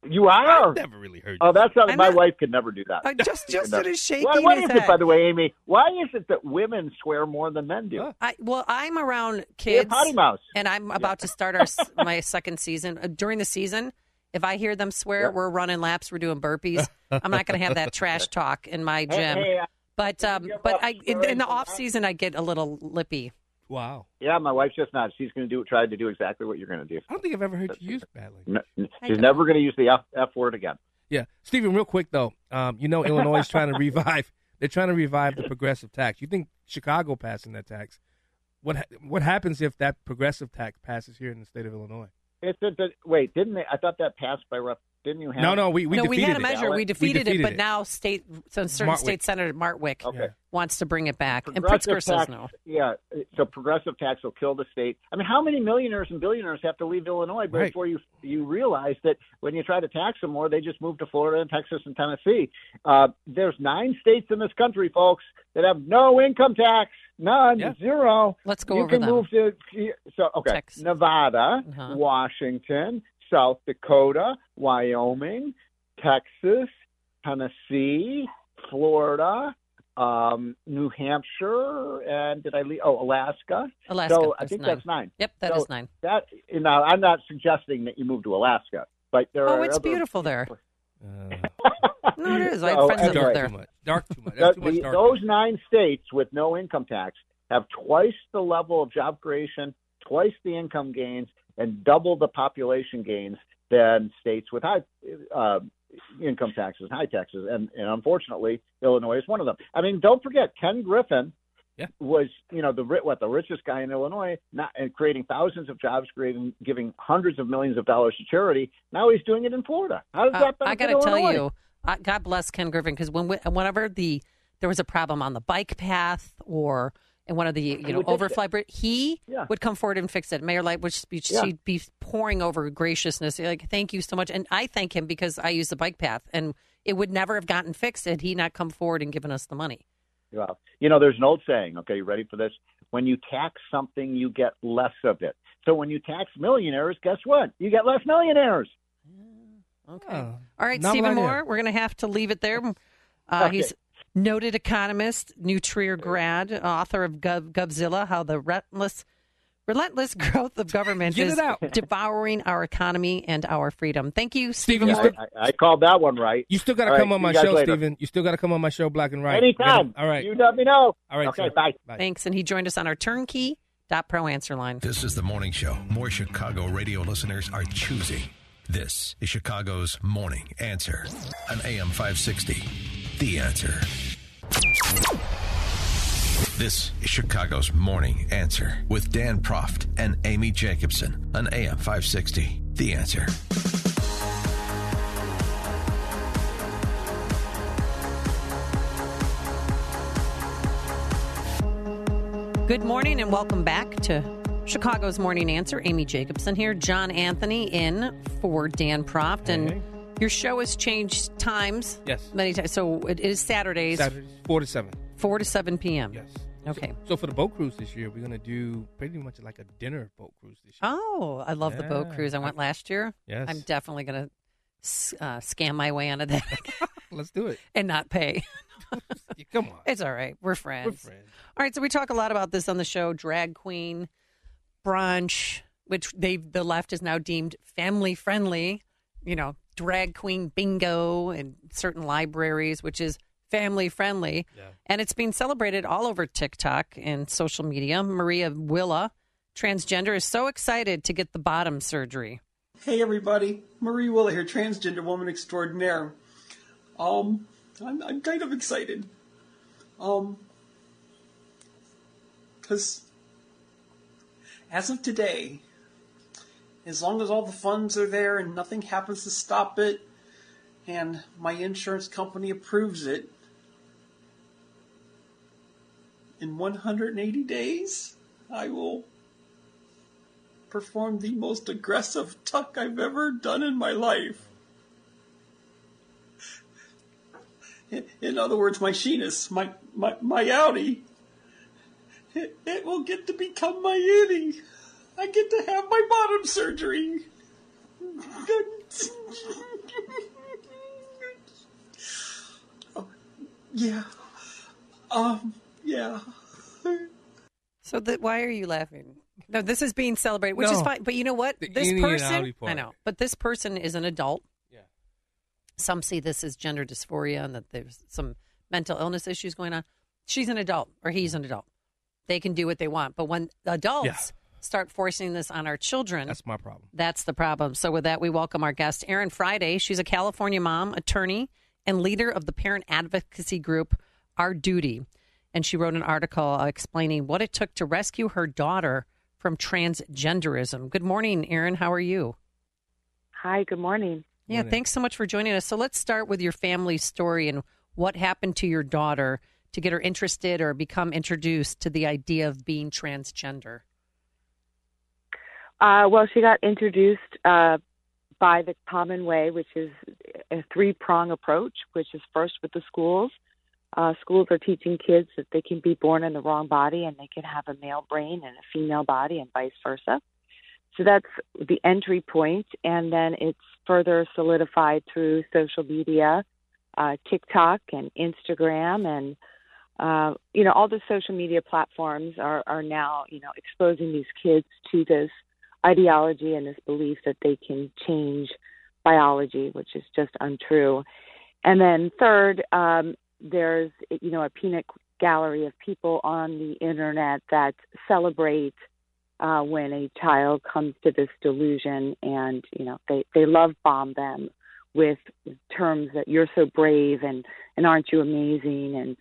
you are. I've never really heard. Oh, that's something I'm my not- wife could never do that. Uh, just Justin is shaking What, what his is it, head. by the way, Amy? Why is it that women swear more than men do? I, well, I'm around You're a kids, potty mouse. and I'm about to start our s- my second season. Uh, during the season, if I hear them swear, Yeah. we're running laps, we're doing burpees. I'm not going to have that trash talk in my gym. hey, uh, But um, but I in, in the from off season, I get a little lippy. Wow. Yeah, my wife's just not. She's going to do try to do exactly what you're going to do. I don't think I've ever heard you use bad language. No, she's never going to use the F, F word again. Yeah, Stephen. Real quick though, um, you know Illinois is trying to revive. They're trying to revive the progressive tax. You think Chicago passing that tax? What ha- what happens if that progressive tax passes here in the state of Illinois? It's a, wait, didn't they? I thought that passed by rep. Didn't you have? No, no, we we no, we had a measure. it. We defeated, it, but it. now state so certain Martwick. state senator Martwick Okay. wants to bring it back, and Progressive Pritzker says tax, no. Yeah, so progressive tax will kill the state. I mean, how many millionaires and billionaires have to leave Illinois Right. before you you realize that when you try to tax them more, they just move to Florida and Texas and Tennessee? Uh, there's nine states in this country, folks, that have no income tax, none, Yeah. zero. Let's go you over can them. move to so okay, Texas. Nevada, Uh-huh. Washington, South Dakota, Wyoming, Texas, Tennessee, Florida, um, New Hampshire, and did I leave? Oh, Alaska. Alaska, So I think nine. that's nine. Yep, that so is nine. That you know, I'm not suggesting that you move to Alaska, but there Oh, are it's other- beautiful there. Uh, No, it is. I have So, friends that anyway. live dark there. too much. Dark too much. The- That's too much the- dark. those nine states with no income tax have twice the level of job creation, twice the income gains, and double the population gains than states with high uh, income taxes, high taxes, and, and unfortunately, Illinois is one of them. I mean, don't forget Ken Griffin Yeah. was, you know, the what the richest guy in Illinois, not and creating thousands of jobs, creating giving hundreds of millions of dollars to charity. Now he's doing it in Florida. How does Uh, that? I got to tell you, uh, God bless Ken Griffin because when we, whenever the there was a problem on the bike path or in one of the you know overfly, bri- he Yeah. would come forward and fix it. Mayor Light would be, Yeah. she'd be pouring over graciousness, like thank you so much, and I thank him because I use the bike path, and it would never have gotten fixed had he not come forward and given us the money. Well, you know, there's an old saying. Okay, you ready for this? When you tax something, you get less of it. So when you tax millionaires, guess what? You get less millionaires. Okay. Oh, All right, novel Stephen idea. Moore, we're going to have to leave it there. Uh, Okay. He's noted economist, New Trier grad, author of Gov- Govzilla, How the Relentless, Relentless Growth of Government is out. Devouring Our Economy and Our Freedom. Thank you, Stephen, Stephen you still- I, I called that one right. You still got to come right, on my show, later. Stephen. You still got to come on my show, Black and Right. Anytime. All right. You let me know. All right. Okay, sir. bye. Thanks. And he joined us on our turnkey.pro answer line. This is the morning show. More Chicago radio listeners are choosing. This is Chicago's Morning Answer on AM 560. The Answer. This is Chicago's Morning Answer with Dan Proft and Amy Jacobson on AM 560. The Answer. Good morning and welcome back to Chicago's Morning Answer. Amy Jacobson here, John Anthony in for Dan Proft. And hey your show has changed times. Yes. Many times. So it is Saturdays, Saturdays, 4 to 7. 4 to 7 p.m. Yes. Okay. So for the boat cruise this year, we're going to do pretty much like a dinner boat cruise this year. Oh, I love the boat cruise. I went last year. Yes. I'm definitely going to uh, scam my way onto that Let's do it. and not pay. Come on. It's all right. We're friends. We're friends. All right, so we talk a lot about this on the show drag queen, brunch, which they the left is now deemed family friendly, you know, drag queen bingo in certain libraries, which is family friendly. And it's being celebrated all over TikTok and social media. Maria Willa, transgender, is so excited to get the bottom surgery. Hey everybody, Marie Willa here, transgender woman extraordinaire. Um, I'm, I'm kind of excited. Um, because as of today, as long as all the funds are there and nothing happens to stop it, and my insurance company approves it, in 180 days, I will perform the most aggressive tuck I've ever done in my life. In, other words, my Sheenus, my, my, my Audi, it, it will get to become my innie. I get to have my bottom surgery. Oh, yeah. Um, yeah. So that why are you laughing? No, this is being celebrated, which is fine. But you know what? The This person, I know, but this person is an adult. Yeah. Some see this as gender dysphoria and that there's some mental illness issues going on. She's an adult or he's an adult. They can do what they want. But when adults Yeah. Start forcing this on our children, That's my problem. that's the problem. So, with that, we welcome our guest, Erin Friday. She's a California mom, attorney, and leader of the parent advocacy group, Our Duty. And she wrote an article explaining what it took to rescue her daughter from transgenderism. Good morning, Erin. How are you? Hi, good morning. Yeah, thanks so much for joining us. So, let's start with your family story and what happened to your daughter to get her interested or become introduced to the idea of being transgender. Uh, well, she got introduced uh, by the Common Way, which is a three prong approach, which is first with the schools. Uh, schools are teaching kids that they can be born in the wrong body and they can have a male brain and a female body and vice versa. So that's the entry point, and then it's further solidified through social media, uh, TikTok and Instagram, and uh, you know all the social media platforms are are now you know exposing these kids to this ideology and this belief that they can change biology, which is just untrue. And then third, um, there's you know a peanut gallery of people on the internet that celebrate uh, when a child comes to this delusion, and you know they they love bomb them with terms that you're so brave and and aren't you amazing and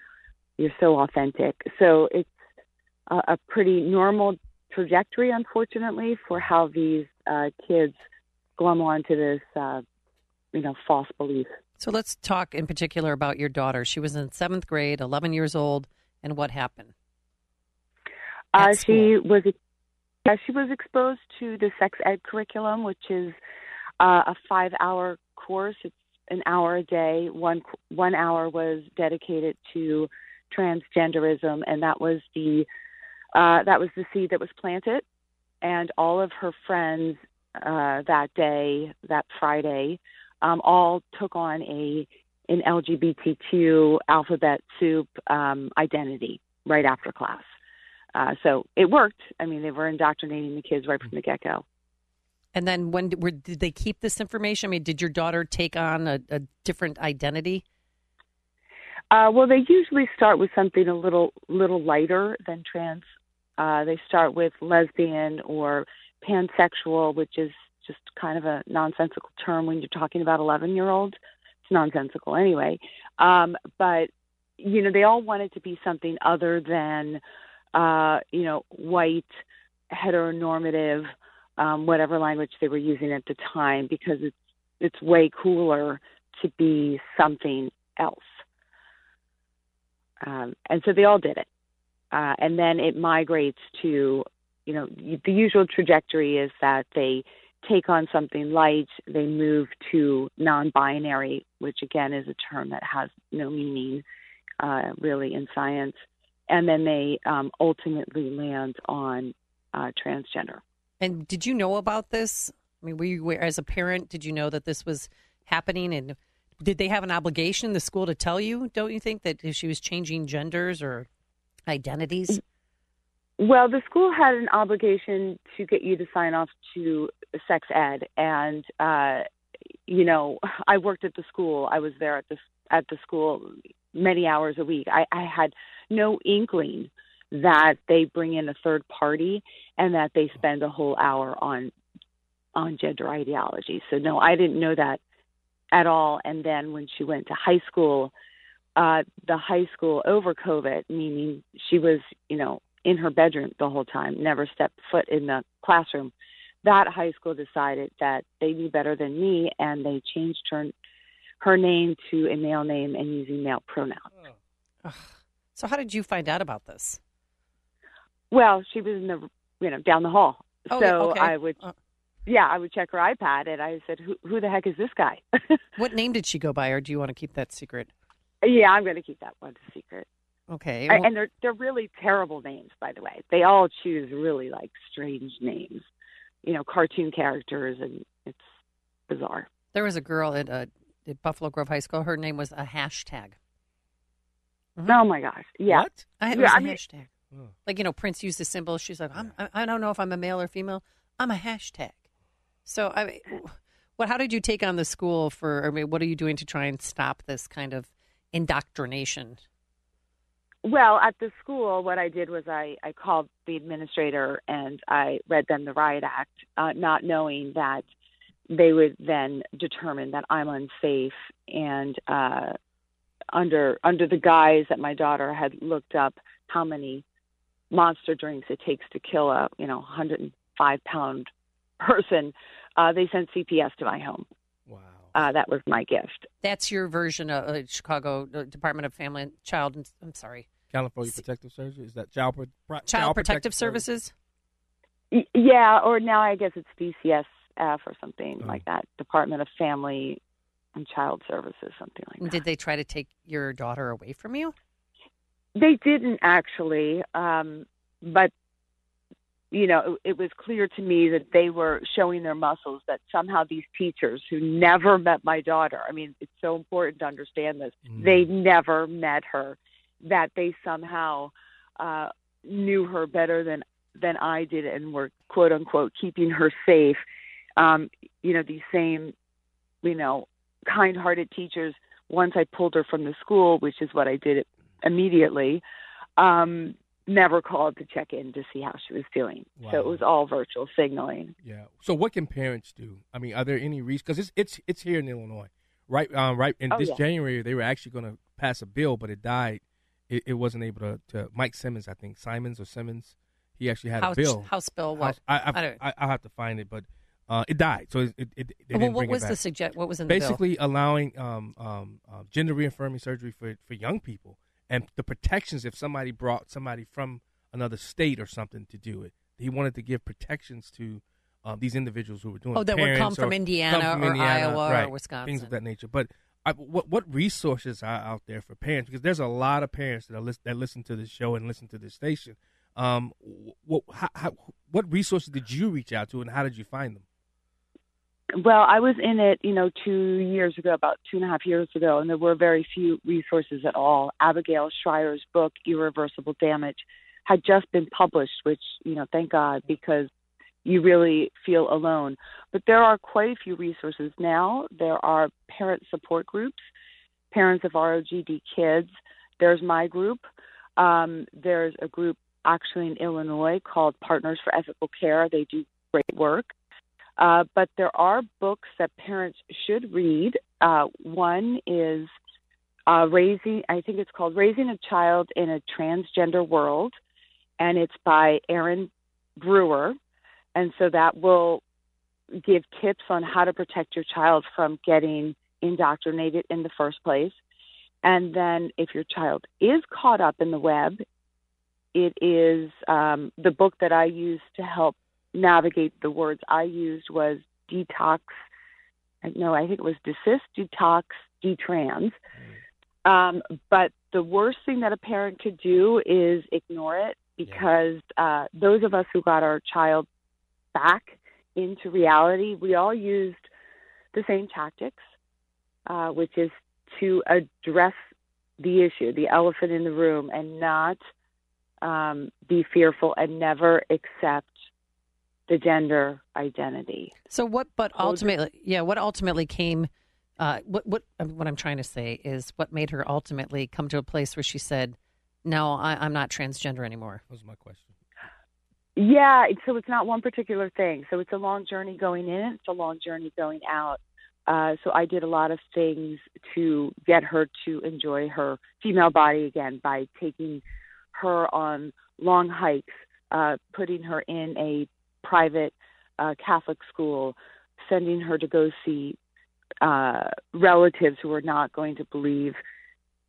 you're so authentic. So it's a, a pretty normal trajectory, unfortunately, for how these uh, kids glom onto this, uh, you know, false belief. So let's talk in particular about your daughter. She was in seventh grade, 11 years old, and what happened? Uh, she was she was exposed to the sex ed curriculum, which is uh, a five-hour course. It's an hour a day. One one hour was dedicated to transgenderism, and that was the uh, that was the seed that was planted. And all of her friends uh, that day, that Friday, um, all took on a an LGBTQ alphabet soup um, identity right after class. Uh, so it worked. I mean, they were indoctrinating the kids right from the get go. And then when did, were, did they keep this information? I mean, did your daughter take on a, a different identity? Uh, well, they usually start with something a little little lighter than trans. Uh, they start with lesbian or pansexual, which is just kind of a nonsensical term when you're talking about 11 year olds. It's nonsensical anyway. Um, but you know, they all want it to be something other than uh, you know white heteronormative, um, whatever language they were using at the time, because it's it's way cooler to be something else. Um, and so they all did it. Uh, and then it migrates to, you know, the usual trajectory is that they take on something light, they move to non-binary, which again is a term that has no meaning uh, really in science, and then they um, ultimately land on uh, transgender. And did you know about this? I mean, were you as a parent? Did you know that this was happening? And did they have an obligation, the school, to tell you? Don't you think that if she was changing genders or identities? Well, the school had an obligation to get you to sign off to sex ed, and uh, you know, I worked at the school. I was there at the at the school many hours a week. I, I had no inkling that they bring in a third party and that they spend a whole hour on on gender ideology. So no, I didn't know that at all. And then when she went to high school, uh, the high school over COVID, meaning she was, you know, in her bedroom the whole time, never stepped foot in the classroom. That high school decided that they knew better than me, and they changed her her name to a male name and using male pronouns. So, how did you find out about this? Well, she was in the you know down the hall, Oh, so okay. I would, yeah, I would check her iPad, and I said, "Who who the heck is this guy?" What name did she go by, or do you want to keep that secret? Yeah, I'm going to keep that one a secret. Okay. I- well- and they're they're really terrible names, by the way. They all choose really like strange names, you know, cartoon characters, and it's bizarre. There was a girl at, uh, at Buffalo Grove High School. Her name was a hashtag. Oh my gosh, yeah. I, it Yeah, was a I mean- hashtag. Like you know, Prince used the symbol. She's like, I'm, I, I don't know if I'm a male or female. I'm a hashtag. So I mean, what? How did you take on the school for? I mean, what are you doing to try and stop this kind of indoctrination? Well, at the school, what I did was I, I called the administrator and I read them the riot act, uh, not knowing that they would then determine that I'm unsafe and uh, under under the guise that my daughter had looked up how many monster drinks it takes to kill a you know 105 pound person, uh, they sent CPS to my home. Wow, uh, that was my gift. That's your version of uh, Chicago uh, Department of Family and Child. and- I'm sorry, California Protective Services is that child, pro- pro- Child, Protective, Services. Y- Yeah, or now I guess it's DCSF or something like that, Department of Family and Child Services, something like And Did they try to take your daughter away from you? They didn't actually, um, but you know, it, it was clear to me that they were showing their muscles. That somehow these teachers who never met my daughter, I mean, it's so important to understand this. They never met her. That they somehow uh, knew her better than than I did, and were quote unquote keeping her safe. Um, you know, these same, you know, kind-hearted teachers. Once I pulled her from the school, which is what I did immediately, um, never called to check in to see how she was doing. So it was all virtual signaling. Yeah. So what can parents do? I mean, are there any reasons? Because it's it's it's here in Illinois, right? Um, right. In Oh, this yeah. January, they were actually going to pass a bill, but it died. It, it wasn't able to, to. Mike Simmons, I think Simons or Simmons, he actually had House- a bill. House bill what? House- I, I, I don't- I, I'll have to find it, but uh, it died. So it, it, it they Well, didn't what bring was the suggest? What was in the bill? Basically, allowing um, um, uh, gender reaffirming surgery for, for young people and the protections if somebody brought somebody from another state or something to do it. He wanted to give protections to um, these individuals who were doing Oh, that would come from Indiana come from or Indiana, Iowa or Wisconsin. things of that nature. But I, what what resources are out there for parents? Because there's a lot of parents that are lis- that listen to this show and listen to this station. Um, what how, how, what resources did you reach out to, and how did you find them? Well, I was in it, you know, two years ago, about two and a half years ago, and there were very few resources at all. Abigail Shrier's book, Irreversible Damage, had just been published, which, you know, thank God, because you really feel alone. But there are quite a few resources now. There are parent support groups, parents of ROGD kids. There's my group. Um, there's a group actually in Illinois called Partners for Ethical Care. They do great work. Uh, but there are books that parents should read. Uh, one is uh, Raising, I think it's called Raising a Child in a Transgender World, and it's by Erin Brewer. And so that will give tips on how to protect your child from getting indoctrinated in the first place. And then if your child is caught up in the web, it is um, the book that I use to help navigate the words I used was detox. No, I think it was desist, detox, detrans. Um, but the worst thing that a parent could do is ignore it because uh, those of us who got our child back into reality, we all used the same tactics, uh, which is to address the issue, the elephant in the room, and not um, be fearful and never accept the gender identity. So what? But ultimately, yeah, what ultimately came. Uh, what what what I'm trying to say is what made her ultimately come to a place where she said, "No, I, I'm not transgender anymore." That was my question. Yeah, so it's not one particular thing. So it's a long journey going in, it's a long journey going out. Uh, so I did a lot of things to get her to enjoy her female body again by taking her on long hikes, uh, putting her in a private uh, Catholic school, sending her to go see uh, relatives who are not going to believe,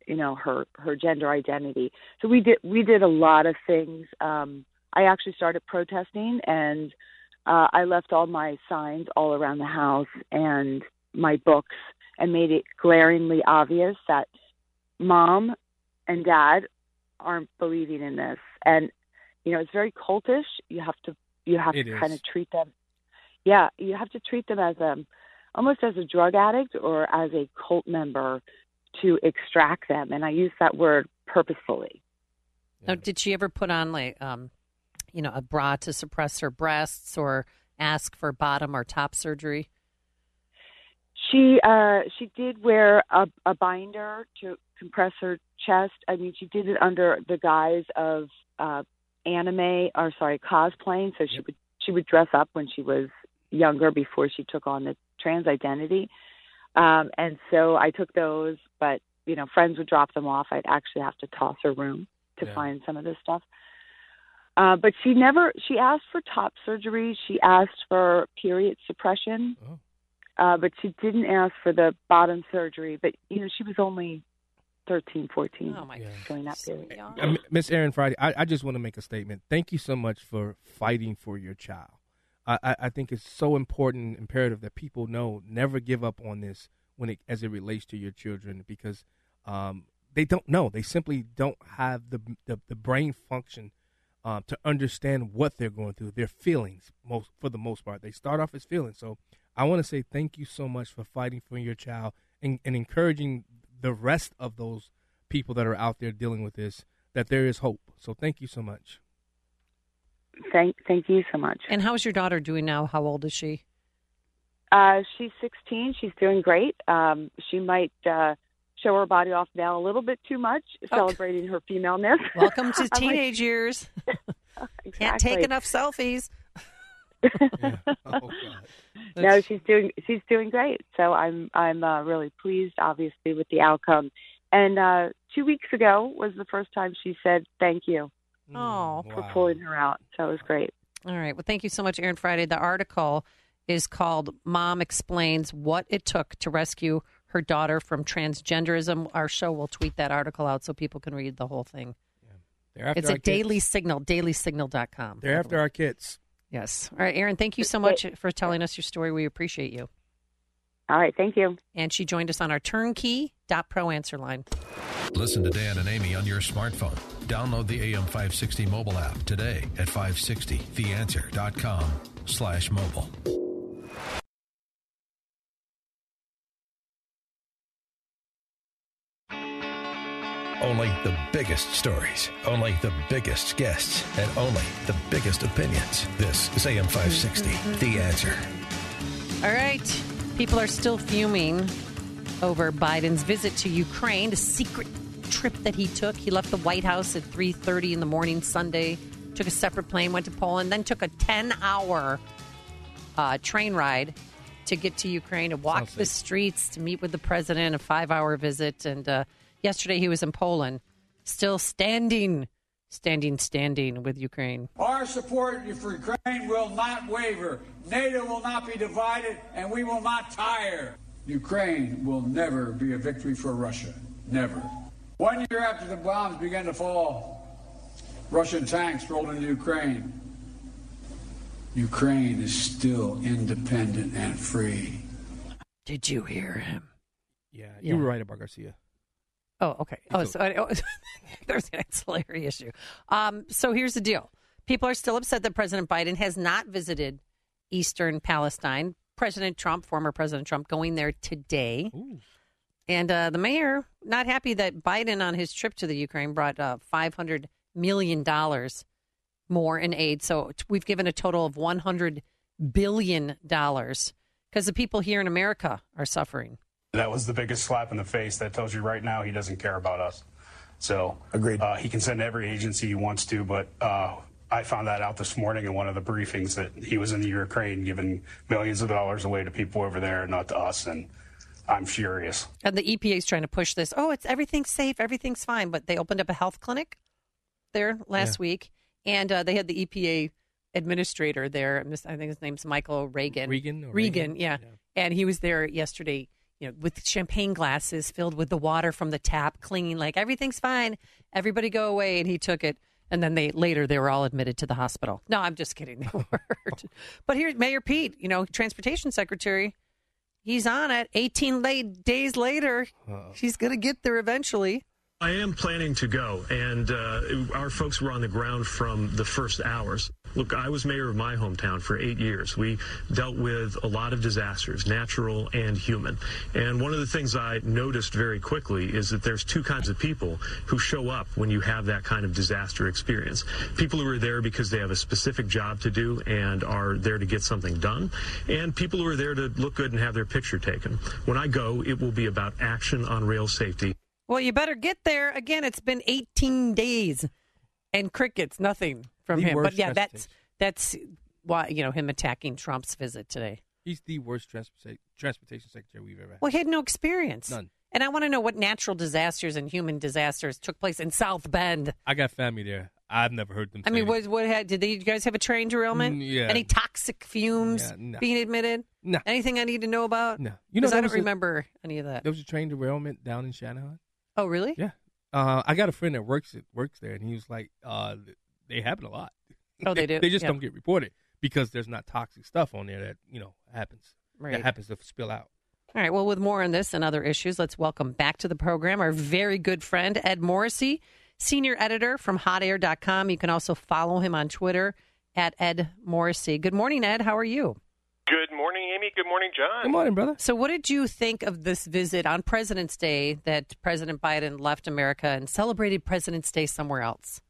you know, her her gender identity. So we did we did a lot of things. Um, I actually started protesting, and uh, I left all my signs all around the house and my books, and made it glaringly obvious that mom and dad aren't believing in this. And you know, it's very cultish. You have to you have It to is. kind of treat them. Yeah, you have to treat them as a almost as a drug addict or as a cult member to extract them. And I use that word purposefully. Now, did she ever put on like, um, you know, a bra to suppress her breasts or ask for bottom or top surgery? She uh she did wear a, a binder to compress her chest. I mean, she did it under the guise of uh anime or sorry, cosplaying. So she would she would dress up when she was younger before she took on the trans identity. Um and so I took those, but you know, friends would drop them off. I'd actually have to toss her room to Yeah. find some of this stuff. Uh, but she never she asked for top surgery. She asked for period suppression. Uh, but she didn't ask for the bottom surgery. But you know, she was only 13, 14 Oh my during that period. Uh, M- Miss Erin Friday, I, I just want to make a statement. Thank you so much for fighting for your child. I, I, I think it's so important and imperative that people know never give up on this when it as it relates to your children because um, they don't know. They simply don't have the the, the brain function um, to understand what they're going through, their feelings. Most for the most part, they start off as feelings. So I want to say thank you so much for fighting for your child and, and encouraging the rest of those people that are out there dealing with this that there is hope. So thank you so much. Thank thank you so much. And how's your daughter doing now? How old is she? Uh, she's 16. She's doing great. Um, she might uh, show her body off now a little bit too much, celebrating her femaleness. Welcome to I'm like, teenage years. Can't take enough selfies. no, she's doing she's doing great. So I'm I'm uh, really pleased, obviously, with the outcome. And uh, two weeks ago was the first time she said thank you Oh, for pulling her out. So it was great. All right. Well, thank you so much, Erin Friday. The article is called Mom Explains What It Took to Rescue Her Daughter from Transgenderism. Our show will tweet that article out so people can read the whole thing. They're after It's our at kids. Daily Signal, dailysignal.com. They're after our kids. Yes. All right, Erin, thank you so much for telling us your story. We appreciate you. All right, thank you. And she joined us on our turnkey.pro answer line. Listen to Dan and Amy on your smartphone. Download the AM560 mobile app today at 560theanswer.com slash mobile. Only the biggest stories, only the biggest guests, and only the biggest opinions. This is AM560, The Answer. All right. People are still fuming over Biden's visit to Ukraine, the secret trip that he took. He left the White House at 3:30 in the morning Sunday, took a separate plane, went to Poland, then took a 10-hour uh, train ride to get to Ukraine to walk Sounds the streets to meet with the president, a 5-hour visit and uh, yesterday he was in Poland, still standing standing standing with Ukraine. Our support for Ukraine will not waver. NATO will not be divided, and we will not tire. Ukraine will never be a victory for Russia. Never. One year after the bombs began to fall, Russian tanks rolled into Ukraine. Ukraine is still independent and free. Did you hear him? Yeah, Yeah. you were right about Garcia. Oh, okay. Oh, so I, oh, there's an ancillary issue. Um, so here's the deal: people are still upset that President Biden has not visited Eastern Palestine. President Trump, former President Trump, going there today, and uh, the mayor not happy that Biden on his trip to the Ukraine brought uh, 500 million dollars more in aid. So t- we've given a total of 100 billion dollars because the people here in America are suffering. That was the biggest slap in the face. That tells you right now he doesn't care about us. So agreed. Uh, he can send every agency he wants to, but uh, I found that out this morning in one of the briefings that he was in the Ukraine giving millions of dollars away to people over there, not to us, and I'm furious. And the EPA is trying to push this. Oh, it's everything's safe, everything's fine. But they opened up a health clinic there last week, and uh, they had the EPA administrator there. I think his name's Michael Reagan. Regan or Regan, Reagan? yeah. And he was there yesterday, you know, with champagne glasses filled with the water from the tap, clinging like everything's fine. Everybody go away. And he took it. And then they later they were all admitted to the hospital. No, I'm just kidding. They weren't. but here's Mayor Pete, you know, transportation secretary. He's on it. 18 late days later, she's going to get there eventually. I am planning to go, and uh, our folks were on the ground from the first hours. Look, I was mayor of my hometown for eight years. We dealt with a lot of disasters, natural and human. And one of the things I noticed very quickly is that there's two kinds of people who show up when you have that kind of disaster experience. People who are there because they have a specific job to do and are there to get something done, and people who are there to look good and have their picture taken. When I go, it will be about action on rail safety. Well, you better get there. Again, it's been 18 days and crickets, nothing from The him. But yeah, that's that's why, you know, him attacking Trump's visit today. He's the worst transportation transportation secretary we've ever had. Well, he had no experience. None. And I want to know what natural disasters and human disasters took place in South Bend. I got family there. I've never heard them. I mean, what, what had, did they, you guys have a train derailment? Mm, yeah. Any toxic fumes Yeah, no. being admitted? No. Anything I need to know about? No. You know, I don't a- remember any of that. There was a train derailment down in Channahon. Oh, really? Yeah. Uh, I got a friend that works it works there, and he was like, uh, "They happen a lot. Oh, they do? they just Yeah. don't get reported because there's not toxic stuff on there that you know happens. Right. That happens to spill out. All right. Well, with more on this and other issues, let's welcome back to the program our very good friend, Ed Morrissey, senior editor from hotair.com. You can also follow him on Twitter at Ed Morrissey. Good morning, Ed. How are you? Good morning, Amy. Good morning, John. Good morning, brother. So, what did you think of this visit on President's Day that President Biden left America and celebrated President's Day somewhere else?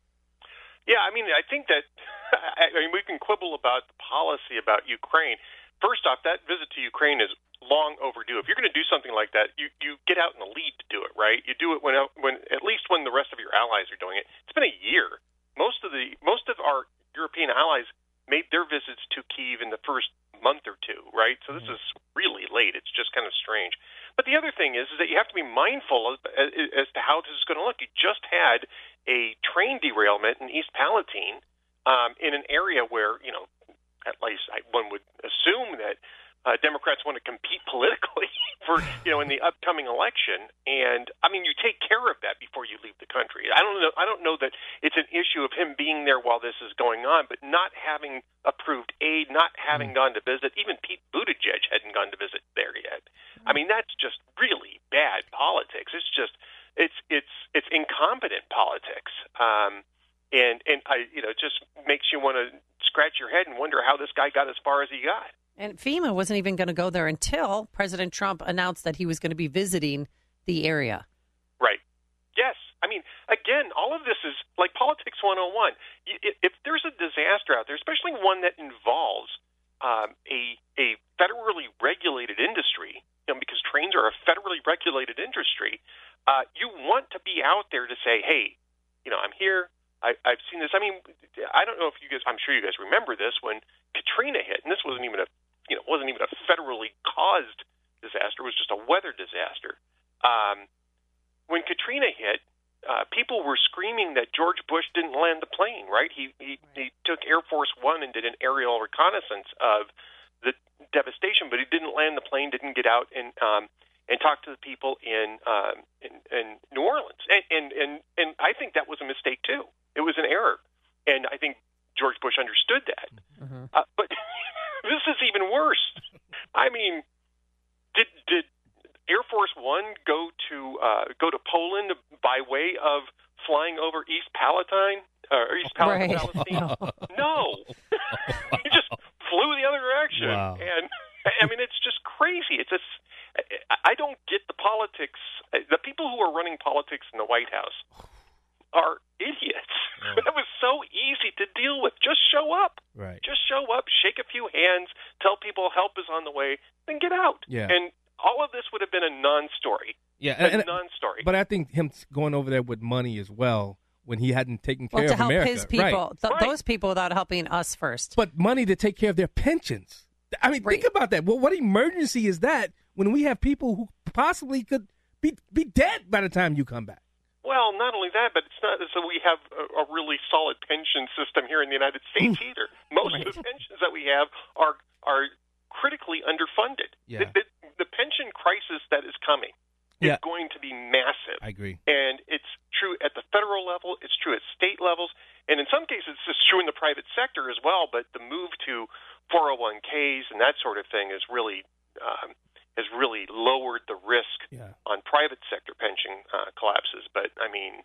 Yeah, I mean, I think that I mean we can quibble about the policy about Ukraine. First off, that visit to Ukraine is long overdue. If you're going to do something like that, you you get out in the lead to do it, right? You do it when when at least when the rest of your allies are doing it. It's been a year. Most of the most of our European allies made their visits to Kiev in the first month or two, right? So this mm-hmm. is really late. It's just kind of strange. But the other thing is, is that you have to be mindful as, as to how this is going to look. You just had a train derailment in East Palatine um, in an area where, you know, at least I, one would assume that uh, Democrats want to compete politically for, you know, in the upcoming election. And I mean, you take care of that before you leave the country. I don't know. I don't know that it's an issue of him being there while this is going on, but not having approved aid, not having gone to visit. Even Pete Buttigieg hadn't gone to visit there yet. I mean, that's just really bad politics. It's just it's it's it's incompetent politics. Um, and and I you know it just makes you want to scratch your head and wonder how this guy got as far as he got. And FEMA wasn't even going to go there until President Trump announced that he was going to be visiting the area. Right. Yes. I mean, again, all of this is like politics 101. You- If, if there's a disaster out there, especially one that involves um, a a federally regulated industry, you know, because trains are a federally regulated industry, uh, you want to be out there to say, hey, you know, I'm here. I, I've seen this. I mean, I don't know if you guys. I'm sure you guys remember this when Katrina hit, and this wasn't even a, you know, it wasn't even a federally caused disaster. It was just a weather disaster. Um, when Katrina hit, uh, people were screaming that George Bush didn't land the plane. Right? He he, he took Air Force One and did an aerial reconnaissance of the devastation, but he didn't land the plane. Didn't get out and um, and talk to the people in um, in, in New Orleans. And, and and and I think that was a mistake too. It was an error. and I think George Bush understood that. Mm-hmm. Uh, but this is even worse. I mean, did did Air Force One go to uh, go to Poland by way of flying over East Palatine uh, or East Pal- Right. Palestine? no, he just flew the other direction, Wow. and I mean it's just crazy. It's just I don't get the politics. The people who are running politics in the White House are idiots. That was so easy to deal with. Just show up. Right. Just show up, shake a few hands, tell people help is on the way, then get out. Yeah. And all of this would have been a non-story. Yeah, a and- and- non-story. But I think him going over there with money as well when he hadn't taken care Well, to of help America. his people, Right. th- those people, without helping us first. But money to take care of their pensions. I mean, think about that. Well, what emergency is that when we have people who possibly could be be dead by the time you come back? Well, not only that, but it's not so we have a, a really solid pension system here in the United States Mm. either. Most of the pensions that we have are are critically underfunded. Yeah. The, the, the pension crisis that is coming is going to be massive. I agree. And it's true at the federal level, it's true at state levels, and in some cases it's true in the private sector as well. But the move to 401ks and that sort of thing is really um, has really lowered the risk on private sector pension uh, collapses. But I mean,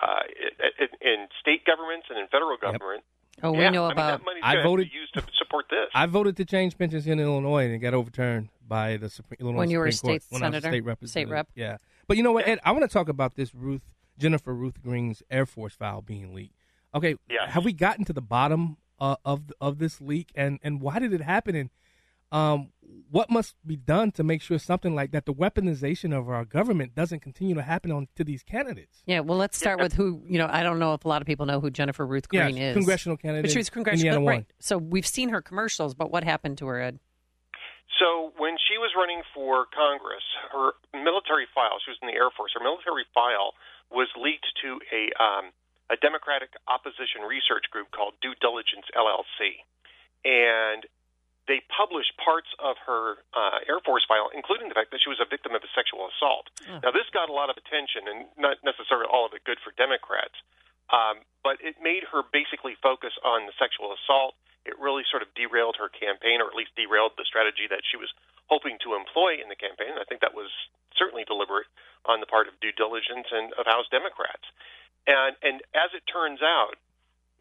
uh, it, it, in state governments and in federal government. Oh, we yeah, know I mean, about- that I gonna voted- used to support this. I voted to change pensions in Illinois and it got overturned by the Supreme Illinois When you were a Supreme Court. state when I was a senator? state representative. State rep? Yeah, but you know what, Ed? I want to talk about this Ruth Jennifer Ruth Green's Air Force file being leaked. Okay, have we gotten to the bottom uh, of of this leak and and why did it happen and um, what must be done to make sure something like that, the weaponization of our government, doesn't continue to happen on to these candidates? Yeah, well, let's start with who you know. I don't know if a lot of people know who Jennifer Ruth Yeah, Green is. congressional candidate, but she was congressional. Indiana right. one. So we've seen her commercials, but what happened to her, Ed? So when she was running for Congress, her military file, she was in the Air Force, her military file was leaked to a um, a Democratic opposition research group called Due Diligence LLC, and they published parts of her uh, Air Force file, including the fact that she was a victim of a sexual assault. Now, this got a lot of attention, and not necessarily all of it good for Democrats, um, but it made her basically focus on the sexual assault. It really sort of derailed her campaign, or at least derailed the strategy that she was hoping to employ in the campaign. And I think that was certainly deliberate on the part of due diligence and of House Democrats. And and as it turns out,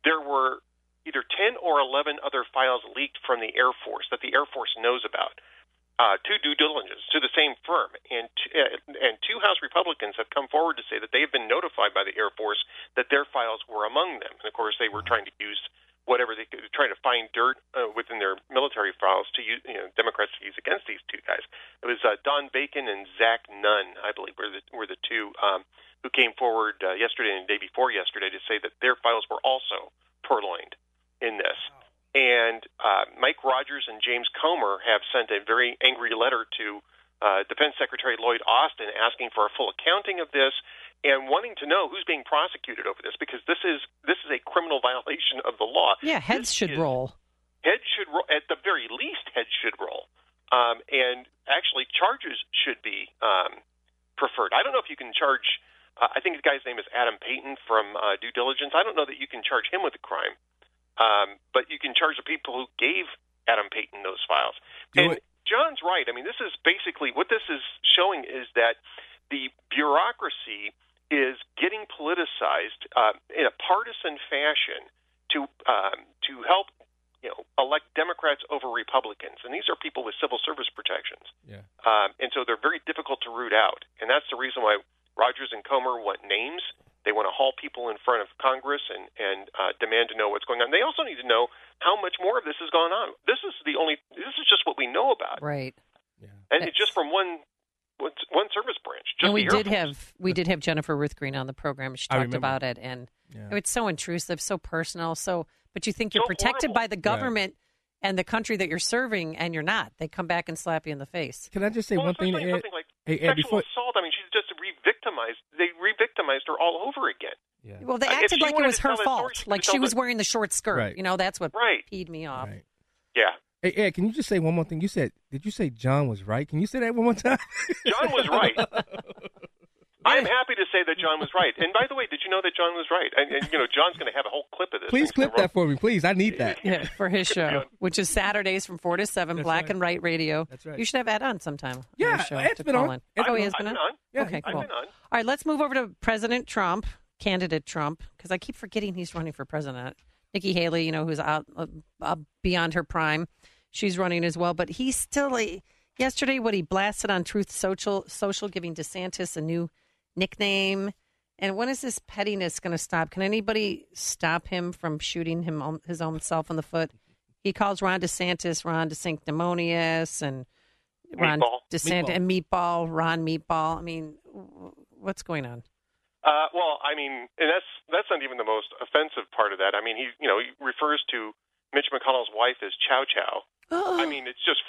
there were either 10 or 11 other files leaked from the Air Force that the Air Force knows about uh, to due diligence to the same firm, and t- uh, and two House Republicans have come forward to say that they have been notified by the Air Force that their files were among them, and of course they were trying to use whatever they could, trying to find dirt uh, within their military files to use, you know, Democrats to use against these two guys. It was uh, Don Bacon and Zach Nunn, I believe, were the were the two um, who came forward uh, yesterday and the day before yesterday to say that their files were also purloined in this. And uh, Mike Rogers and James Comer have sent a very angry letter to uh, Defense Secretary Lloyd Austin asking for a full accounting of this and wanting to know who's being prosecuted over this because this is this is a criminal violation of the law. Yeah, heads should roll. Heads should roll at the very least. Heads should roll, um, and actually charges should be um, preferred. I don't know if you can charge. Uh, I think the guy's name is Adam Payton from uh, Due Diligence. I don't know that you can charge him with a crime, um, but you can charge the people who gave Adam Payton those files. and John's right. I mean, this is basically what this is showing is that the bureaucracy is getting politicized uh, in a partisan fashion to um, to help you know elect Democrats over Republicans, and these are people with civil service protections. Yeah. Um, and so they're very difficult to root out. And that's the reason why Rogers and Comer want names. They want to haul people in front of Congress and, and uh, demand to know what's going on. They also need to know how much more of this has gone on. This is the only. This is just what we know about, Right. Yeah. and it's just from one one, one service branch. Just and we did have we did have Jennifer Ruth Green on the program. She talked about it, and Yeah. it's so intrusive, so personal. So, but you think you're So protected horrible. by the government and the country that you're serving, and you're not. They come back and slap you in the face. Can I just say well, one thing to especially Ed? like Hey, Ed, sexual before assault. I mean, she's just re-victimized. They re-victimized her all over again. Yeah. Well, they Uh, acted she like it was her fault, story, she like she was the- wearing the short skirt. Right. You know, that's what Right. peed me off. Yeah. Hey Ed, can you just say one more thing? You said, did you say John was right? Can you say that one more time? John was right. I'm happy to say that John was right. And by the way, did you know that John was right? And, and you know, John's going to have a whole clip of this. Please clip that for me, please. I need that. Yeah, for his show, which is Saturdays from four to seven, That's Black right. and White Radio. That's right. You should have Ed on sometime. Yeah, your show Ed's to been call on. in. Ed's oh, been he has on. been I've on. been on. Yeah, okay, I've cool. been on. All right, let's move over to President Trump, candidate Trump, because I keep forgetting he's running for president. Nikki Haley, you know, who's out uh, uh, beyond her prime, she's running as well. But he's still a. Yesterday, what he blasted on Truth Social, social giving DeSantis a new nickname. And when is this pettiness going to stop? Can anybody stop him from shooting him on, his own self in the foot? He calls Ron DeSantis Ron DeSanctimonious and Ron Meatball. DeSantis and Meatball, Ron Meatball. I mean, what's going on? Uh, well, I mean, and that's that's not even the most offensive part of that. I mean, he you know he refers to Mitch McConnell's wife as Chow Chow. I mean, it's just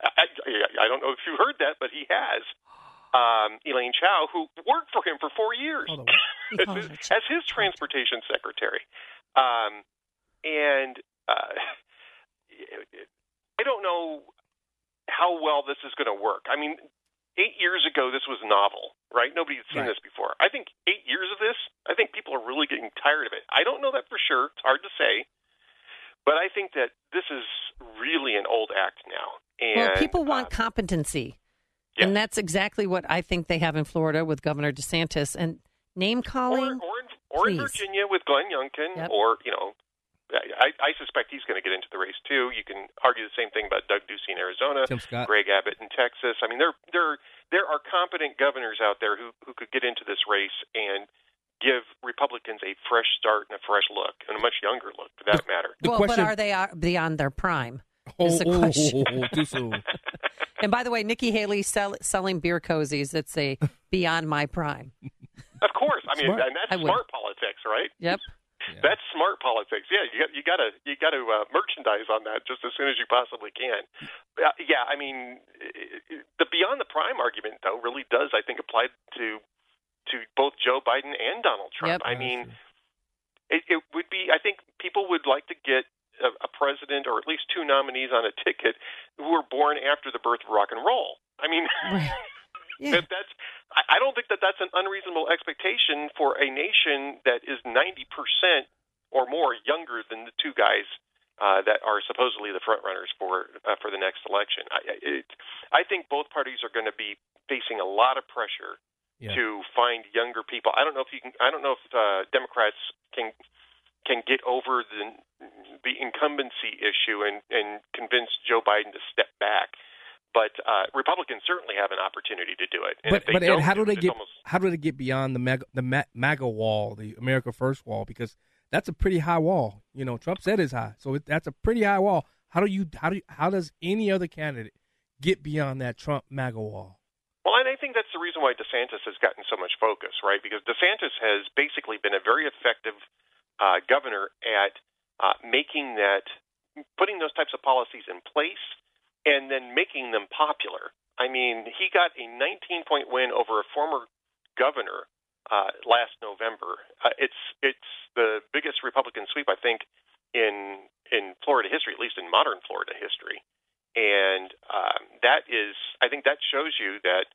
I, I, I don't know if you heard that, but he has. Um, Elaine Chao, who worked for him for four years as, his, as his transportation secretary, um, and uh, I don't know how well this is going to work. I mean, eight years ago, this was novel, right? Nobody had seen Right. this before. I think eight years of this, I think people are really getting tired of it. I don't know that for sure. It's hard to say. But I think that this is really an old act now. And well, people want competency. And that's exactly what I think they have in Florida with Governor DeSantis. And name calling? or in, or in Virginia with Glenn Youngkin, or you know, I, I suspect he's going to get into the race too. You can argue the same thing about Doug Ducey in Arizona, Tim Scott. Greg Abbott in Texas. I mean, there there there are competent governors out there who who could get into this race and give Republicans a fresh start and a fresh look, and a much younger look for that matter. well, but are they uh, beyond their prime? Is the Oh, question. too soon. and by the way, Nikki Haley sell, selling beer cozies. It's a beyond my prime. Of course, I mean, Smart. and that's I would. smart politics, right? Yep. That's smart politics. Yeah, you got you got to you got to uh, merchandise on that just as soon as you possibly can. Uh, yeah, I mean, i- i- the beyond the prime argument though really does I think apply to to both Joe Biden and Donald Trump. Yep. I mean, it, it would be. I think people would like to get a, a president or at least two nominees on a ticket who were born after the birth of rock and roll. I mean, that, that's. I I don't think that that's an unreasonable expectation for a nation that is ninety percent or more younger than the two guys uh, that are supposedly the front runners for uh, for the next election. I, I- it, I think both parties are going to be facing a lot of pressure Yeah. to find younger people. I don't know if you can. I don't know if uh, Democrats can can get over the the incumbency issue and and convince Joe Biden to step back. But uh, Republicans certainly have an opportunity to do it. And But but Ed, how do they get almost- how do they get beyond the MAGA, the MAGA wall, the America First wall? Because that's a pretty high wall. You know, Trump said it's high, so it, that's a pretty high wall. How do you how do you, how does any other candidate get beyond that Trump MAGA wall? Well, and I think that's the reason why DeSantis has gotten so much focus, right? Because DeSantis has basically been a very effective uh, governor at uh, making that, putting those types of policies in place, and then making them popular. I mean, he got a 19 point win over a former governor uh, last November. Uh, it's it's the biggest Republican sweep I think in in Florida history, at least in modern Florida history. And um, that is, I think that shows you that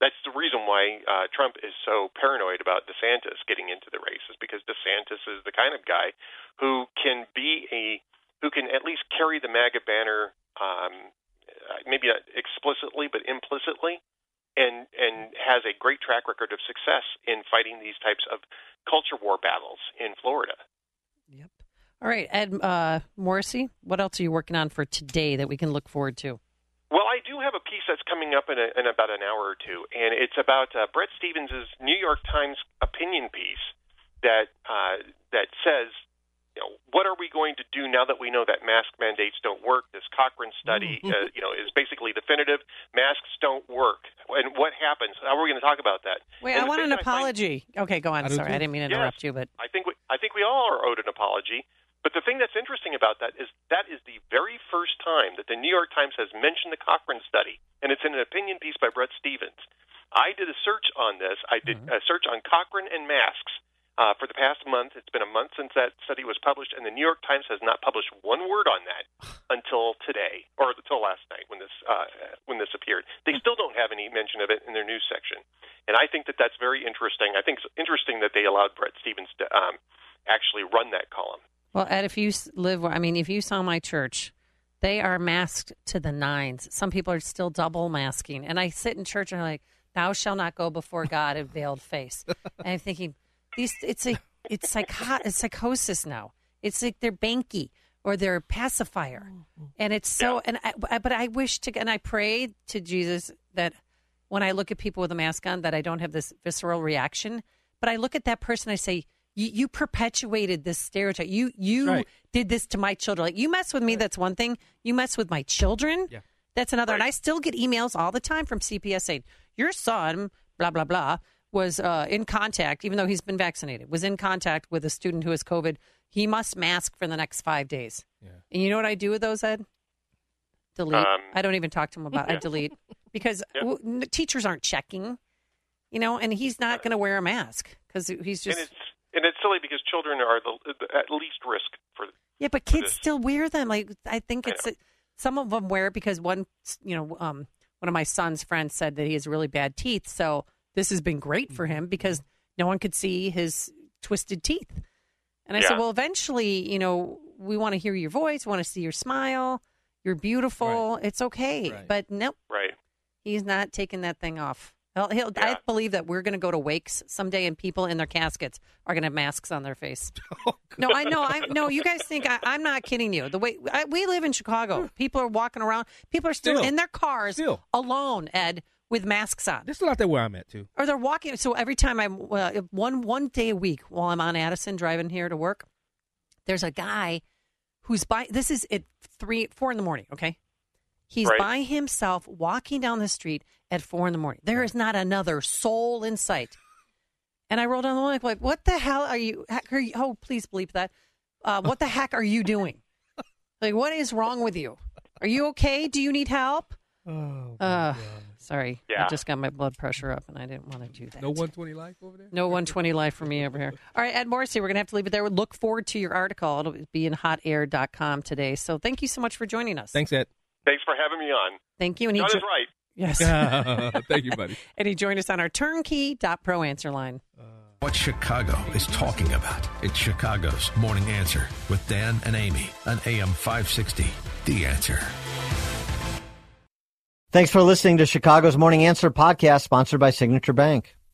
that's the reason why uh, Trump is so paranoid about DeSantis getting into the race, is because DeSantis is the kind of guy who can be a who can at least carry the MAGA banner, um, uh, maybe not explicitly but implicitly, and and has a great track record of success in fighting these types of culture war battles in Florida. Yep. All right, Ed uh, Morrissey, what else are you working on for today that we can look forward to? Well, I do have a piece that's coming up in, a, in about an hour or two, and it's about uh, Bret Stephens' New York Times opinion piece that uh, that says, you know, what are we going to do now that we know that mask mandates don't work? This Cochrane study, uh, you know, is basically definitive. Masks don't work, and what happens? How are we going to talk about that? Wait, And I want an that I find- apology. Okay, go on. I Sorry, too. I didn't mean to Yes. interrupt you, but I think we, I think we all are owed an apology. But the thing that's interesting about that is that is the very first time that the New York Times has mentioned the Cochrane study, and it's in an opinion piece by Bret Stephens. I did a search on this. I did a search on Cochrane and masks Uh, for the past month, it's been a month since that study was published, and the New York Times has not published one word on that until today, or until last night when this uh, when this appeared. They still don't have any mention of it in their news section, and I think that that's very interesting. I think it's interesting that they allowed Bret Stephens to um, actually run that column. Well, Ed, if you live where, I mean, if you saw my church, they are masked to the nines. Some people are still double masking. And I sit in church and I'm like, thou shalt not go before God in veiled face. and I'm thinking, these, it's a, it's psycho, it's psychosis now. It's like they're banky or they're pacifier. And it's so, and I, but I wish to, and I pray to Jesus that when I look at people with a mask on, that I don't have this visceral reaction. But I look at that person, I say, you, you perpetuated this stereotype. You you Right. did this to my children. Like you mess with me, that's one thing. You mess with my children, Yeah. that's another. And I still get emails all the time from CPS saying your son, blah blah blah, was uh, in contact, even though he's been vaccinated, was in contact with a student who has COVID. He must mask for the next five days. Yeah. And you know what I do with those, Ed? Delete. Um, I don't even talk to him about. I delete because w- n- teachers aren't checking, you know, and he's not going to wear a mask because he's just. And it's silly because children are the, the at least risk for Yeah, but kids still wear them. Like I think it's some of them wear it because one, you know, um, one of my son's friends said that he has really bad teeth. So this has been great for him because no one could see his twisted teeth. And I said, well, eventually, you know, we want to hear your voice, we want to see your smile. You're beautiful. It's okay. But nope, right. he's not taking that thing off. He'll, he'll, I believe that we're going to go to wakes someday, and people in their caskets are going to have masks on their face. no, I know. I no. You guys think I, I'm not kidding you? The way I, we live in Chicago, people are walking around. People are still, Still. in their cars Still. alone, Ed, with masks on. They're still out there where I'm at too. Or they're walking. So every time I'm uh, one one day a week while I'm on Addison driving here to work, there's a guy who's by. This is at three, four in the morning. Okay, he's Right. by himself walking down the street at four in the morning. There is not another soul in sight. And I rolled down the line like, "What the hell are you? heck Are you oh, please bleep that. Uh, what the heck are you doing? Like, what is wrong with you? Are you okay? Do you need help? Oh, uh, sorry, I just got my blood pressure up, and I didn't want to do that. No 120 life over there. No 120 life for me over here. All right, Ed Morrissey, we're going to have to leave it there. We look forward to your article. It'll be in hotair.com today. So thank you so much for joining us. Thanks, Ed. Thanks for having me on. Thank you. And he John jo- is right. Yes. Thank you, buddy. and he joined us on our turnkey.pro answer line. Uh, what Chicago is talking about. It's Chicago's Morning Answer with Dan and Amy on AM 560. The Answer. Thanks for listening to Chicago's Morning Answer podcast sponsored by Signature Bank.